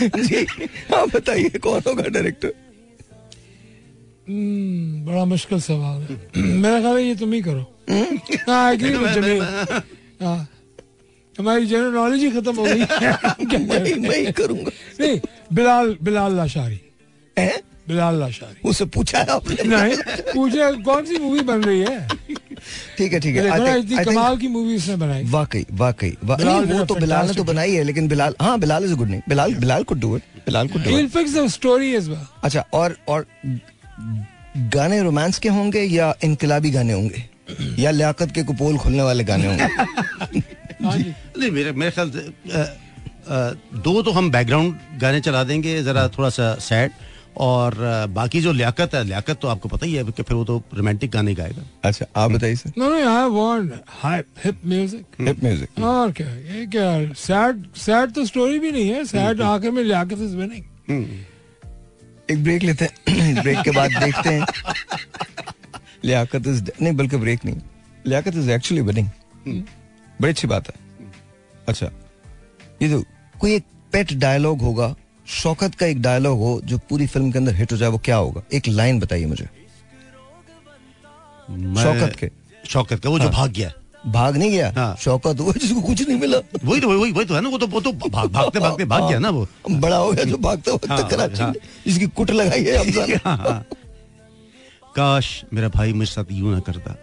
जी हाँ बताइए कौन होगा डायरेक्टर बड़ा मुश्किल सवाल है। मेरा ख्याल है ये तुम ही करो। हाँ with Jamil. हाँ। हमारी जनरल नॉलेज ही खत्म हो गई। मैं ही करूँगा। नहीं बिलाल बिलाल लाशारी। बिलाल लाशारी। उससे पूछा है आपने? नहीं पूछे कौन सी मूवी बन रही है? ठीक है ठीक है कमाल की मूवी उसने बनाई। वाकई वाकई। वो तो बिलाल ने तो बनाई है लेकिन बिलाल हाँ बिलाल इज़ गुड नहीं Bilal Bilal could do it Bilal could do it fix the story as well. अच्छा और और गाने रोमांस के होंगे या इनकलाबी गाने होंगे? या लियाकत के कुपोल खुलने वाले गाने होंगे? हाँ नहीं मेरे मेरे ख्याल से दो तो हम बैकग्राउंड गाने चला देंगे जरा थोड़ा सा सैड और बाकी जो लियाकत है लियाकत तो आपको पता ही है कि फिर वो तो रोमांटिक गाने गाएगा। अच्छा आप बताइए sir. No, no, I want hype, hip music. Hip music और क्या ये क्या सैड सैड तो स्टोरी भी नहीं है सैड आखिर में लियाकत इज़ विनिंग एक ब्रेक लेते हैं। ब्रेक के बाद देखते हैं। लियाकत इज़ नहीं बल्कि ब्रेक नहीं। लियाकत इज़ एक्चुअली विनिंग बड़ी अच्छी बात है। अच्छा ये तो कोई एक पेट डायलॉग होगा शौकत का एक डायलॉग हो जो पूरी फ़िल्म के अंदर हिट हो जाए वो क्या होगा? एक लाइन बताइए मुझे। शौकत के। शौकत का वो हाँ, जो भाग गया भाग नहीं गया हाँ। शौकत वो जिसको कुछ नहीं मिला वही तो वही वही तो है ना वो तो वो तो भाग भागते भागते भाग गया ना वो बड़ा हो गया जो भागता वक्त हाँ, कराची हाँ। जिसकी कुट लगाई है हाँ, हाँ। काश मेरा भाई मेरे साथ यूँ ना करता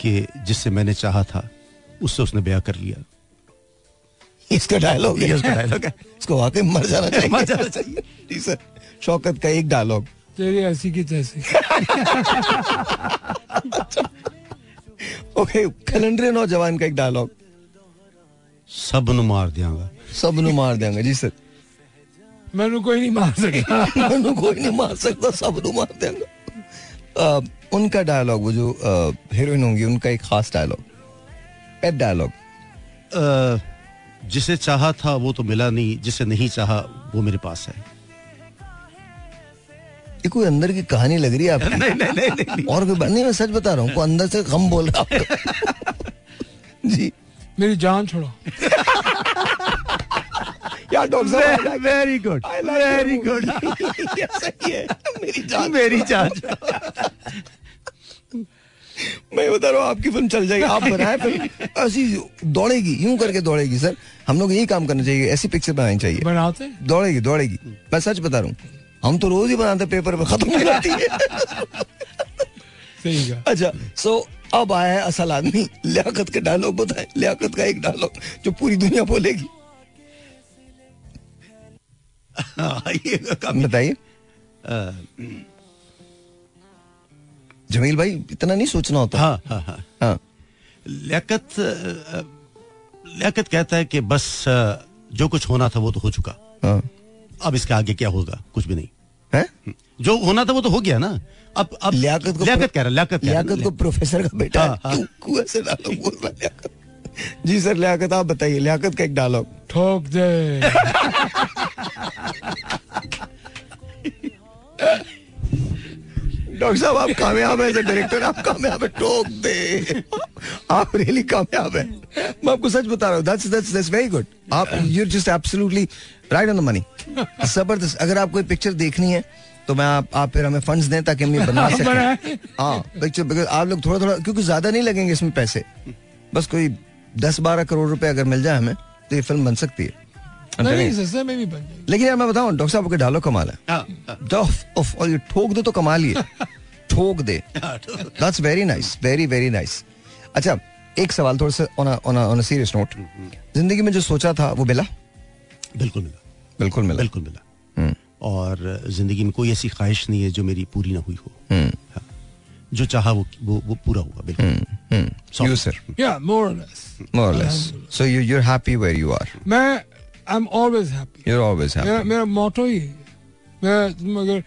कि जिससे मैंने चाहा था उससे उसने ब्याह कर लिया इसका डायलॉग है उसका dialogue है। इसको वाकई मर जाना चाहिए मर जाना चाहिए। जी सर शौकत का एक डायलॉग तेरी ऐसी की तैसी ओके कैलेंडर नौजवान का एक डायलॉग सब नु मार दियांगा सब नु मार देंगे जी सर मैंने कोई नहीं मार सकता मैंने कोई नहीं मार सकता सब नु मार देंगे उनका डायलॉग वो जो हीरोइन होंगी उनका एक खास डायलॉग पेट डायलॉग जिसे चाहा था वो तो मिला नहीं जिसे नहीं चाहा वो मेरे पास है ये कोई अंदर की कहानी लग रही है आपकी? नहीं नहीं नहीं, नहीं, नहीं। और कोई बात नहीं मैं सच बता रहा हूँ अंदर से गम बोल रहा है। जी। मेरी जान छोड़ो। यार doctor very good very good ये सही है। मेरी जान मेरी जान मैं बता रहा हूँ आपकी फ़िल्म चल जाएगी। आप बनाए फ़िल्म। ऐसी दौड़ेगी यूँ करके दौड़ेगी सर। हम लोग यही काम करना चाहिए ऐसी पिक्चर बनानी चाहिए। बनाते दौड़ेगी दौड़ेगी। मैं सच बता रहा हूँ हम तो रोज ही बनाते पेपर पे खत्म हो जाती है। सही अच्छा सो अब आया है असल आदमी लियाकत के डायलॉग बताए। लियाकत का एक डायलॉग जो पूरी दुनिया बोलेगी। हाँ, ये बताइए। जमील भाई इतना नहीं सोचना होता। हाँ हाँ हाँ। हाँ। लियाकत लियाकत कहता है कि बस जो कुछ होना था वो तो हो चुका। हाँ। अब इसके आगे क्या होगा? कुछ भी नहीं। है? जो होना था वो तो हो गया ना। अब अब लियाकत को लियाकत कह रहा लियाकत लियाकत को प्रोफेसर का बेटा है हाँ। क्यों? क्यों ऐसे डायलॉग बोल रहा लियाकत? जी सर लियाकत आप बताइए लियाकत का एक डायलॉग। ठोक दे। डॉक्टर साहब आप कामयाब है डायरेक्टर आप कामयाब है. ठोक दे। आप रियली कामयाब है. मैं आपको सच बता रहा हूँ that's that's that's very good आप you just absolutely right on the money ज़बरदस्त। अगर आप कोई पिक्चर देखनी है तो मैं आप आप फिर हमें फंड्स दें ताकि हम ये बना सकें। हाँ। पिक्चर because आप लोग थोड़ा थोड़ा क्योंकि ज़्यादा नहीं लगेंगे इसमें पैसे। बस कोई दस बारह करोड़ रुपए अगर मिल जाए हमें तो ये फ़िल्म बन सकती है। लेकिन यार मैं बताऊँ डॉक्टर साहब के डायलॉग कमाल है। हाँ, हाँ। और ये ठोक दे तो कमाल ही है। ठोक दे। That's very nice very very nice अच्छा एक सवाल थोड़ा सा ऑन ऑन सीरियस नोट ज़िंदगी में जो सोचा था वो मिला? बिल्कुल मिला। बिल्कुल मिला। बिल्कुल मिला। हम्म, और ज़िंदगी में कोई ऐसी ख्वाहिश नहीं है जो मेरी पूरी ना हुई हो। हम्म, हाँ। जो चाहा वो वो, वो पूरा हुआ बिल्कुल. You sir, या more less more or less. So you you're happy where you are. मैं I am always happy You're always मेरा happy. मेरा मोटो ही मैं तुम अगर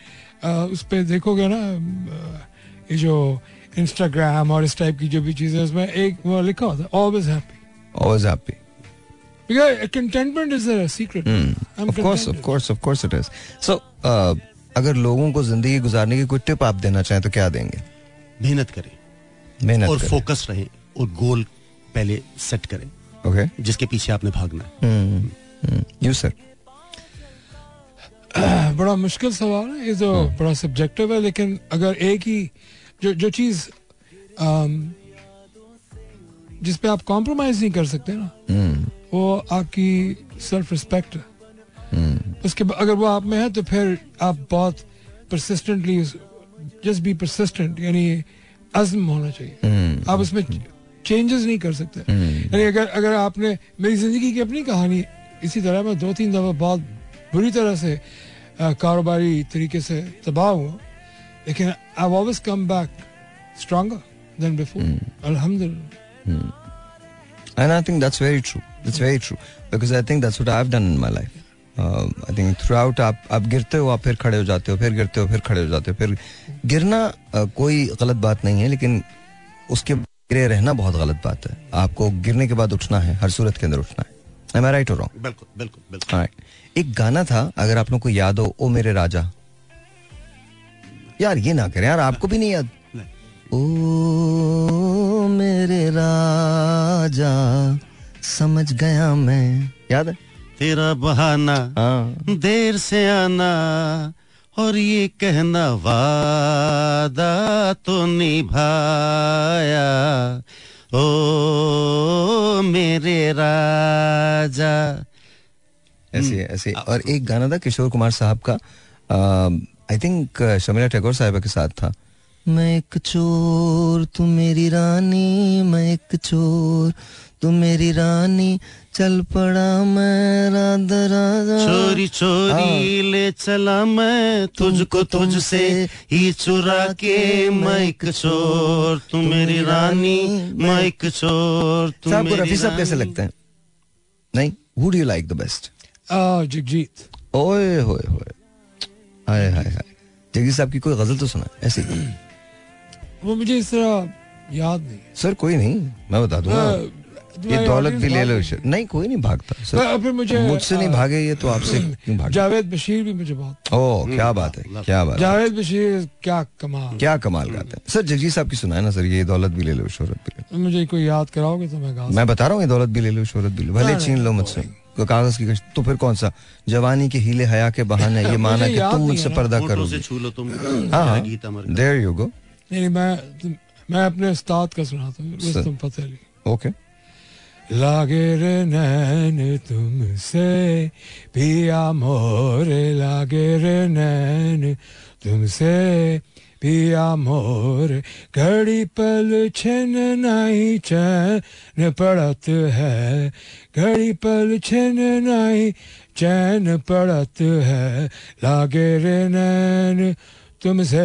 उस पे देखोगे ना ये जो इंस्टाग्राम और इस टाइप की जो भी चीज़ें उसमें एक वो लिखा होता है always happy Always happy. Because contentment is a secret. Of course, of course, of course it is. So uh, अगर लोगों को ज़िंदगी गुजारने की कोई टिप आप देना चाहें तो क्या देंगे मेहनत करें मेहनत और फोकस रहें और गोल पहले सेट करें ओके Okay. जिसके पीछे आपने भागना है Hmm. Hmm. You sir. बड़ा मुश्किल सवाल है ये तो बड़ा सब्जेक्टिव है लेकिन अगर एक ही जो जो चीज़ जिस पे आप कॉम्प्रोमाइज नहीं कर सकते ना Hmm. वो आपकी सेल्फ रिस्पेक्ट है. उसके अगर वो आप में है तो फिर आप बहुत परसिस्टेंटली जस्ट बी परसिस्टेंट यानी अज़म होना चाहिए. आप उसमें चेंजेस नहीं कर सकते. यानी अगर अगर आपने मेरी ज़िंदगी की अपनी कहानी इसी तरह मैं दो तीन दफ़ा बहुत बुरी तरह से कारोबारी तरीके से तबाह हुआ लेकिन I always come back stronger than before अल्हम्दुलिल्लाह And I think that's very true. That's very true. Because I think that's what I've done in my life. Uh, I think throughout आप आप गिरते हो आप फिर खड़े हो जाते हो फिर गिरते हो फिर खड़े हो जाते हो फिर गिरना uh, कोई गलत बात नहीं है लेकिन उसके गिरे रहना बहुत गलत बात है। आपको गिरने के बाद उठना है हर सूरत के अंदर उठना है। Am I right or wrong? बिल्कुल बिल्कुल बिल्कुल। Alright. एक गाना था अगर आप लोग को याद हो ओ मेरे राजा। यार ये ना करें। यार आपको भी नहीं याद? ओ मेरे राजा समझ गया मैं। याद है? तेरा बहाना हाँ। देर से आना और ये कहना वादा तो निभाया। ओ मेरे राजा। ऐसे है, ऐसे और एक गाना था किशोर कुमार साहब का आई थिंक शमिला टैगोर साहब के साथ था। मैं एक चोर तू मेरी रानी मैं एक चोर तू मेरी रानी चल पड़ा मैं राधा राधा। चोरी चोरी ले चला मैं तुझको तुझसे ही चुरा के मैं एक चोर। तू मेरी रानी मैं एक चोर। तू मेरी रफी साहब कैसे लगते हैं? नहीं? Who do you like the best Jagjit. ओए होए होए। हाय हाय हाय। जगदीश साहब की कोई गज़ल तो सुना ऐसी वो मुझे इस तरह याद नहीं सर कोई नहीं मैं बता दूँगा। ये दौलत भी ले लो नहीं कोई नहीं भागता। सर फिर मुझे मुझसे नहीं भागे ये तो आपसे जावेद बशीर भी मुझे बहुत ओ क्या बात है क्या बात जावेद बशीर क्या कमाल। क्या कमाल गाते हैं। सर जगजीत साहब की सुनाए ना सर ये दौलत भी ले लो शोहरत भी ले मुझे कोई याद कराओगे तो मैं मैं बता रहा हूँ ये दौलत भी ले लो शोहरत भी ले भले छीन लो मुझसे। तो कागज़ की कश्त तो फिर कौन सा? जवानी के हीले हया के बहाने ये माना कि तुम मुझसे पर्दा करो से करोगे छू लो तुम। हाँ का। यू गो नहीं मैं मैं अपने उस्ताद का सुनाता हूँ ओके लागे रे नैन तुमसे पिया मोरे लागे रे नैन तुमसे पिया मोर घड़ी पल छिन नहीं चैन पड़त है घड़ी पल छिन नहीं चैन पड़त है लागे रे नैन तुमसे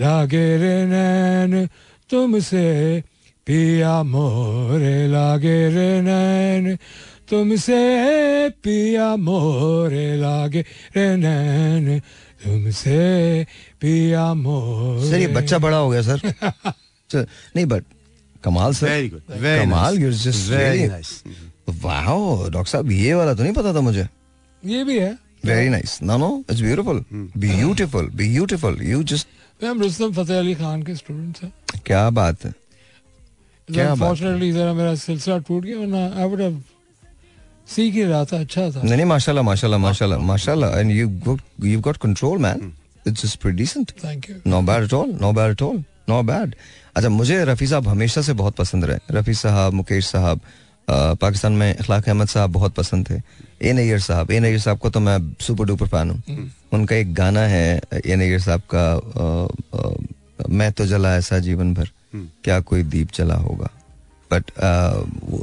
लागे रे नैन तुमसे पिया मोरे लागे रे नैन तुमसे पिया मोरे लागे रे नैन तुमसे पिया मोरे। सर ये बच्चा बड़ा हो गया सर। नहीं बट कमाल सर। Very good, very कमाल डॉक्टर साहब ये वाला तो नहीं पता था मुझे। ये भी है। Very nice no no it's beautiful beautiful beautiful you just हम रुस्तम फतेह अली खान के स्टूडेंट्स हैं। क्या बात है। क्या? अनफॉर्चुनेटली जरा मेरा सिलसिला टूट गया वरना आई वुड हैव सीख ही रहा था अच्छा था। नहीं नहीं माशाल्लाह माशाल्लाह माशाल्लाह माशाल्लाह। And you got you got control man it's just pretty decent thank you no bad at all no bad at all no bad अच्छा मुझे रफ़ी साहब हमेशा से बहुत पसंद रहे। रफ़ी साहब मुकेश साहब पाकिस्तान में इखलाक अहमद साहब बहुत पसंद थे। ए नैयर साहब ए नैयर साहब को तो मैं सुपर डुपर फ़ैन हूँ। उनका एक गाना है ए नैयर साहब का मैं तो जला ऐसा जीवन भर क्या कोई दीप जला होगा? But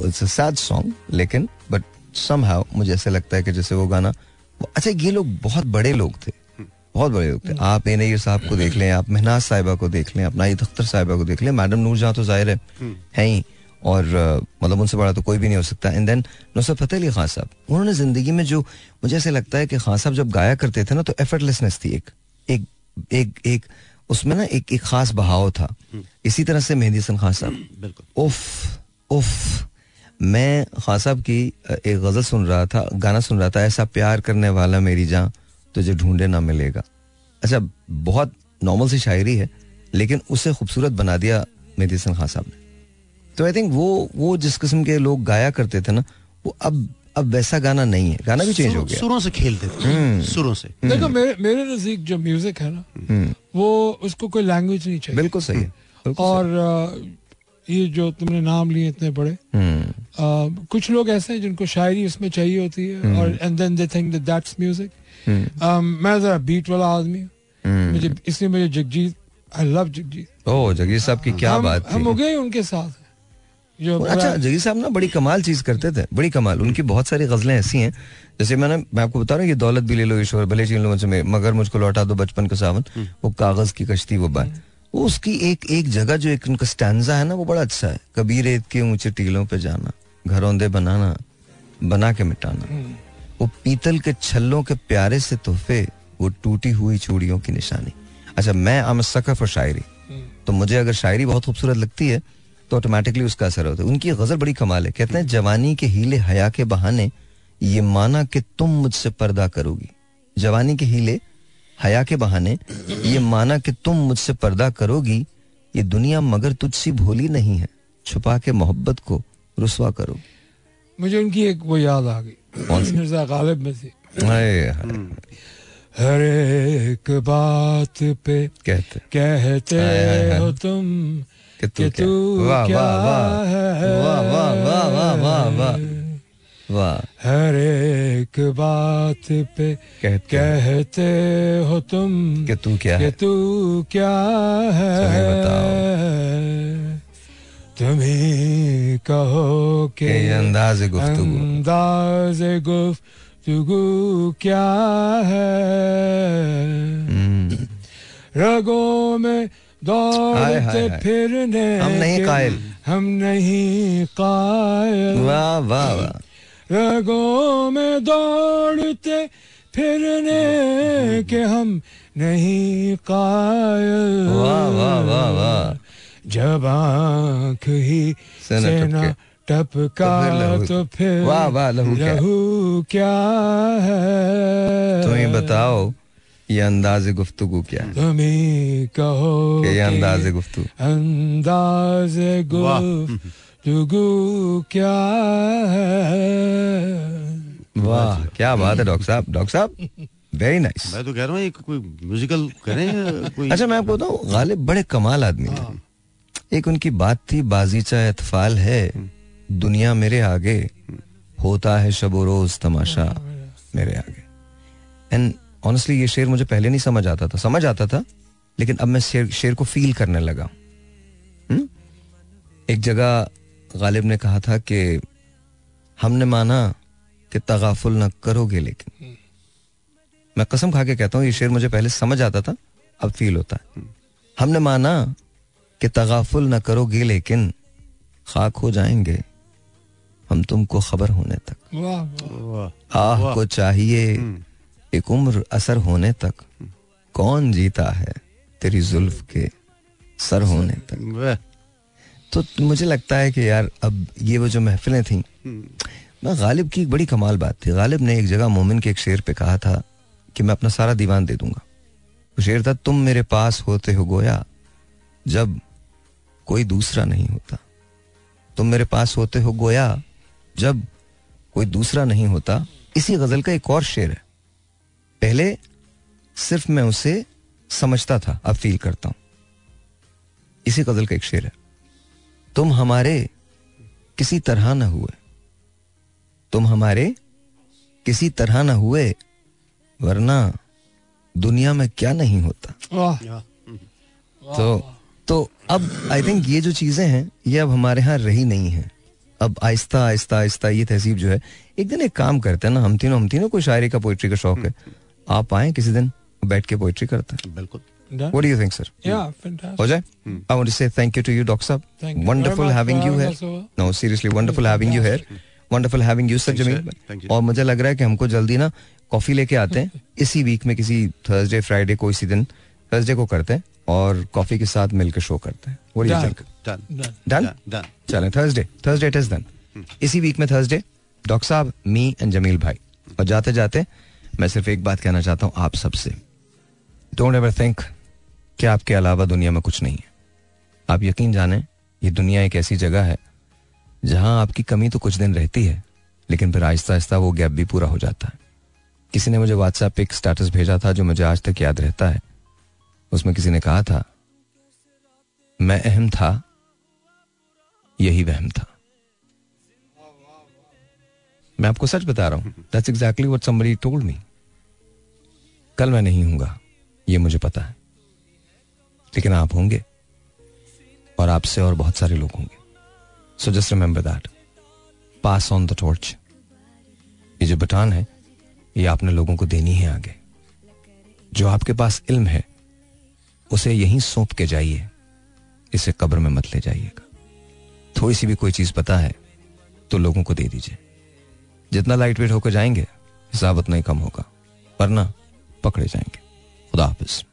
it's a sad song लेकिन बट समहाउ मुझे ऐसे लगता है कि जैसे वो गाना अच्छा ये लोग बहुत बड़े लोग थे। बहुत बड़े लोग थे। आप ए नैयर साहब को देख लें आप मेहनाज साहिबा को देख लें आप नाइद अख्तर साहिबा को देख लें मैडम नूर जहाँ तो ज़ाहिर है है ही। और मतलब उनसे बड़ा तो कोई भी नहीं हो सकता। एंड देन नुसरत फतेह अली खान साहब उन्होंने ज़िंदगी में जो मुझे ऐसे लगता है कि खान साहब जब गाया करते थे ना तो एफर्टलेसनेस थी एक। एक एक एक उसमें ना एक एक खास बहाव था। इसी तरह से मेहंदी हसन खान साहब। बिल्कुल। उफ उफ मैं खान साहब की एक गज़ल सुन रहा था गाना सुन रहा था ऐसा प्यार करने वाला मेरी जान तुझे ढूंढे ना मिलेगा। अच्छा बहुत नॉर्मल सी शायरी है लेकिन उसे खूबसूरत बना दिया मेहदी हसन खान साहब ने। तो आई थिंक वो वो जिस किस्म के लोग गाया करते थे ना वो अब अब वैसा गाना नहीं है। गाना भी चेंज हो गया। सुरों से खेलते थे। सुरों से। देखो मेरे मेरे नज़दीक जो म्यूज़िक है ना वो उसको कोई लैंग्वेज नहीं चाहिए। बिल्कुल सही है। और ये जो तुमने नाम लिए इतने बड़े। हम्म, कुछ लोग ऐसे हैं जिनको शायरी उसमें चाहिए होती है और and then they think that that's music मैं जरा बीट वाला आदमी हूँ। हम्म। मुझे इसलिए मुझे Jagjit I love Jagjit. Oh Jagir साहब की क्या बात हम हो गए उनके साथ। अच्छा जगीर साहब ना बड़ी कमाल चीज़ करते थे बड़ी कमाल। उनकी बहुत सारी गजलें ऐसी हैं जैसे मैंने मैं आपको बता रहा हूँ ये दौलत भी ले लो ईश्वर भले छीन लो मुझसे मगर मुझको लौटा दो बचपन का सावन वो कागज़ की कश्ती वो बात। वो उसकी एक एक जगह जो एक उनका स्टैंजा है ना वो बड़ा अच्छा है। कबीर रेत के ऊँचे टीलों पे जाना घरौंदे बनाना बना के मिटाना। वो पीतल के छल्लों के प्यारे से तोहफे वो टूटी हुई चूड़ियों की निशानी। अच्छा मैं आम सकर फॉर शायरी। तो मुझे अगर शायरी बहुत खूबसूरत लगती है तो ऑटोमेटिकली उसका असर होता है। उनकी गज़ल बड़ी कमाल है। कहते हैं जवानी के हीले हया के बहाने ये माना कि तुम मुझसे पर्दा करोगी। जवानी के हीले हया के बहाने ये माना कि तुम मुझसे पर्दा करोगी। ये दुनिया मगर तुझसी भोली नहीं है। छुपा के मोहब्बत को रुसवा करो। मुझे उनकी एक वो याद आ गई। मिर्ज़ा गालिब में से। हाय, हर एक बात पे कहते। कहते। हो तुम कि तू क्या वाह वाह वाह वाह वाह वाह वाह वाह वाह वाह हर एक बात पे कहते कहते हो तुम। कि तू क्या कि है? तू क्या है? तुम्हें तुम ही कहो के अंदाज गुफ्तगू। अंदाज गुफ्तगू क्या है? हम्म, रगों में दौड़ते। फिरने हम नहीं कायल। हम नहीं कायल वाह वाह वाह रगों में दौड़ते फिरने के हम नहीं कायल वाह वाह वाह वाह जब आँख ही से न टपका तो फिर तो फिर वाह, वाह, लहू क्या? लहू क्या है तुम ही बताओ ये अंदाज गुफ्तगू क्या है? कहो ये अंदाज गुफ्तगू। अंदाज वाह। क्या है? वाह क्या बात है डॉक्टर साहब डॉक्टर साहब वेरी नाइस मैं तो कह रहा हूँ एक कोई म्यूजिकल करें कोई अच्छा मैं आपको बताऊँ गालिब बड़े कमाल आदमी थे। एक उनकी बात थी बाजीचा एतफाल है दुनिया मेरे आगे होता है शब रोज तमाशा मेरे आगे। एंड ऑनेस्टली ये शेर मुझे पहले नहीं समझ आता था। समझ आता था लेकिन अब मैं शेर शेर को फील करने लगा। हम्म? एक जगह गालिब ने कहा था कि हमने माना कि तगाफुल न करोगे लेकिन। मैं कसम खा के कहता हूँ ये शेर मुझे पहले समझ आता था अब फील होता है। हमने माना कि तगाफुल न करोगे लेकिन खाक हो जाएँगे हम तुमको खबर होने तक। वाह वाह। वाह। आह को चाहिए। एक उम्र असर होने तक कौन जीता है तेरी जुल्फ के सर होने तक? तो मुझे लगता है कि यार अब ये वो जो महफिलें थी मैं गालिब की एक बड़ी कमाल बात थी। गालिब ने एक जगह मोमिन के एक शेर पे कहा था कि मैं अपना सारा दीवान दे दूँगा। वो शेर था तुम मेरे पास होते हो गोया जब कोई दूसरा नहीं होता। तुम मेरे पास होते हो गोया जब कोई दूसरा नहीं होता। इसी गज़ल का एक और शेर है। पहले सिर्फ़ मैं उसे समझता था अब फील करता हूँ। इसी गज़ल का एक शेर है। तुम हमारे किसी तरह न हुए। तुम हमारे किसी तरह ना हुए वरना दुनिया में क्या नहीं होता। तो तो अब आई थिंक ये जो चीज़ें हैं ये अब हमारे यहाँ रही नहीं है। अब आहिस्ता आहिस्ता आहिस्ता ये तहजीब जो है एक दिन एक काम करते हैं ना हम तीनों हम तीनों को शायरी का पोइट्री का शौक है। आप आए किसी दिन बैठ के पोइट्री करते हैं। बिल्कुल। Done? What do you think Yeah, fantastic. हो जाए? I want to say thank you to you doctor Thank साहब you very wonderful much having for having here us over. No seriously wonderful having you here wonderful having you sir Thanks, Jameel sir. Thank और मुझे लग रहा है कि हमको जल्दी ना कॉफ़ी लेके आते हैं। इसी वीक में किसी थर्सडे फ्राइडे को इसी दिन थर्सडे को करते हैं और कॉफ़ी के साथ मिलकर शो करते हैं। What do you think done done चलें Thursday Thursday it is done इसी वीक में थर्सडे डॉक्टर साहब मी एंड जमील भाई। और जाते जाते मैं सिर्फ़ एक बात कहना चाहता हूँ आप सबसे। डोंट एवर थिंक कि आपके अलावा दुनिया में कुछ नहीं है। आप यकीन जाने, ये दुनिया एक ऐसी जगह है, जहाँ आपकी कमी तो कुछ दिन रहती है, लेकिन फिर आहिस्ता आहिस्ता वो गैप भी पूरा हो जाता है। किसी ने मुझे व्हाट्सएप पे एक स्टेटस भेजा था जो मुझे आज तक याद रहता है। उसमें किसी ने कहा था, मैं अहम था, यही वहम था। मैं आपको सच बता रहा हूँ। That's exactly what somebody told me कल मैं नहीं हूँगा। ये मुझे पता है। लेकिन आप होंगे। और आपसे और बहुत सारे लोग होंगे। So just remember that pass on the torch ये जो बटान है, ये आपने लोगों को देनी है आगे। जो आपके पास इल्म है, उसे यहीं सौंप के जाइए। इसे कब्र में मत ले जाइएगा। थोड़ी सी भी कोई चीज़ पता है तो लोगों को दे दीजिए। जितना लाइट वेट होकर जाएँगे, हिसाब उतना ही कम होगा। वरना पकड़े जाएँगे। खुदा हाफिज।